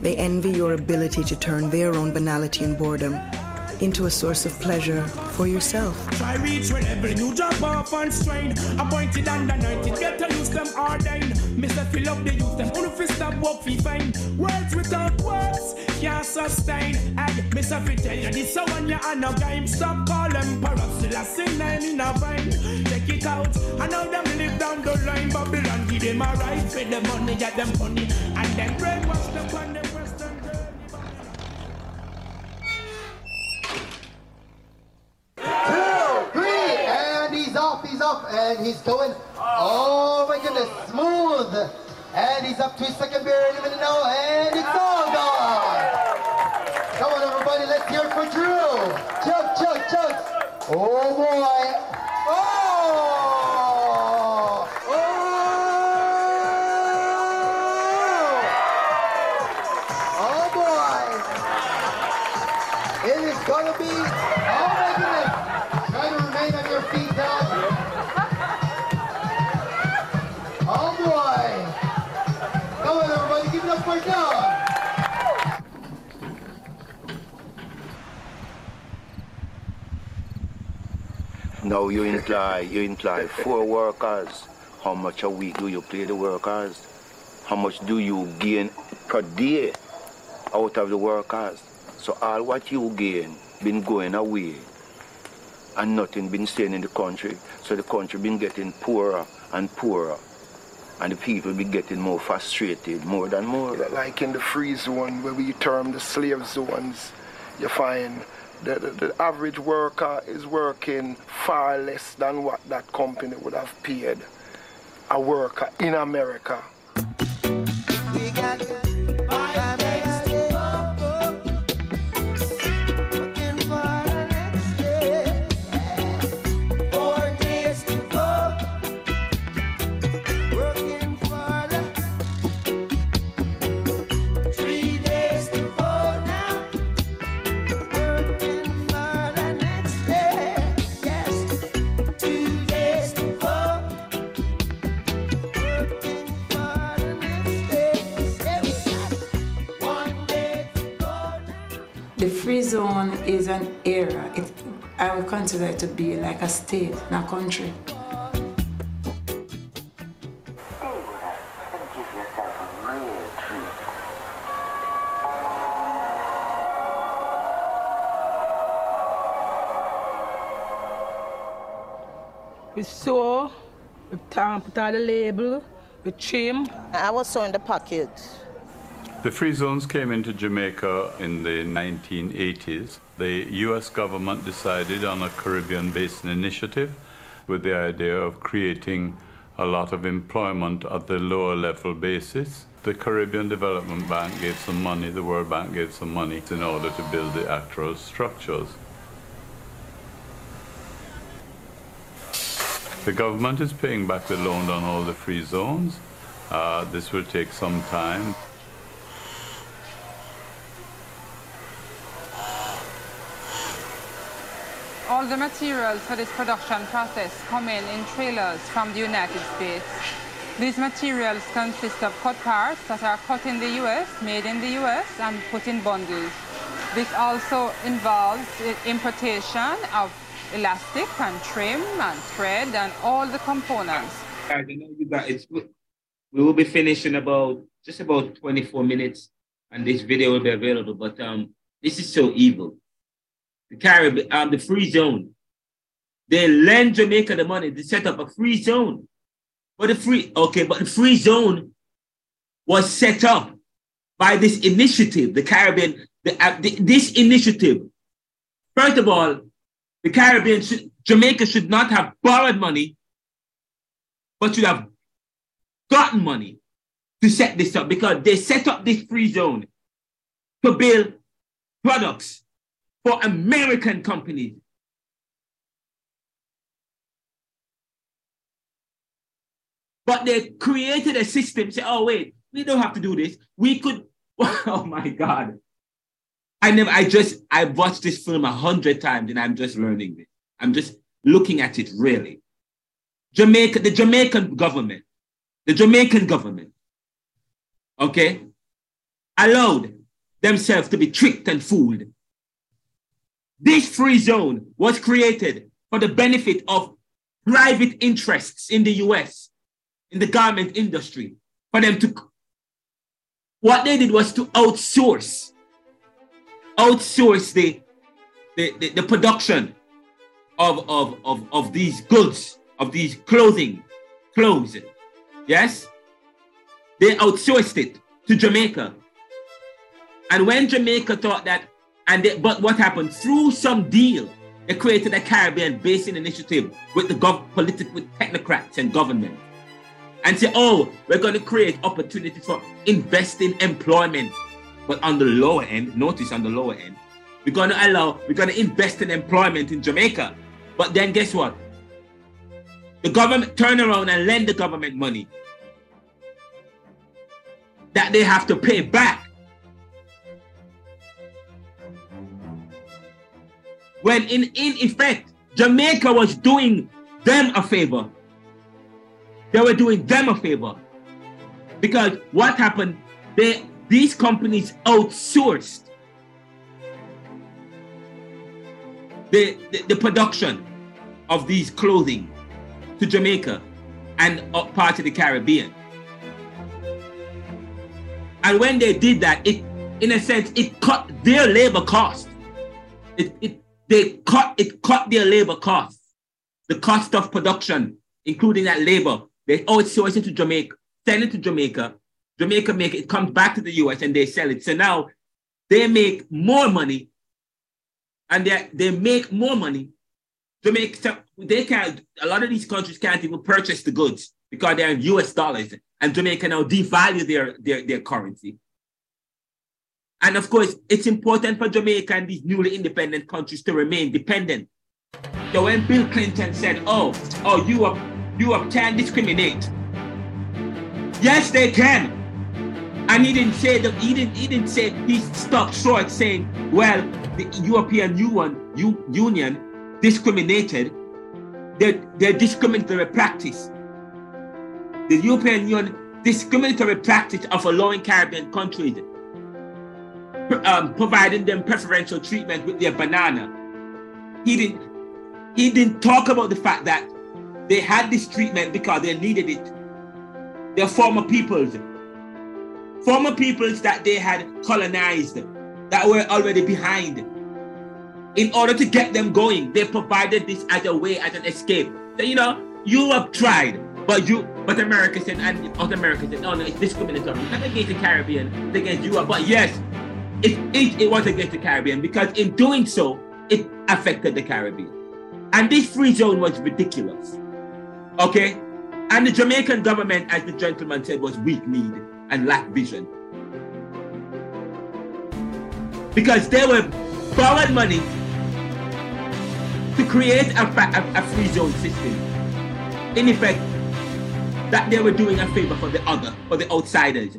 Speaker 20: They envy your ability to turn their own banality and boredom into a source of pleasure for yourself.
Speaker 67: Try reach whenever you drop off strain. Appointed use them ordained. Mr. Fill up them fist stop work fi fine. Words without words can't sustain. Mr. You this, so when you're on a game, stop call them parables. Still a sin name in a vine. Take it out, them live down the line. Babylon give them a right for the money, get them and then brainwash them
Speaker 62: two, three, and he's off, he's off, and he's going. Oh my goodness, smooth. And he's up to his second beer in a minute now, and it's all gone. Come on, everybody, let's hear it for Drew. Chug, chug, chug. Oh Now
Speaker 15: you imply you imply four workers. How much a week do you pay the workers? How much do you gain per day out of the workers? So all what you gain been going away and nothing been staying in the country. So the country been getting poorer and poorer. And the people be getting more frustrated more than more.
Speaker 16: Like in the free zone where we term the slave zones, you find the, the, the average worker is working far less than what that company would have paid a worker in America.
Speaker 68: Is an era. It, I would consider it to be like a state, not a country.
Speaker 69: We sew, we tam- put on the label, we trim.
Speaker 4: I was sewing the pocket.
Speaker 70: The free zones came into Jamaica in the 1980s. The US government decided on a Caribbean Basin Initiative with the idea of creating a lot of employment at the lower level basis. The Caribbean Development Bank gave some money, the World Bank gave some money in order to build the actual structures. The government is paying back the loan on all the free zones. Uh, this will take some time.
Speaker 69: All the materials for this production process come in in trailers from the United States. These materials consist of cut parts that are cut in the US, made in the US, and put in bundles. This also involves importation of elastic and trim and thread and all the components.
Speaker 1: I know you got. We will be finishing about just about 24 minutes, and this video will be available. But um, this is so evil. The Caribbean, um, the free zone. They lend Jamaica the money to set up a free zone. But the free, okay, but the free zone was set up by this initiative, the Caribbean, the, uh, the, this initiative. First of all, the Caribbean, should, Jamaica should not have borrowed money, but should have gotten money to set this up because they set up this free zone to build products for American companies. But they created a system, say, oh, wait, we don't have to do this. We could, oh my God. I never, I just, I watched this film a hundred times and I'm just learning this. I'm just looking at it really. Jamaica, the Jamaican government, the Jamaican government, okay, allowed themselves to be tricked and fooled. This free zone was created for the benefit of private interests in the US, in the garment industry, for them to, what they did was to outsource outsource the, the, the, the production of, of, of, of these goods, of these clothing, clothes. Yes? They outsourced it to Jamaica. And when Jamaica thought that, and they, but what happened? Through some deal, they created a Caribbean Basin Initiative with the gov- political with technocrats and government. And say, oh, we're going to create opportunities for investing employment but on the lower end, notice on the lower end, we're going to allow, we're going to invest in employment in Jamaica. But then guess what? The government turn around and lend the government money that they have to pay back. When in, in effect, Jamaica was doing them a favor. They were doing them a favor. Because what happened? They these companies outsourced the, the, the production of these clothing to Jamaica and part of the Caribbean. And when they did that, it in a sense it cut their labor cost. It, it they cut it cut their labor costs, the cost of production, including that labor. They outsource it to Jamaica, send it to Jamaica, Jamaica make it, comes back to the US and they sell it. So now they make more money and they, they make more money. Jamaica, they can't, a lot of these countries can't even purchase the goods because they're in US dollars and Jamaica now devalue their, their, their currency. And of course, it's important for Jamaica and these newly independent countries to remain dependent. So when Bill Clinton said, oh, oh, you up can discriminate. Yes, they can. And he didn't say that he didn't he didn't say he stopped short saying, well, the European Union, Union discriminated their, their discriminatory practice. The European Union discriminatory practice of allowing Caribbean countries um, providing them preferential treatment with their banana. He didn't he didn't talk about the fact that they had this treatment because they needed it. Their former peoples former peoples that they had colonized, that were already behind. In order to get them going, they provided this as a way, as an escape. So, you know, Europe tried, but you, but America said, and North America said, no, no, it's discriminatory. Not against the Caribbean, it's against Europe. But yes, it, it, it was against the Caribbean because in doing so, it affected the Caribbean. And this free zone was ridiculous. Okay? And the Jamaican government, as the gentleman said, was weak-kneed and lack vision. Because they were borrowed money to create a, a, a free zone system. In effect, that they were doing a favor for the other, for the outsiders.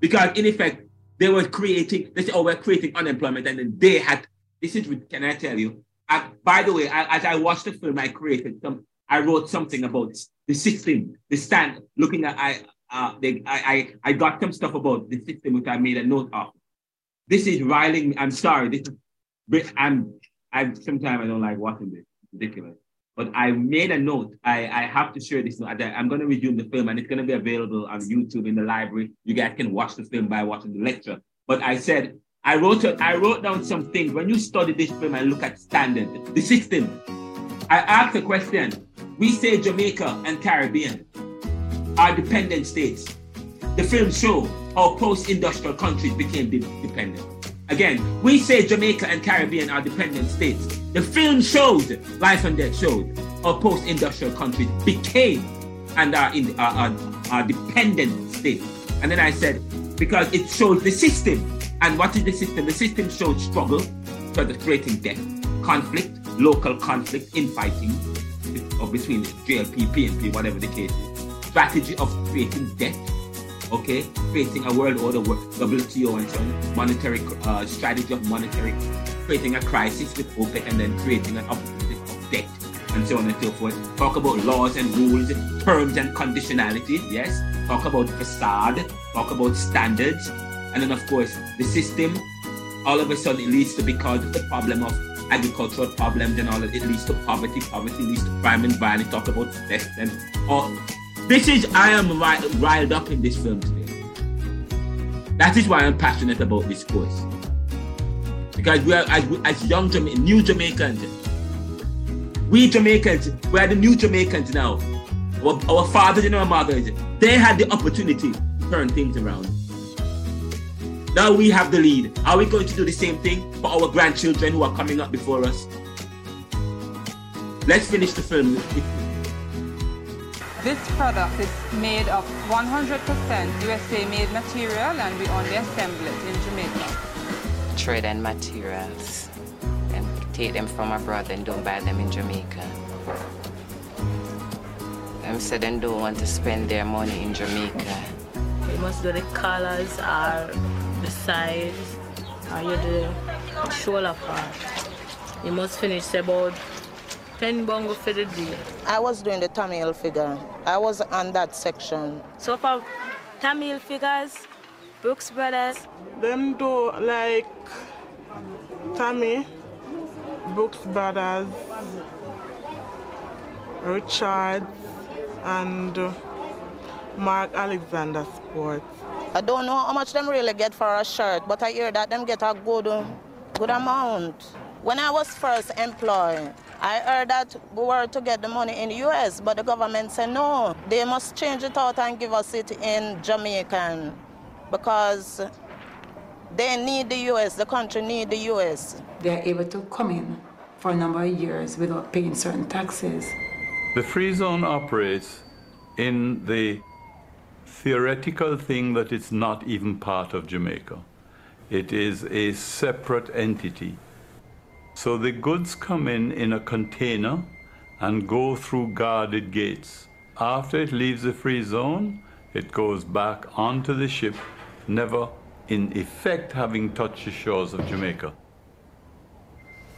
Speaker 1: Because in effect, they were creating, they said, oh, we're creating unemployment. And then they had, this is, can I tell you, I, by the way, I, as I watched the film, I created some. I wrote something about the system, the stand. Looking at I, uh, they, I, I, I got some stuff about the system which I made a note of. This is riling me. I'm sorry. This is, I'm. I sometimes I don't like watching this. It's ridiculous. But I made a note. I, I have to share this. note. I'm going to resume the film, and it's going to be available on YouTube in the library. You guys can watch the film by watching the lecture. But I said I wrote I wrote down some things. When you study this film and look at standard, the system, I asked a question. We say Jamaica and Caribbean are dependent states. The film show how post-industrial countries became de- dependent. Again, we say Jamaica and Caribbean are dependent states. The film showed, Life and Debt showed, how post-industrial countries became and are in are, are, are dependent states. And then I said, because it shows the system and what is the system? The system shows struggle, so the creating death, conflict, local conflict, infighting or between JLP, PNP, whatever the case is. Strategy of creating death, okay? Creating a world order, WTO and so on. Monetary uh, strategy of monetary, creating a crisis with OPEC and then creating an opportunity of debt and so on and so forth. Talk about laws and rules, terms and conditionality, yes. Talk about facade, talk about standards, and then, of course, the system, all of a sudden, it leads to because of the problem of agricultural problems and all of it leads to poverty. Poverty leads to crime and violence. Talk about theft and all. This is, I am riled up in this film today. That is why I'm passionate about this course. Because we are, as, as young Jama- new Jamaicans, we Jamaicans, we are the new Jamaicans now. Our, our fathers and our mothers, they had the opportunity to turn things around. Now we have the lead. Are we going to do the same thing for our grandchildren who are coming up before us? Let's finish the film.
Speaker 71: This product is made of 100% USA made material and we only assemble it in Jamaica.
Speaker 72: Trade in materials and take them from abroad and don't buy them in Jamaica. Them said they don't want to spend their money in Jamaica.
Speaker 73: You must do the colors are the size or you the shoulder part. You must finish about 10 bongo for the day.
Speaker 74: I was doing the Tommy Hilfiger. I was on that section.
Speaker 73: So for Tommy Hilfigers, Brooks Brothers.
Speaker 75: Them do like Tammy, Brooks Brothers, Richard, and uh, Mark Alexander Sports.
Speaker 74: I don't know how much them really get for a shirt, but I hear that them get a good, good amount. When I was first employed, I heard that we were to get the money in the US, but the government said no, they must change it out and give us it in Jamaican because they need the US, the country need the US.
Speaker 76: They're able to come in for a number of years without paying certain taxes.
Speaker 70: The free zone operates in the theoretical thing that it's not even part of Jamaica. It is a separate entity. So the goods come in in a container and go through guarded gates. After it leaves the free zone, it goes back onto the ship, never in effect having touched the shores of Jamaica.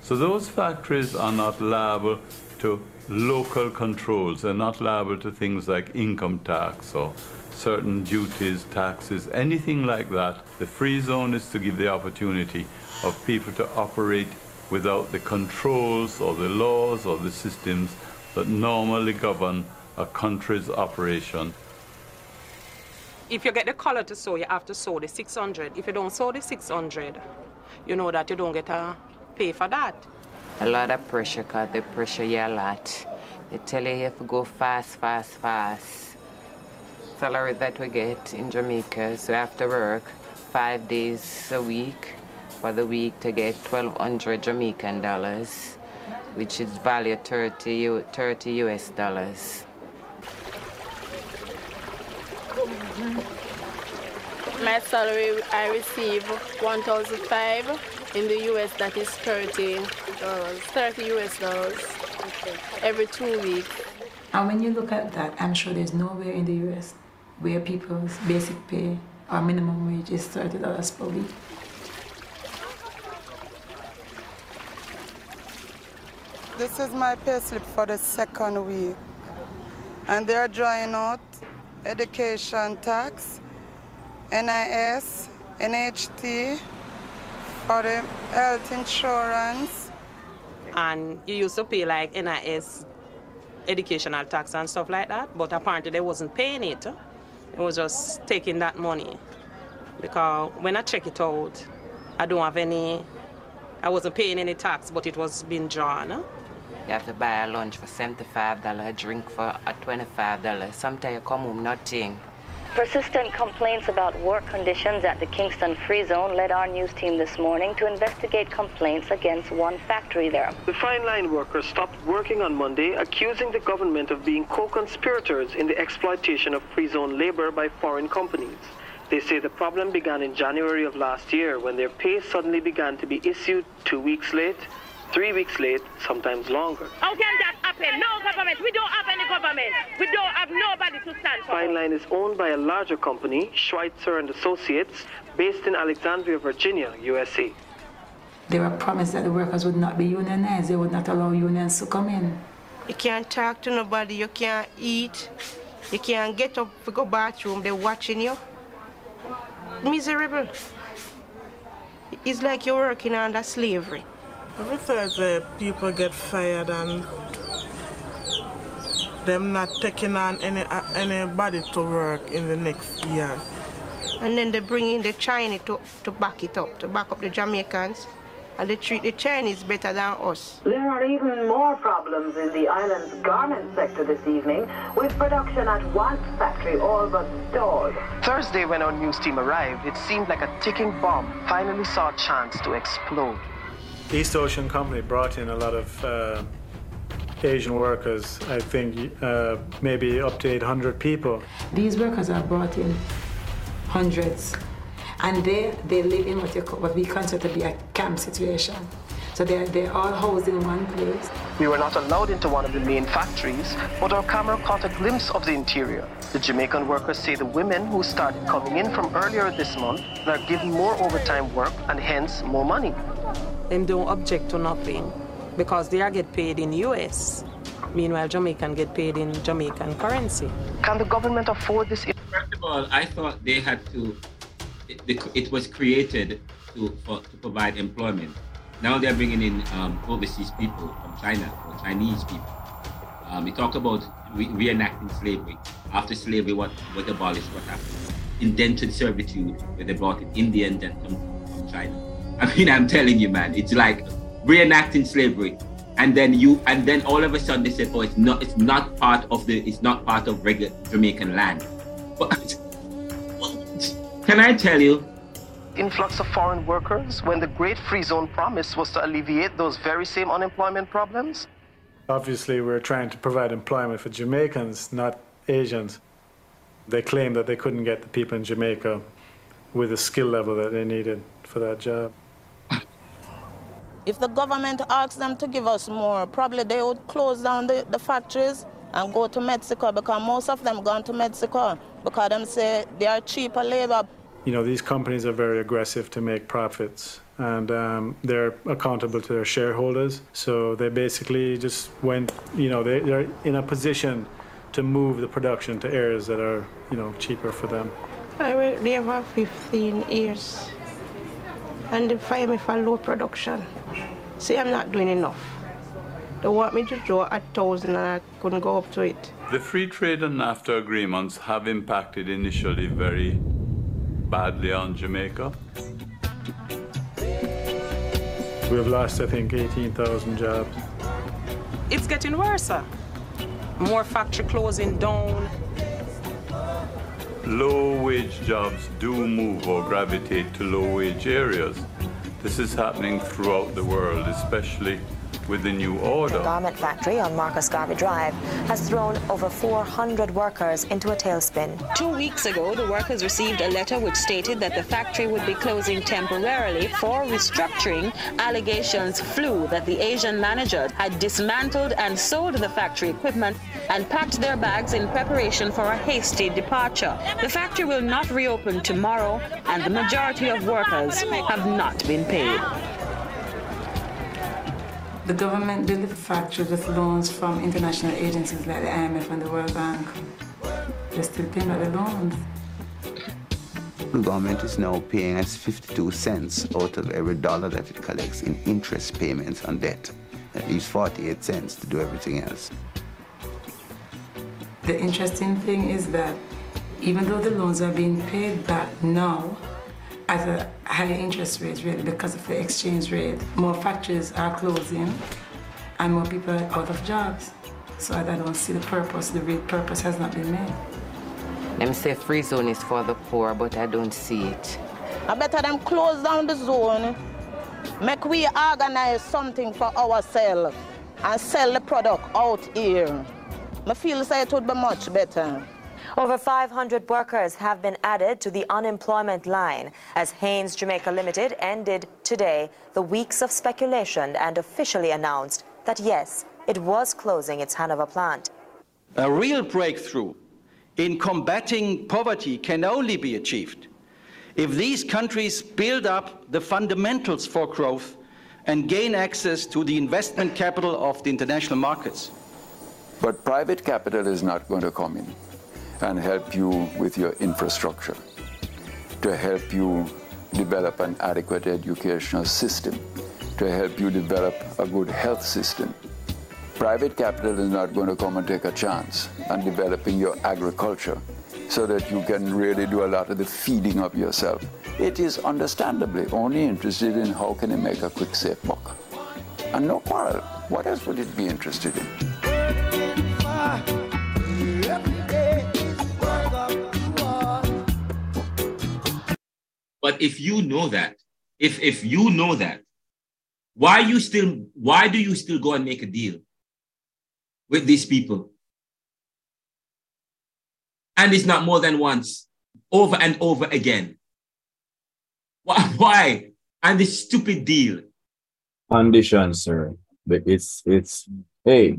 Speaker 70: So those factories are not liable to local controls. They're not liable to things like income tax or certain duties, taxes, anything like that. The free zone is to give the opportunity of people to operate without the controls or the laws or the systems that normally govern a country's operation.
Speaker 69: If you get the color to sew, you have to sew the 600. If you don't sew the 600, you know that you don't get a pay for that.
Speaker 72: A lot of pressure, cause they pressure you a lot. They tell you you have to go fast, fast, fast salary that we get in Jamaica. So after work five days a week for the week to get 1,200 Jamaican dollars, which is value 30, 30 US dollars.
Speaker 73: My salary, I receive 1,005 in the US, that is 30 dollars, 30 US dollars every two weeks.
Speaker 76: And when you look at that, I'm sure there's nowhere in the US where people's basic pay or minimum wage is $30 per week.
Speaker 77: This is my payslip for the second week. And they're drawing out education tax, NIS, NHT, for the health insurance.
Speaker 69: And you used to pay like NIS educational tax and stuff like that, but apparently they wasn't paying it. It was just taking that money. Because when I check it out, I don't have any, I wasn't paying any tax, but it was being drawn.
Speaker 78: You have to buy a lunch for $75, a drink for a $25. Sometimes you come home nothing.
Speaker 25: Persistent complaints about work conditions at the Kingston Free Zone led our news team this morning to investigate complaints against one factory there.
Speaker 79: The fine line workers stopped working on Monday, accusing the government of being co-conspirators in the exploitation of free zone labor by foreign companies. They say the problem began in January of last year when their pay suddenly began to be issued two weeks late, three weeks late, sometimes longer.
Speaker 80: How can that happen? No government. We don't have any government. We don't have nobody to stand for.
Speaker 79: Fine Line is owned by a larger company, Schweitzer and Associates, based in Alexandria, Virginia, USA.
Speaker 81: They were promised that the workers would not be unionized. They would not allow unions to come in.
Speaker 82: You can't talk to nobody. You can't eat. You can't get up to go bathroom. They're watching you. Miserable. It's like you're working under slavery.
Speaker 83: Besides, the people get fired and them not taking on any uh, anybody to work in the next year.
Speaker 82: And then they bring in the Chinese to, to back it up, to back up the Jamaicans. And they treat the Chinese better than us.
Speaker 10: There are even more problems in the island's garment sector this evening, with production at one factory all but stalled.
Speaker 79: Thursday, when our news team arrived, it seemed like a ticking bomb finally saw a chance to explode.
Speaker 72: East Ocean Company brought in a lot of uh, Asian workers. I think uh, maybe up to 800 people.
Speaker 81: These workers are brought in hundreds, and they they live in what, you, what we consider to be a camp situation. So they're, they're all housed in one place.
Speaker 79: We were not allowed into one of the main factories, but our camera caught a glimpse of the interior. The Jamaican workers say the women who started coming in from earlier this month are given more overtime work and hence more money.
Speaker 69: Them don't object to nothing because they are get paid in US. Meanwhile, Jamaican get paid in Jamaican currency.
Speaker 79: Can the government afford this?
Speaker 1: First of all, I thought they had to, it, it was created to, for, to provide employment. Now they're bringing in um, overseas people from China or Chinese people. Um, we talk about re- reenacting slavery. After slavery, what, what abolished, what happened? Indentured servitude, where they brought in Indians and from, from China. I mean, I'm telling you, man, it's like reenacting slavery. And then you, and then all of a sudden they said, "Oh, it's not, it's not part of the, it's not part of regular Jamaican land." But can I tell you,
Speaker 79: influx of foreign workers when the Great Free Zone promise was to alleviate those very same unemployment problems?
Speaker 72: Obviously, we're trying to provide employment for Jamaicans, not Asians. They claim that they couldn't get the people in Jamaica with the skill level that they needed for that job.
Speaker 74: If the government asks them to give us more, probably they would close down the, the factories and go to Mexico because most of them gone to Mexico because them say they are cheaper labor.
Speaker 72: You know, these companies are very aggressive to make profits and um, they're accountable to their shareholders. So they basically just went, you know, they, they're in a position to move the production to areas that are, you know, cheaper for them.
Speaker 82: I worked there for 15 years and they fire me for low production. See, I'm not doing enough. They want me to draw a thousand and I couldn't go up to it.
Speaker 70: The free trade and NAFTA agreements have impacted initially very badly on Jamaica.
Speaker 72: We've lost, I think, 18,000 jobs.
Speaker 69: It's getting worse. Sir. More factory closing down.
Speaker 70: Low wage jobs do move or gravitate to low wage areas. This is happening throughout the world, especially with the new order.
Speaker 84: The garment factory on Marcus Garvey Drive has thrown over 400 workers into a tailspin.
Speaker 85: Two weeks ago, the workers received a letter which stated that the factory would be closing temporarily for restructuring. Allegations flew that the Asian manager had dismantled and sold the factory equipment and packed their bags in preparation for a hasty departure. The factory will not reopen tomorrow, and the majority of workers have not been paid.
Speaker 72: The government built the factory with loans from international agencies like the IMF and the World Bank. They're still paying back the loans.
Speaker 14: The government is now paying us 52 cents out of every dollar that it collects in interest payments on debt. At least 48 cents to do everything else.
Speaker 72: The interesting thing is that even though the loans are being paid back now at a higher interest rate, really, because of the exchange rate, more factories are closing and more people are out of jobs. So I don't see the purpose, the real purpose has not been made.
Speaker 86: Them say free zone is for the poor, but I don't see it.
Speaker 74: I better them close down the zone. Make we organize something for ourselves and sell the product out here. I feel say it would be much better.
Speaker 10: Over 500 workers have been added to the unemployment line as Hanes Jamaica Limited ended today the weeks of speculation and officially announced that yes, it was closing its Hanover plant.
Speaker 12: A real breakthrough in combating poverty can only be achieved if these countries build up the fundamentals for growth and gain access to the investment capital of the international markets.
Speaker 23: But private capital is not going to come in and help you with your infrastructure, to help you develop an adequate educational system, to help you develop a good health system. Private capital is not going to come and take a chance on developing your agriculture so that you can really do a lot of the feeding of yourself. It is understandably only interested in how can it make a quick, safe buck. And no quarrel. What else would it be interested in?
Speaker 1: But if you know that, if if you know that, why you still why do you still go and make a deal with these people? And it's not more than once, over and over again. Why? And this stupid deal.
Speaker 6: condition, sir. It's it's hey,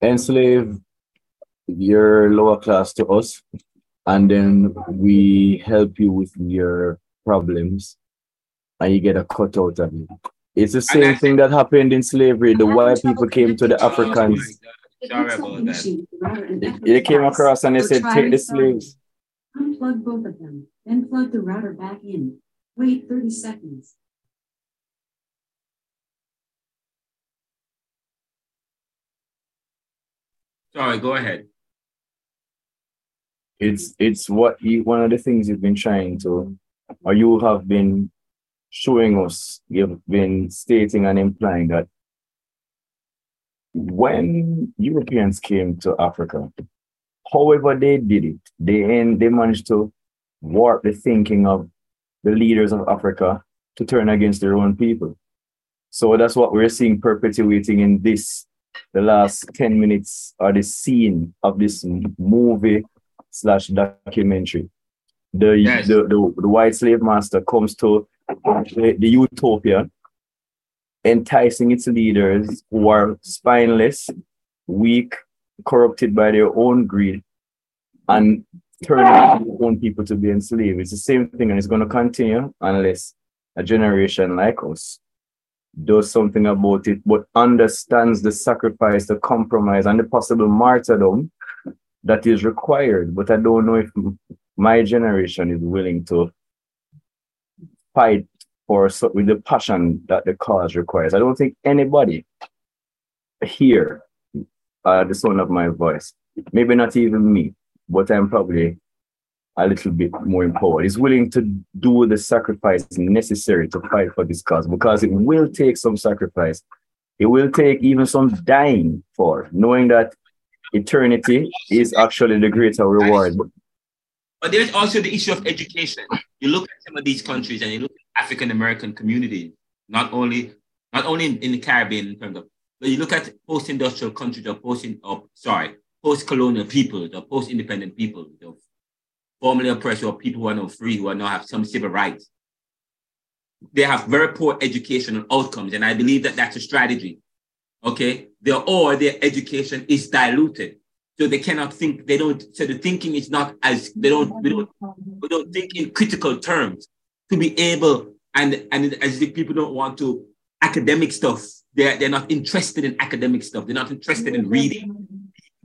Speaker 6: enslave your lower class to us, and then we help you with your problems, and you get a cut out of it. It's the same thing that happened in slavery. The white people came to the Africans.
Speaker 1: Oh Sorry about that.
Speaker 6: They came across and they said, "Take the slaves."
Speaker 87: Unplug both of them, then plug the router back in. Wait 30 seconds.
Speaker 1: Sorry, go ahead.
Speaker 6: It's it's what you one of the things you've been trying to, or you have been showing us. You've been stating and implying that when Europeans came to Africa, however they did it, they in, they managed to warp the thinking of the leaders of Africa to turn against their own people. So that's what we're seeing perpetuating in this, the last 10 minutes or the scene of this movie slash documentary. The,
Speaker 1: Yes.
Speaker 6: the, the, the white slave master comes to the, the utopia, enticing its leaders who are spineless, weak, corrupted by their own greed, and turning their own people to be enslaved. It's the same thing, and it's going to continue unless a generation like us does something about it, but understands the sacrifice, the compromise, and the possible martyrdom that is required. But I don't know if my generation is willing to fight for with the passion that the cause requires. I don't think anybody here, uh, the sound of my voice, maybe not even me, but I'm probably a little bit more empowered, is willing to do the sacrifice necessary to fight for this cause because it will take some sacrifice. It will take even some dying for knowing that eternity is actually the greater reward.
Speaker 1: But there's also the issue of education. You look at some of these countries and you look at African American communities, not only not only in, in the Caribbean in terms of, but you look at post-industrial countries or post or sorry, post-colonial people or post-independent people, know, formerly oppressed or people who are now free, who are now have some civil rights. They have very poor educational outcomes, and I believe that that's a strategy. Okay, their or their education is diluted so they cannot think they don't so the thinking is not as they don't we don't we don't think in critical terms to be able and and as if people don't want to academic stuff they're, they're not interested in academic stuff. They're not interested in reading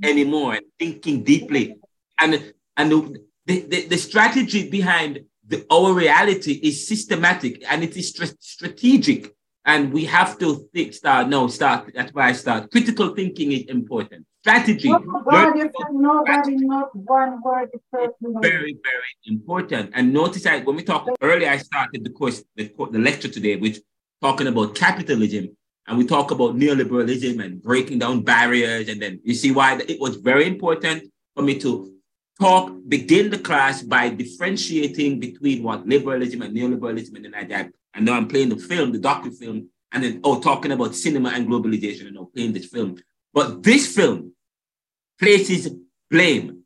Speaker 1: anymore and thinking deeply. And, and the, the, the strategy behind the, our reality is systematic and it is strategic. And we have to think, start, no, start, that's why I start. Critical thinking is important. Strategy. Not one word. Very, very important. And notice I, when we talked earlier, I started the course, the, the lecture today, which talking about capitalism and we talk about neoliberalism and breaking down barriers. And then you see why it was very important for me to talk, begin the class by differentiating between what liberalism and neoliberalism and then I, I now I'm playing the film, the docu film, and then oh, talking about cinema and globalization and I'm playing this film. But this film places blame.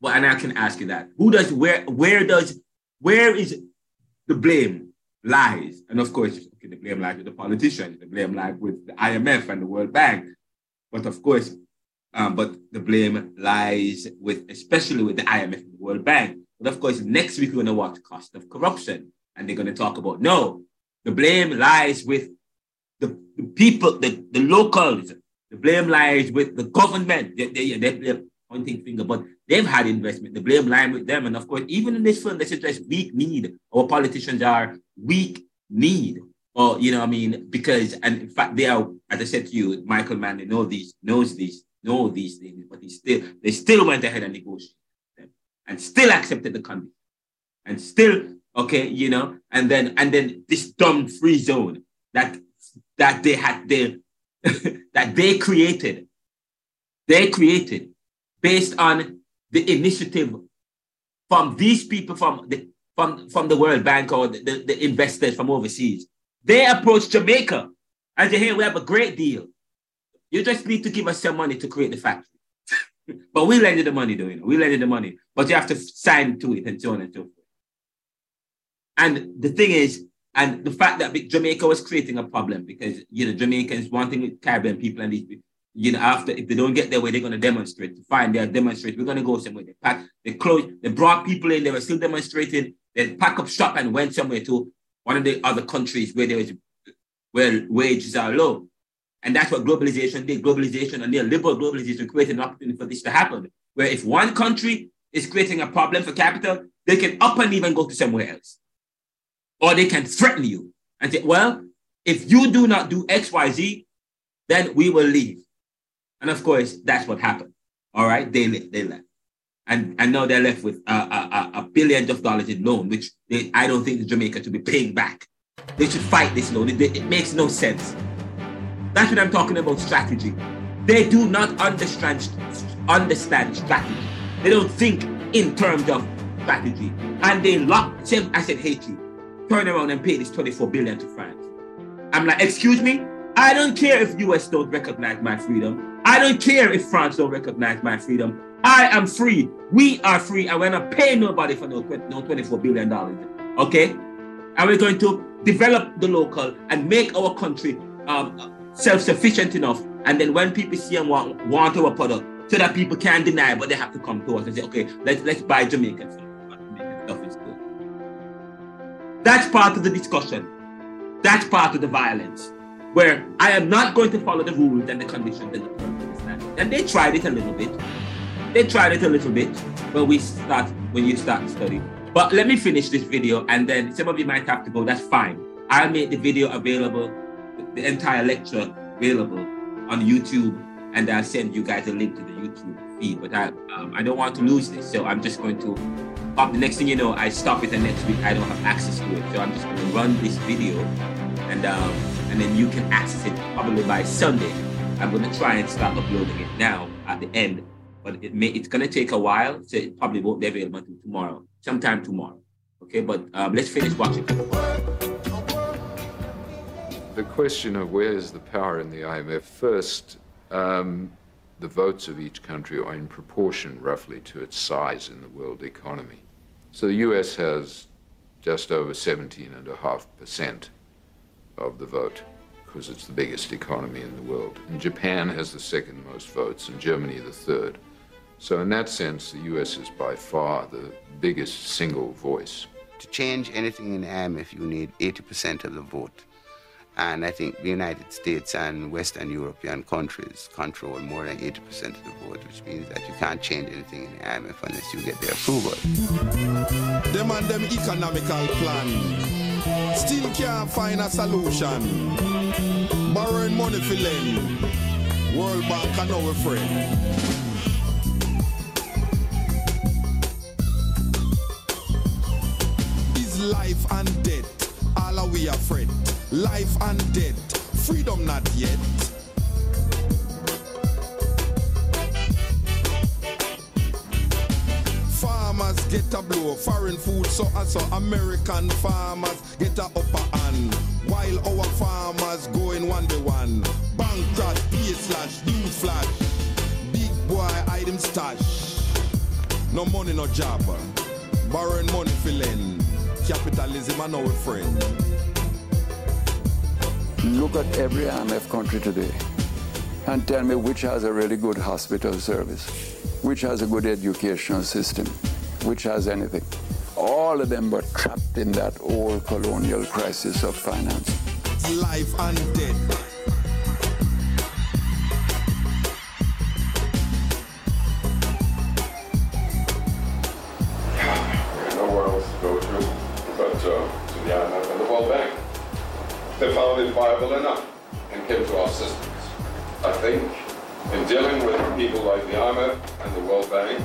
Speaker 1: Well, and I can ask you that. Who does where where does where is the blame lies? And of course, okay, the blame lies with the politicians, the blame lies with the IMF and the World Bank. But of course, um, but the blame lies with, especially with the IMF and the World Bank. But of course, next week we're going to watch cost of corruption, and they're going to talk about no, the blame lies with the, the people, the, the locals. The blame lies with the government. They, they, they, they're pointing finger, but they've had investment. The blame lies with them, and of course, even in this film, they suggest weak need. Our politicians are weak need or you know, I mean, because and in fact, they are, as I said to you, Michael Manley, they know these, knows these, know these things, but he still they still went ahead and negotiated them and still accepted the condition. And still, okay, you know, and then and then this dumb free zone that that they had they that they created, they created based on the initiative from these people from the from, from the World Bank or the, the, the investors from overseas. They approached Jamaica and say, hey, we have a great deal. You just need to give us some money to create the factory. but we lend you the money, though, you know. We lend you the money, but you have to sign to it and so on and so forth. And the thing is, and the fact that Jamaica was creating a problem because you know Jamaicans wanting Caribbean people and these you know after if they don't get their way they're going to demonstrate. Fine, they're demonstrating. We're going to go somewhere. They pack, they close, they brought people in. They were still demonstrating. They pack up shop and went somewhere to one of the other countries where there was where wages are low. And that's what globalization did. Globalization and neoliberal globalization created an opportunity for this to happen. Where if one country is creating a problem for capital, they can up and even go to somewhere else. Or they can threaten you and say, well, if you do not do X, Y, Z, then we will leave. And of course, that's what happened. All right, they, they left. And, and now they're left with a, a, a billion of dollars in loan, which they, I don't think Jamaica should be paying back. They should fight this loan. It, it makes no sense. That's what I'm talking about strategy. They do not understand, understand strategy. They don't think in terms of strategy. And they lock, same I said Haiti, turn around and pay this 24 billion to France. I'm like, excuse me? I don't care if US don't recognize my freedom. I don't care if France don't recognize my freedom. I am free. We are free, and we're not paying nobody for no, no $24 billion. Okay? And we're going to develop the local and make our country um, self-sufficient enough. And then when people see and want, want our product, so that people can't deny, but they have to come to us and say, okay, let's let's buy Jamaican. That's part of the discussion. That's part of the violence. Where I am not going to follow the rules and the conditions and the and they tried it a little bit. They tried it a little bit when we start when you start to study. But let me finish this video and then some of you might have to go. That's fine. I'll make the video available the entire lecture available on YouTube, and I'll send you guys a link to the YouTube feed. But I, um, I don't want to lose this, so I'm just going to. The next thing you know, I stop it, and next week I don't have access to it, so I'm just going to run this video, and um, and then you can access it probably by Sunday. I'm going to try and start uploading it now at the end, but it may it's going to take a while, so it probably won't be available until tomorrow, sometime tomorrow. Okay, but um, let's finish watching
Speaker 27: the question of where is the power in the IMF, first, um, the votes of each country are in proportion roughly to its size in the world economy. So the US has just over 17.5% of the vote because it's the biggest economy in the world. And Japan has the second most votes and Germany the third. So in that sense, the US is by far the biggest single voice.
Speaker 14: To change anything in the IMF, you need 80% of the vote. And I think the United States and Western European countries control more than 80% of the vote, which means that you can't change anything in the IMF unless you get their approval.
Speaker 88: Them and them economical plan still can't find a solution. Borrowing money for lend. World Bank and our friend. Life and death all are we afraid? Life and death, freedom not yet. Farmers get a blow, foreign food so and so. American farmers get a upper hand, while our farmers going one by one. Bankrupt, pay slash, news flash. Big boy item stash. No money, no job. Borrowing money for lend. Capitalism and our friend.
Speaker 23: Look at every IMF country today and tell me which has a really good hospital service, which has a good educational system, which has anything. All of them were trapped in that old colonial crisis of finance.
Speaker 88: Life and death.
Speaker 89: Uh, to the IMF and the World Bank. They found it viable enough and came to our assistance. I think in dealing with people like the IMF and the World Bank,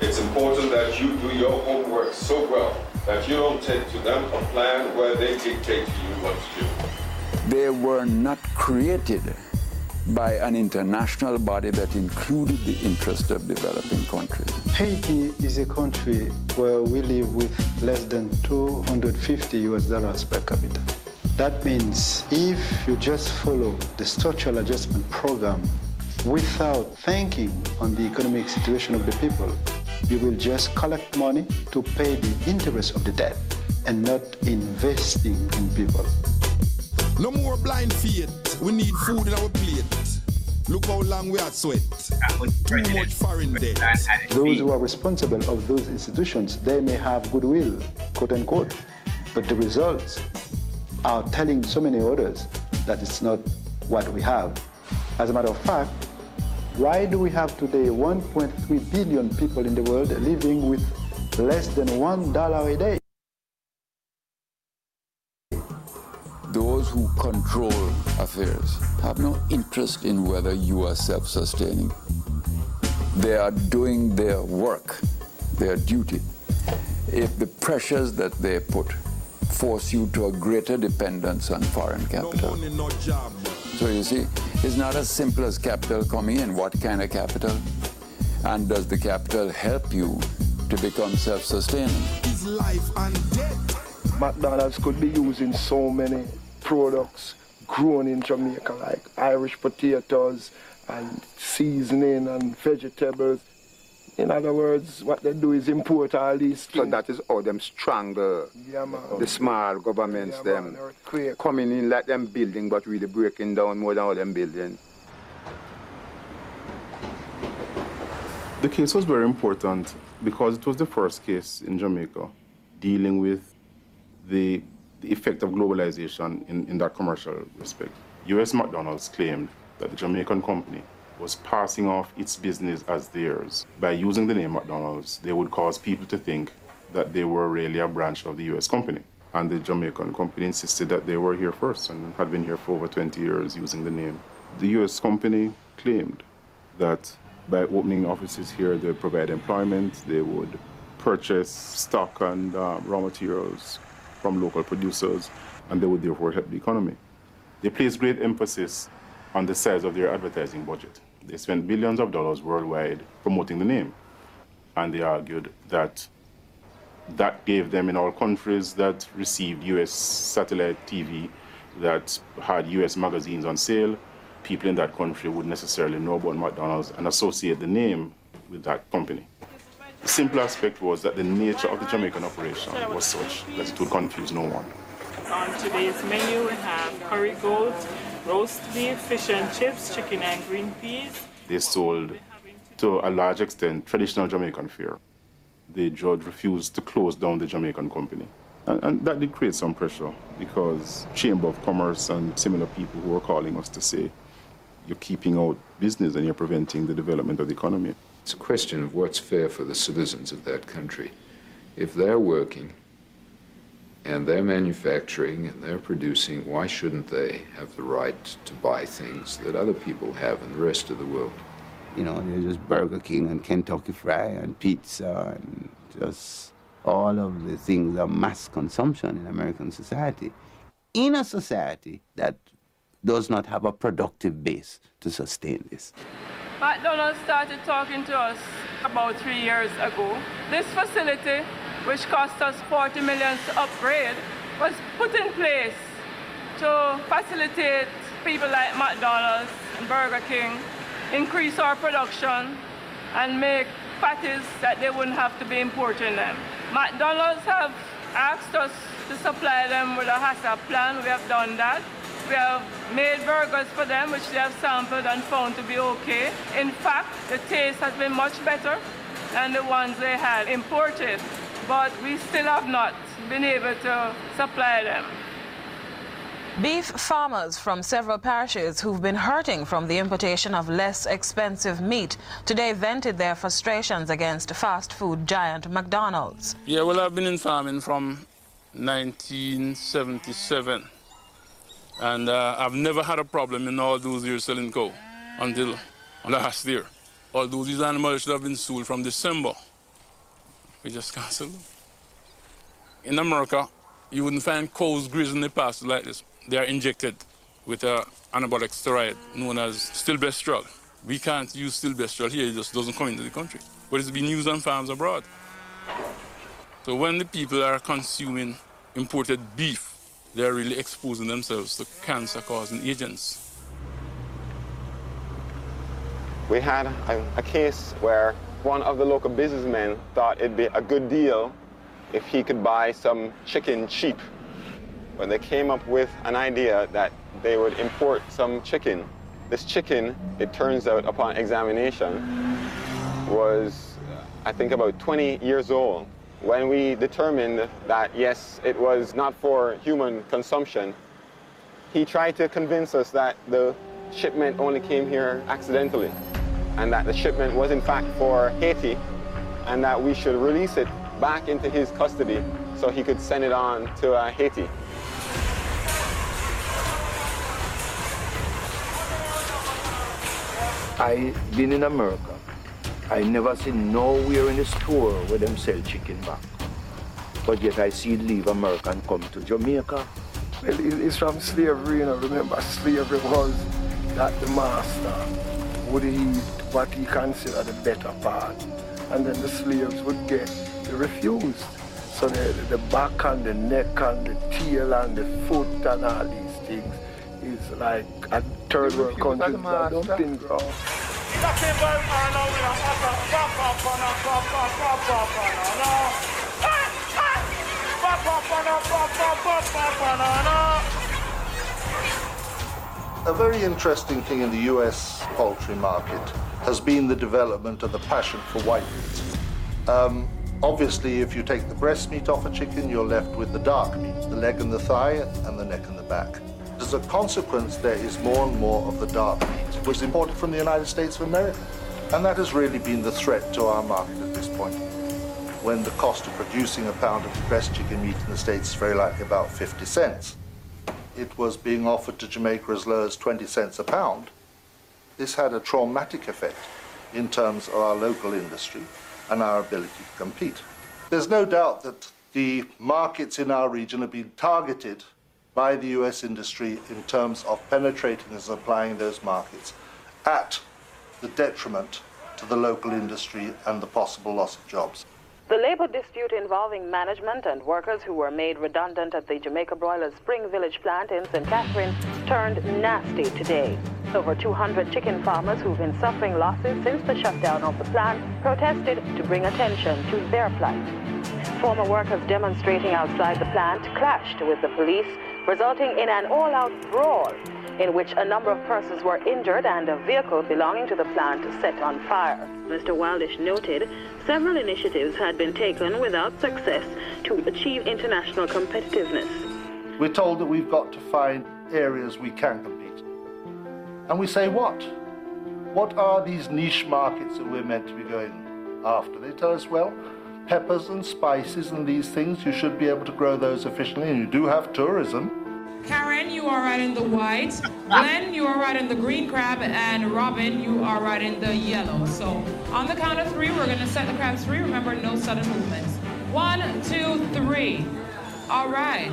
Speaker 89: it's important that you do your homework so well that you don't take to them a plan where they dictate to you what to do.
Speaker 23: They were not created by an international body that included the interest of developing countries.
Speaker 1: Haiti is a country where we live with less than 250 US dollars per capita. That means if you just follow the structural adjustment program without thinking on the economic situation of the people, you will just collect money to pay the interest of the debt and not investing in people.
Speaker 88: No more blind faith. We need food in our plate. Look how long we are sweat. Too much foreign debt.
Speaker 1: Those who are responsible of those institutions, they may have goodwill, quote unquote, but the results are telling so many others that it's not what we have. As a matter of fact, why do we have today 1.3 billion people in the world living with less than one dollar a day?
Speaker 23: Those who control affairs have no interest in whether you are self sustaining. They are doing their work, their duty. If the pressures that they put force you to a greater dependence on foreign capital.
Speaker 88: Money, no job.
Speaker 23: So you see, it's not as simple as capital coming in. What kind of capital? And does the capital help you to become self sustaining?
Speaker 88: Is life and death.
Speaker 15: McDonald's could be using so many products grown in Jamaica, like Irish potatoes and seasoning and vegetables. In other words, what they do is import all these things.
Speaker 90: So that is how them strangle
Speaker 15: Yeah,
Speaker 90: the small governments,
Speaker 15: Yeah,
Speaker 90: them
Speaker 15: man,
Speaker 90: coming in like them building, but really breaking down more than all them building.
Speaker 58: The case was very important because it was the first case in Jamaica dealing with the, the effect of globalization in, in that commercial respect. US McDonald's claimed that the Jamaican company was passing off its business as theirs. By using the name McDonald's, they would cause people to think that they were really a branch of the US company. And the Jamaican company insisted that they were here first and had been here for over 20 years using the name. The US company claimed that by opening offices here, they would provide employment, they would purchase stock and uh, raw materials from local producers, and they would therefore help the economy. They placed great emphasis on the size of their advertising budget. They spent billions of dollars worldwide promoting the name, and they argued that that gave them in all countries that received US satellite TV, that had US magazines on sale, people in that country would necessarily know about McDonald's and associate the name with that company. The simple aspect was that the nature of the Jamaican operation was such that it would confuse no one.
Speaker 91: On today's menu, we have curry goat, roast beef, fish and chips, chicken and green peas.
Speaker 58: They sold, to a large extent, traditional Jamaican fare. The judge refused to close down the Jamaican company. And, and, that did create some pressure because Chamber of Commerce and similar people who were calling us to say, you're keeping out business and you're preventing the development of the economy.
Speaker 27: It's a question of what's fair for the citizens of that country. If they're working and they're manufacturing and they're producing, why shouldn't they have the right to buy things that other people have in the rest of the world?
Speaker 14: You know, there's just Burger King and Kentucky Fry and pizza and just all of the things of mass consumption in American society. In a society that does not have a productive base to sustain this.
Speaker 92: McDonald's started talking to us about three years ago. This facility, which cost us 40 million to upgrade, was put in place to facilitate people like McDonald's and Burger King increase our production and make patties that they wouldn't have to be importing them. McDonald's have asked us to supply them with a HACCP plan. We have done that. We have made burgers for them, which they have sampled and found to be okay. In fact, the taste has been much better than the ones they had imported, but we still have not been able to supply them.
Speaker 85: Beef farmers from several parishes who've been hurting from the importation of less expensive meat today vented their frustrations against fast food giant McDonald's.
Speaker 93: Yeah, well, I've been in farming from 1977. And uh, I've never had a problem in all those years selling cow until last year. Although these animals should have been sold from December. We just canceled them. In America, you wouldn't find cows grazing the pasture like this. They are injected with an anabolic steroid known as stilbestrol. We can't use stilbestrol here, it just doesn't come into the country. But it's been used on farms abroad. So when the people are consuming imported beef, they're really exposing themselves to cancer causing agents.
Speaker 88: We had a, a, case where one of the local businessmen thought it'd be a good deal if he could buy some chicken cheap. When they came up with an idea that they would import some chicken. This chicken, it turns out upon examination, was I think about 20 years old when we determined that, yes, it was not for human consumption, he tried to convince us that the shipment only came here accidentally and that the shipment was in fact for Haiti and that we should release it back into his custody so he could send it on to uh, Haiti.
Speaker 15: I've been in America I never seen nowhere in the store where them sell chicken back. But yet I see leave America and come to Jamaica.
Speaker 88: Well, it's from slavery, you know. Remember, slavery was that the master would eat what he considered the better part. And then the slaves would get the refused. So the, the back and the neck and the tail and the foot and all these things is like a third world country
Speaker 94: A very interesting thing in the US poultry market has been the development of the passion for white meat. Um, obviously, if you take the breast meat off a chicken, you're left with the dark meat, the leg and the thigh, and the neck and the back. As a consequence, there is more and more of the dark meat, which is imported from the United States of America. And that has really been the threat to our market at this point. When the cost of producing a pound of breast chicken meat in the States is very likely about 50 cents, it was being offered to Jamaica as low as 20 cents a pound. This had a traumatic effect in terms of our local industry and our ability to compete. There's no doubt that the markets in our region have been targeted by the US industry in terms of penetrating and supplying those markets at the detriment to the local industry and the possible loss of jobs.
Speaker 85: The labor dispute involving management and workers who were made redundant at the Jamaica Broilers Spring Village plant in St. Catherine turned nasty today. Over 200 chicken farmers who've been suffering losses since the shutdown of the plant protested to bring attention to their plight. Former workers demonstrating outside the plant clashed with the police, resulting in an all-out brawl in which a number of persons were injured and a vehicle belonging to the plant set on fire. Mr. Wildish noted several initiatives had been taken without success to achieve international competitiveness.
Speaker 94: We're told that we've got to find areas we can compete. And we say, what? What are these niche markets that we're meant to be going after? They tell us, well, peppers and spices and these things, you should be able to grow those efficiently, and you do have tourism.
Speaker 95: Karen, you are right in the white. Glenn, you are right in the green crab. And Robin, you are right in the yellow. So on the count of three, we're going to set the crabs free. Remember, no sudden movements. One, two, three. All right.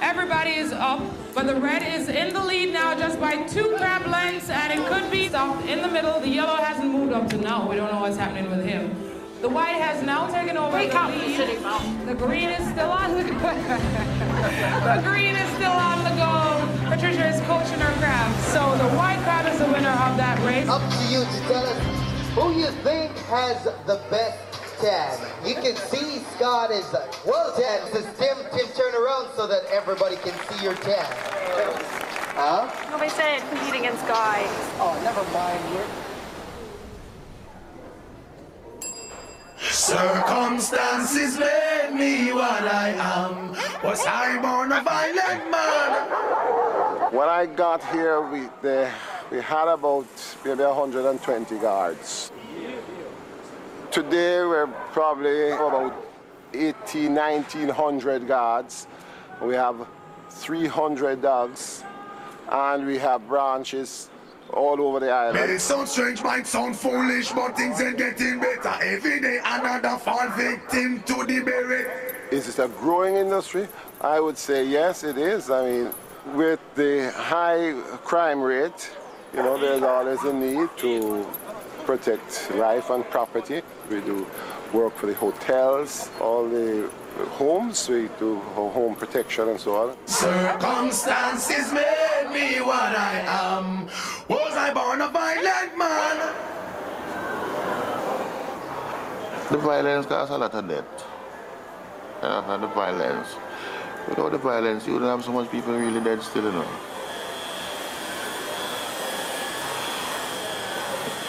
Speaker 95: Everybody is up, but the red is in the lead now just by two crab lengths, and it could be stopped in the middle. The yellow hasn't moved up to now. We don't know what's happening with him. The white has now taken over the lead. The green is still on the go. the green is still on the go. Patricia is coaching her crab. So the white crab is the winner of that race.
Speaker 96: Up to you to tell us who you think has the best tan. You can see Scott is well tan. Says Tim, Tim, turn around so that everybody can see your tan. Huh?
Speaker 97: Nobody said compete against Guy.
Speaker 96: Oh, never mind. You're
Speaker 98: Circumstances made me what I am. Was I born a violent man?
Speaker 99: When I got here, we, the, we had about maybe 120 guards. Today, we're probably about 18, 1900 guards. We have 300 dogs, and we have branches all over the island.
Speaker 98: It sound strange, might sound foolish, but things ain't getting better. Every day another fall victim to the beret.
Speaker 99: Is it a growing industry? I would say yes, it is. I mean, with the high crime rate, you know, there's always a need to protect life and property. We do work for the hotels, all the homes, we do home protection and so on.
Speaker 98: Circumstances made me what I am. Was I born a violent man?
Speaker 55: The violence causes a lot of death. Yeah, and the violence. Without the violence, you wouldn't have so much people really dead still, you know.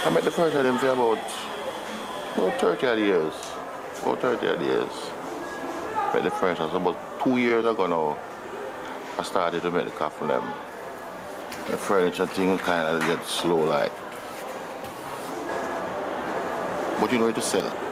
Speaker 55: I met the first of them for about, about 30 odd years. About 30 odd years. Met the one, so about two years ago now, I started to make the coffin them. The furniture thing kind of get slow like. But you know to sell.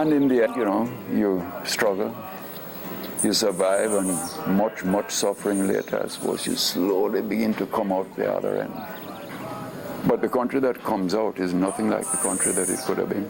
Speaker 23: And in the end, you know, you struggle, you survive, and much, much suffering later, I suppose you slowly begin to come out the other end. But the country that comes out is nothing like the country that it could have been.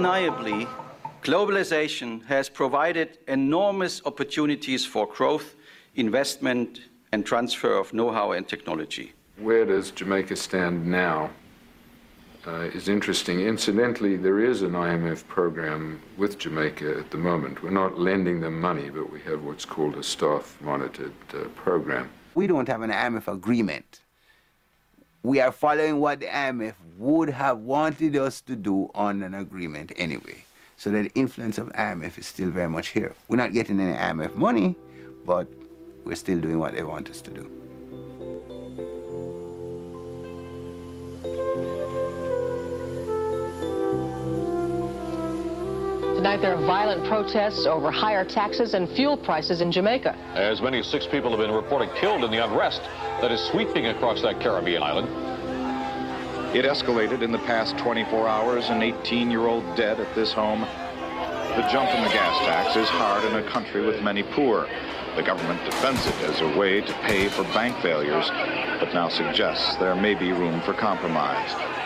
Speaker 12: Undeniably, globalization has provided enormous opportunities for growth, investment, and transfer of know-how and technology.
Speaker 27: Where does Jamaica stand now uh, is interesting. Incidentally, there is an IMF program with Jamaica at the moment. We're not lending them money, but we have what's called a staff monitored uh, program.
Speaker 14: We don't have an IMF agreement. We are following what the IMF would have wanted us to do on an agreement anyway. So the influence of IMF is still very much here. We're not getting any IMF money, but we're still doing what they want us to do.
Speaker 100: Tonight, there are violent protests over higher taxes and fuel prices in Jamaica.
Speaker 101: As many as six people have been reported killed in the unrest that is sweeping across that Caribbean island.
Speaker 102: It escalated in the past 24 hours, an 18-year-old dead at this home. The jump in the gas tax is hard in a country with many poor. The government defends it as a way to pay for bank failures, but now suggests there may be room for compromise.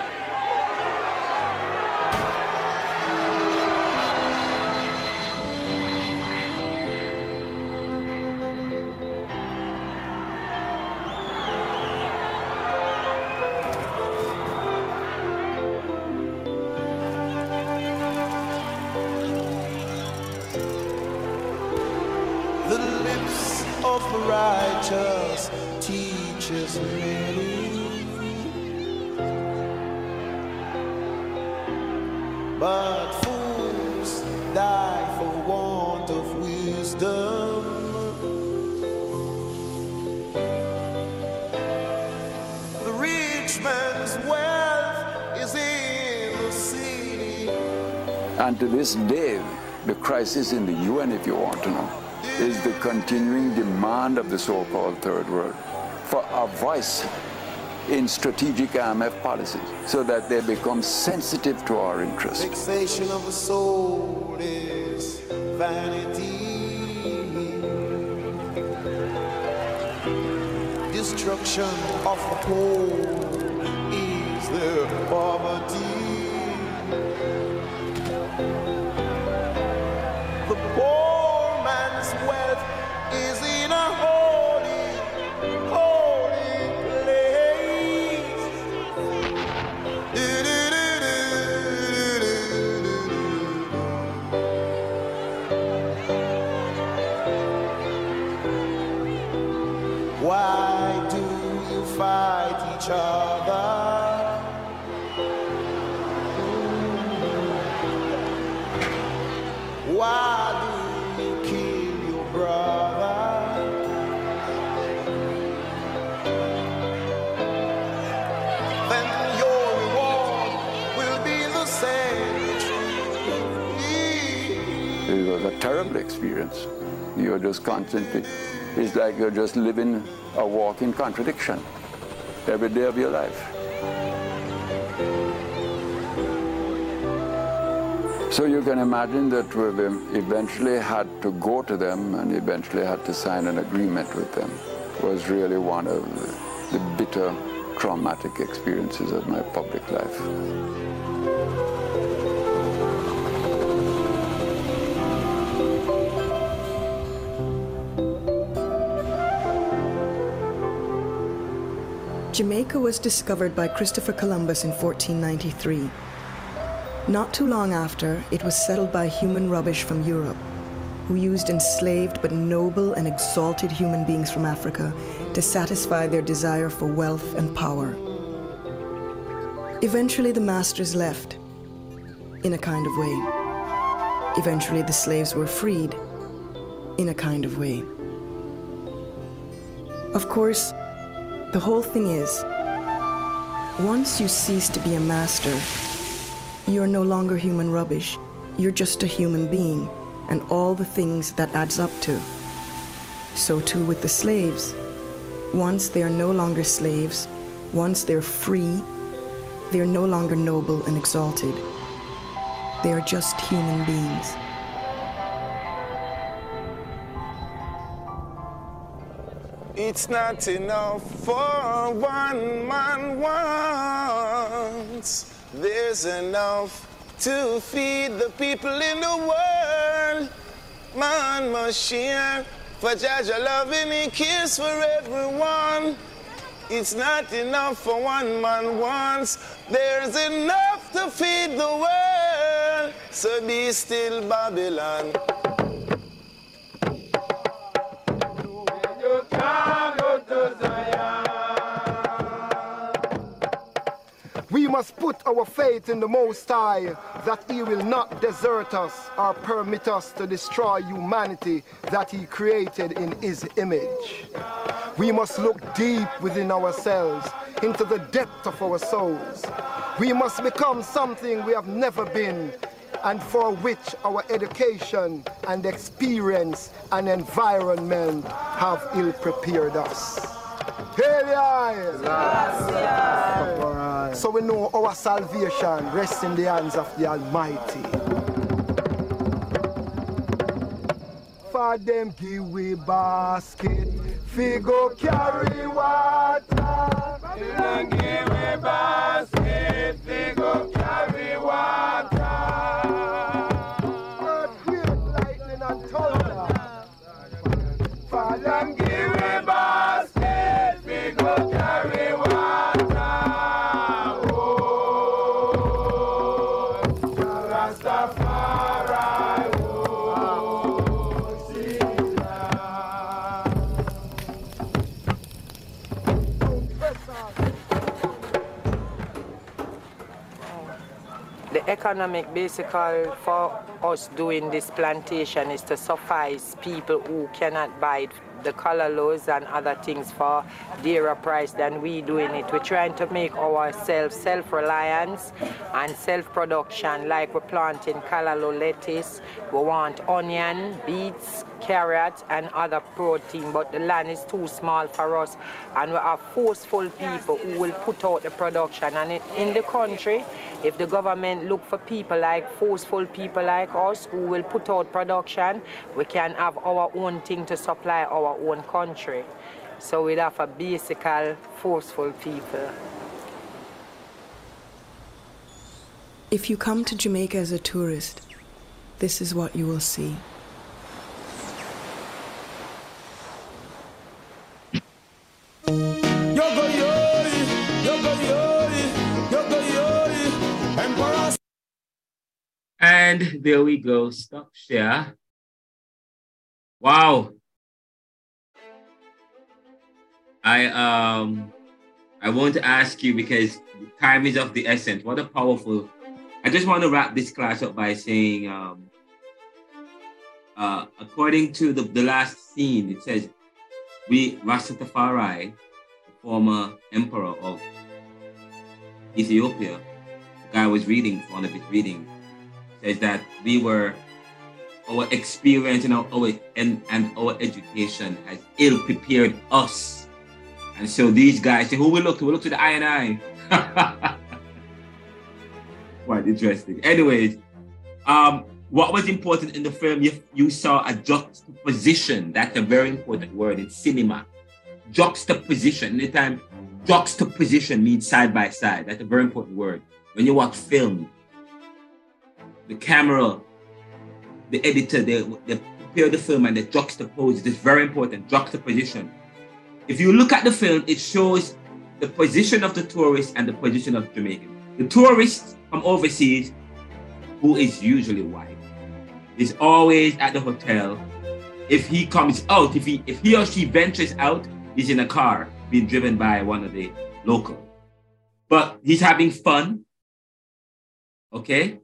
Speaker 23: And to this day, the crisis in the UN, if you want to know, is the continuing demand of the so-called third world for a voice in strategic IMF policies so that they become sensitive to our interests.
Speaker 16: Vexation of the soul is vanity. Destruction of the is poverty.
Speaker 23: You're just constantly, it's like you're just living a walking contradiction every day of your life. So you can imagine that we eventually had to go to them and eventually had to sign an agreement with them. was really one of the bitter, traumatic experiences of my public life.
Speaker 20: Jamaica was discovered by Christopher Columbus in 1493. Not too long after, it was settled by human rubbish from Europe, who used enslaved but noble and exalted human beings from Africa to satisfy their desire for wealth and power. Eventually, the masters left, in a kind of way. Eventually, the slaves were freed, in a kind of way. Of course, the whole thing is once you cease to be a master, you're no longer human rubbish. You're just a human being and all the things that adds up to. So too with the slaves. Once they are no longer slaves, once they're free, they are no longer noble and exalted. They are just human beings.
Speaker 16: It's not enough for one man once. There's enough to feed the people in the world. Man must share for Jaja loving and cares for everyone. It's not enough for one man once. There's enough to feed the world. So be still, Babylon.
Speaker 15: Must put our faith in the Most High that He will not desert us or permit us to destroy humanity that He created in His image. We must look deep within ourselves, into the depth of our souls. We must become something we have never been and for which our education and experience and environment have ill prepared us. Hail So we know our salvation rests in the hands of the Almighty. For them give we basket, fi go carry water. Them give we basket, fi go carry water.
Speaker 103: Economic basically for us doing this plantation is to suffice people who cannot buy the the colorless and other things for dearer price than we doing it. We're trying to make ourselves self-reliance and self-production like we're planting callaloo lettuce. We want onion, beets, carrots, and other protein but the land is too small for us and we are forceful people who will put out the production and in the country if the government look for people like forceful people like us who will put out production we can have our own thing to supply our our own country. So we'd have a basical, forceful people.
Speaker 20: If you come to Jamaica as a tourist, this is what you will see.
Speaker 1: And there we go. Stop share. Wow. I um I want to ask you because time is of the essence. What a powerful I just want to wrap this class up by saying um uh according to the, the last scene, it says we Rastafari, the former emperor of Ethiopia, guy was reading one of his readings, says that we were our experience and our, our and, and our education has ill prepared us and so these guys say, who we look to? We look to the I and I. Quite interesting. Anyways, um, what was important in the film, you, you saw a juxtaposition. That's a very important word in cinema. Juxtaposition. Anytime juxtaposition means side by side. That's a very important word. When you watch film, the camera, the editor, they, they prepare the film and they juxtapose. It's very important. Juxtaposition if you look at the film, it shows the position of the tourist and the position of Jamaican. The tourist from overseas, who is usually white, is always at the hotel. If he comes out, if he if he or she ventures out, he's in a car being driven by one of the local. But he's having fun, okay,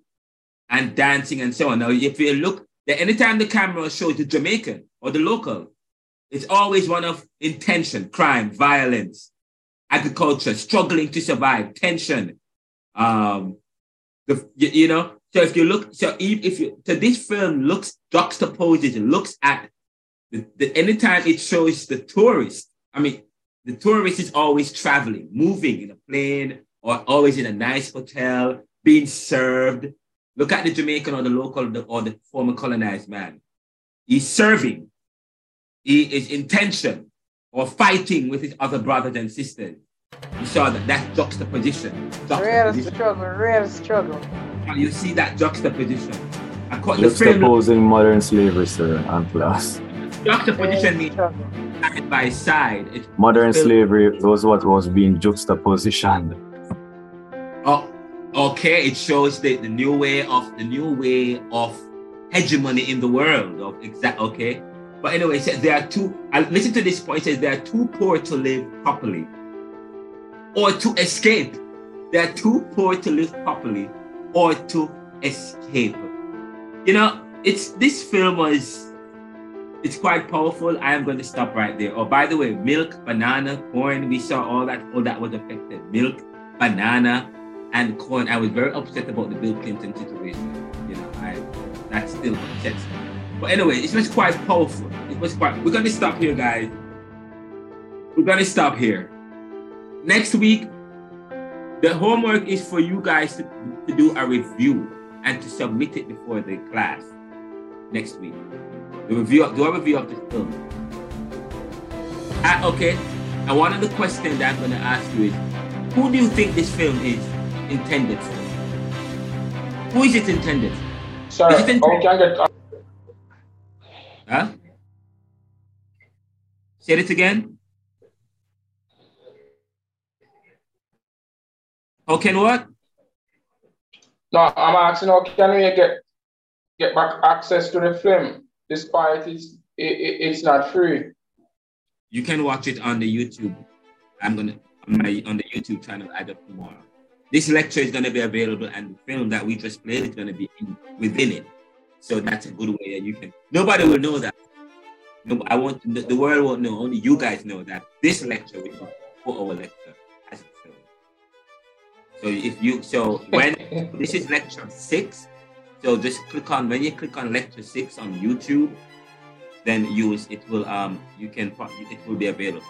Speaker 1: and dancing and so on. Now, if you look, anytime the camera shows the Jamaican or the local, it's always one of intention, crime, violence, agriculture, struggling to survive, tension. Um, the, you, you know, so if you look, so if you, so this film looks juxtaposes, it looks at the, the anytime it shows the tourist. I mean, the tourist is always traveling, moving in a plane or always in a nice hotel, being served. Look at the Jamaican or the local or the former colonized man. He's serving he is intention or fighting with his other brothers and sisters. You saw that that juxtaposition.
Speaker 103: juxtaposition. Real struggle, real struggle.
Speaker 1: And you see that juxtaposition.
Speaker 6: Juxtaposing modern slavery, sir, and class.
Speaker 1: Juxtaposition means side by side. It's
Speaker 6: modern slavery was what was being juxtapositioned.
Speaker 1: Oh, okay. It shows the, the new way of the new way of hegemony in the world. Of exact okay but anyway, it says there are two. I listen to this point. It says they are too poor to live properly, or to escape. They are too poor to live properly, or to escape. You know, it's this film was. It's quite powerful. I am going to stop right there. Oh, by the way, milk, banana, corn. We saw all that. All that was affected. Milk, banana, and corn. I was very upset about the Bill Clinton situation. You know, I that still upsets me. But anyway, it was quite powerful. It was quite. We're gonna stop here, guys. We're gonna stop here. Next week, the homework is for you guys to, to do a review and to submit it before the class next week. The review, do a review of the film. Uh, okay, and one of the questions that I'm gonna ask you is, who do you think this film is intended for? Who is it intended?
Speaker 104: Sir, is it intended- okay, uh,
Speaker 1: Huh? Say it again. How can what?
Speaker 104: No, I'm asking how can we get get back access to the film despite it's it, it's not free.
Speaker 1: You can watch it on the YouTube. I'm gonna on my on the YouTube channel up tomorrow. This lecture is going to be available, and the film that we just played is going to be in, within it. So that's a good way that you can. Nobody will know that. No, I want the, the world won't know. Only you guys know that this lecture will be for our lecture as a film. So if you so when this is lecture six, so just click on when you click on lecture six on YouTube, then use it will um you can it will be available.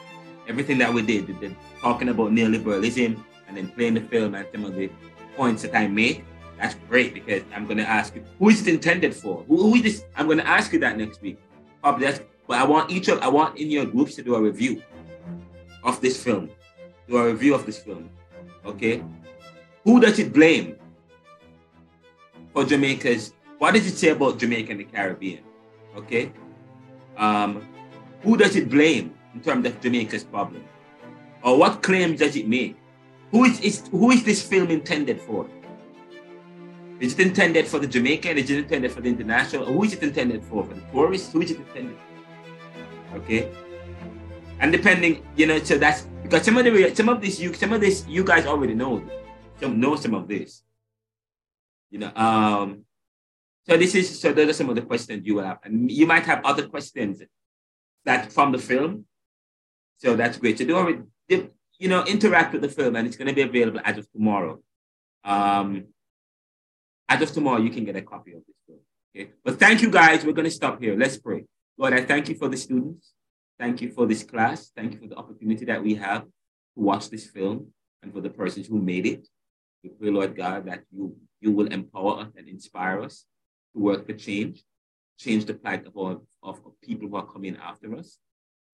Speaker 1: Everything that we did, the, talking about neoliberalism and then playing the film and some of the points that I make, that's great because I'm gonna ask you who is it intended for? Who, who is this? I'm gonna ask you that next week. Probably that's but I want each of I want in your groups to do a review of this film. Do a review of this film. Okay? Who does it blame for Jamaica's what does it say about Jamaica and the Caribbean? Okay? Um, who does it blame in terms of Jamaica's problem? Or what claims does it make? Who is, is who is this film intended for? Is it intended for the Jamaican? Is it intended for the international? Who is it intended for? For the tourists? Who is it intended for? Okay. And depending, you know, so that's because some of the some of this you some of this you guys already know. Some know some of this. You know, um so this is so those are some of the questions you will have. And you might have other questions that from the film. So that's great. So do you know interact with the film and it's going to be available as of tomorrow. Um as of tomorrow, you can get a copy of this film. Okay. But thank you guys. We're going to stop here. Let's pray. Lord, I thank you for the students. Thank you for this class. Thank you for the opportunity that we have to watch this film and for the persons who made it. We pray, Lord God, that you, you will empower us and inspire us to work for change, change the plight of, all, of, of people who are coming after us.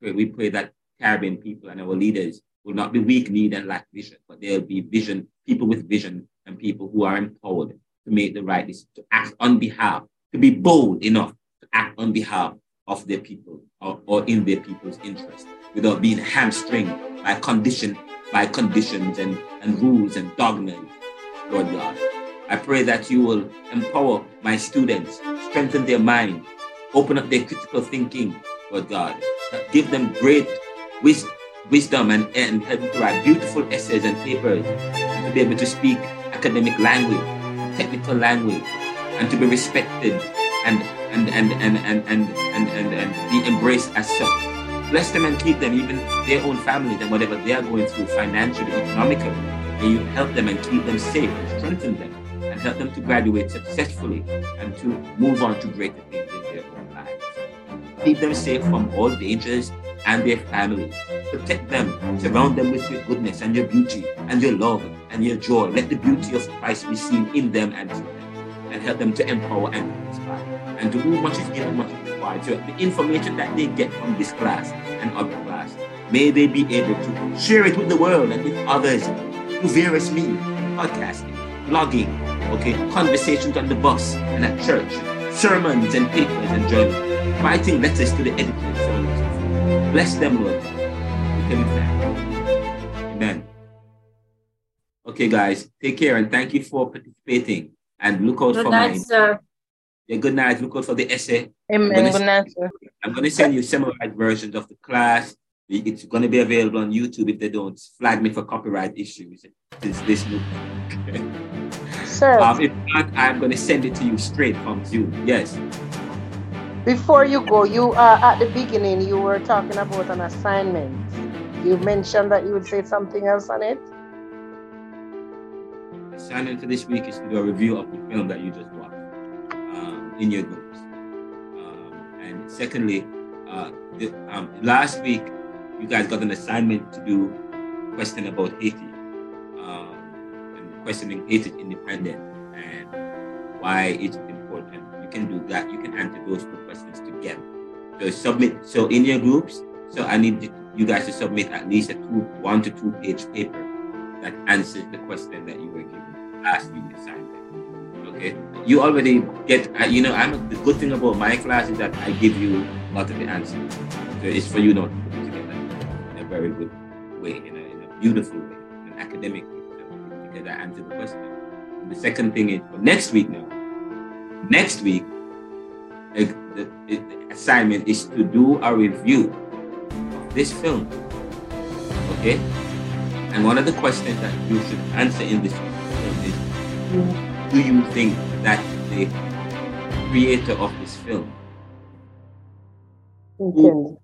Speaker 1: Pray, we pray that Caribbean people and our leaders will not be weak, need, and lack vision, but there'll be vision, people with vision and people who are empowered to make the right decision, to act on behalf, to be bold enough to act on behalf of their people or, or in their people's interest without being hamstringed by condition by conditions and, and rules and dogmas, Lord God. I pray that you will empower my students, strengthen their mind, open up their critical thinking, Lord God. Give them great wisdom, wisdom and, and help them to write beautiful essays and papers, and to be able to speak academic language, technical language, and to be respected and and and and and and and, and, and be embraced as such. Bless them and keep them, even their own families and whatever they are going through financially, economically. May you help them and keep them safe and strengthen them and help them to graduate successfully and to move on to greater things in their own lives. Keep them safe from all dangers and their families. Protect them, surround them with your goodness and your beauty and your love and your joy. Let the beauty of Christ be seen in them and through them and help them to empower and inspire. And to whom much is given, much is required. So the information that they get from this class and other class, may they be able to share it with the world and with others through various means, podcasting, blogging, okay, conversations on the bus and at church, sermons and papers and journals, writing letters to the editors, Bless them, Lord. Amen. Okay, guys, take care and thank you for participating. And look out
Speaker 105: Good
Speaker 1: for
Speaker 105: night,
Speaker 1: my
Speaker 105: sir.
Speaker 1: yeah, good night. Look out for the essay.
Speaker 105: Amen. Good night, sir.
Speaker 1: I'm gonna send you summarized versions of the class. It's gonna be available on YouTube if they don't flag me for copyright issues. Since this new
Speaker 105: Sir,
Speaker 1: um, if not, I'm gonna send it to you straight from Zoom. Yes.
Speaker 105: Before you go, you uh, at the beginning you were talking about an assignment. You mentioned that you would say something else on it.
Speaker 1: Assignment for this week is to do a review of the film that you just watched um, in your groups. Um, and secondly, uh, the, um, last week you guys got an assignment to do a question about Haiti um, and questioning Haiti's independence and why it's can do that. You can answer those two questions together. So submit. So in your groups, so I need you guys to submit at least a two, one to two page paper that answers the question that you were given last week assignment. Okay, you already get. Uh, you know, I'm the good thing about my class is that I give you a lot of the answers. So it's for you not to put it together in a very good way, in a, in a beautiful way, in an academic way, it together answer the question. The second thing is for next week now. Next week, the, the assignment is to do a review of this film. Okay? And one of the questions that you should answer in this film who do you think that the creator of this film? Who,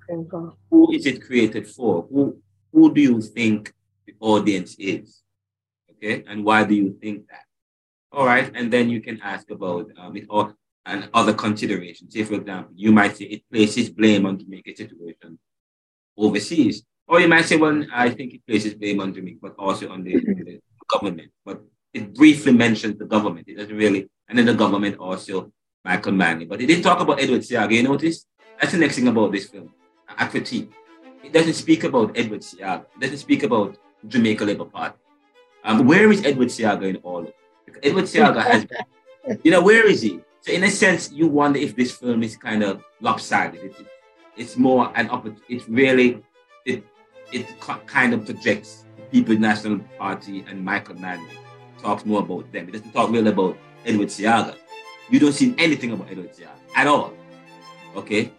Speaker 1: who is it created for? Who who do you think the audience is? Okay, and why do you think that? All right, and then you can ask about um, it or and other considerations. Say, for example, you might say it places blame on Jamaica situation overseas, or you might say, well, I think it places blame on Jamaica, but also on the, the government. But it briefly mentions the government. It doesn't really, and then the government also Michael Manley. But it didn't talk about Edward Seaga. You notice? That's the next thing about this film. A critique. It doesn't speak about Edward Seaga. It doesn't speak about Jamaica Labour Party. Um, where is Edward Seaga in all of? Edward Seaga has, you know, where is he? So in a sense, you wonder if this film is kind of lopsided. It, it, it's more an opportunity. It really, it it kind of projects the People's National Party and Michael Manley. Talks more about them. It doesn't talk really about Edward Seaga. You don't see anything about Edward Seaga at all. Okay,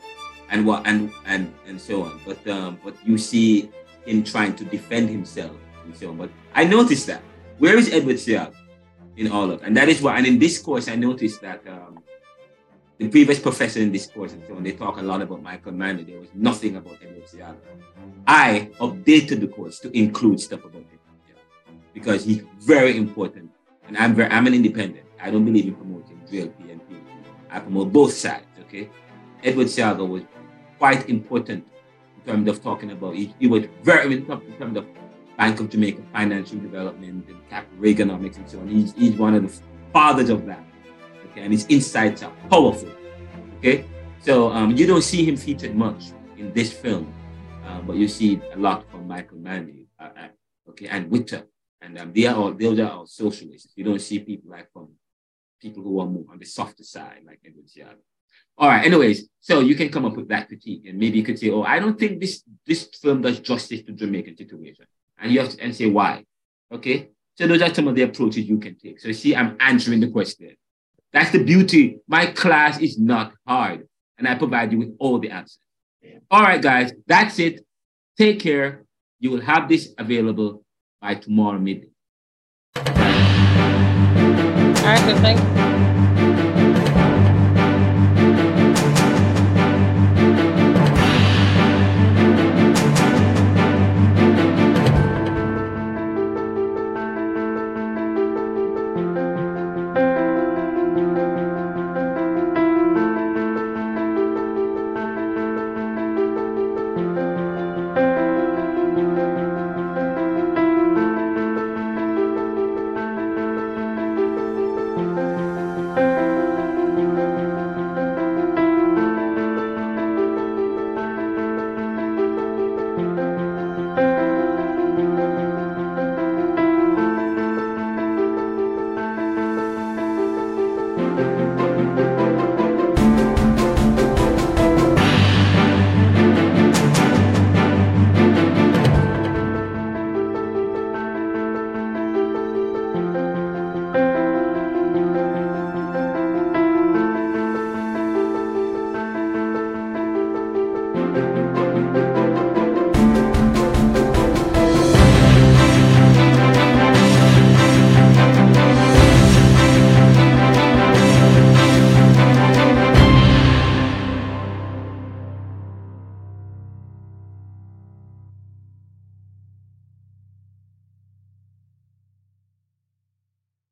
Speaker 1: and what and and and so on. But um, but you see him trying to defend himself and so on. But I noticed that. Where is Edward Seaga? In all of and that is why and in this course i noticed that um, the previous professor in this course and so on they talk a lot about michael manley there was nothing about edward i updated the course to include stuff about him because he's very important and i'm very i'm an independent. I don't believe in promoting and PNP. i promote both sides okay? Edward seaga was quite important in terms of talking about he, he was very important in terms of Bank of Jamaica financial development and cap Reaganomics and so on. He's, he's one of the fathers of that. Okay, and his insights are powerful. Okay, so um, you don't see him featured much in this film, uh, but you see a lot from Michael Manley. Uh, uh, okay, and Witter, and um, they are all those are all socialists. You don't see people like from people who are more on the softer side, like Edward. All right. Anyways, so you can come up with that critique, and maybe you could say, "Oh, I don't think this this film does justice to Jamaican situation." And you have to and say why. Okay. So those are some of the approaches you can take. So see, I'm answering the question. That's the beauty. My class is not hard, and I provide you with all the answers. All right, guys, that's it. Take care. You will have this available by tomorrow midday.
Speaker 105: All right, good. Thanks.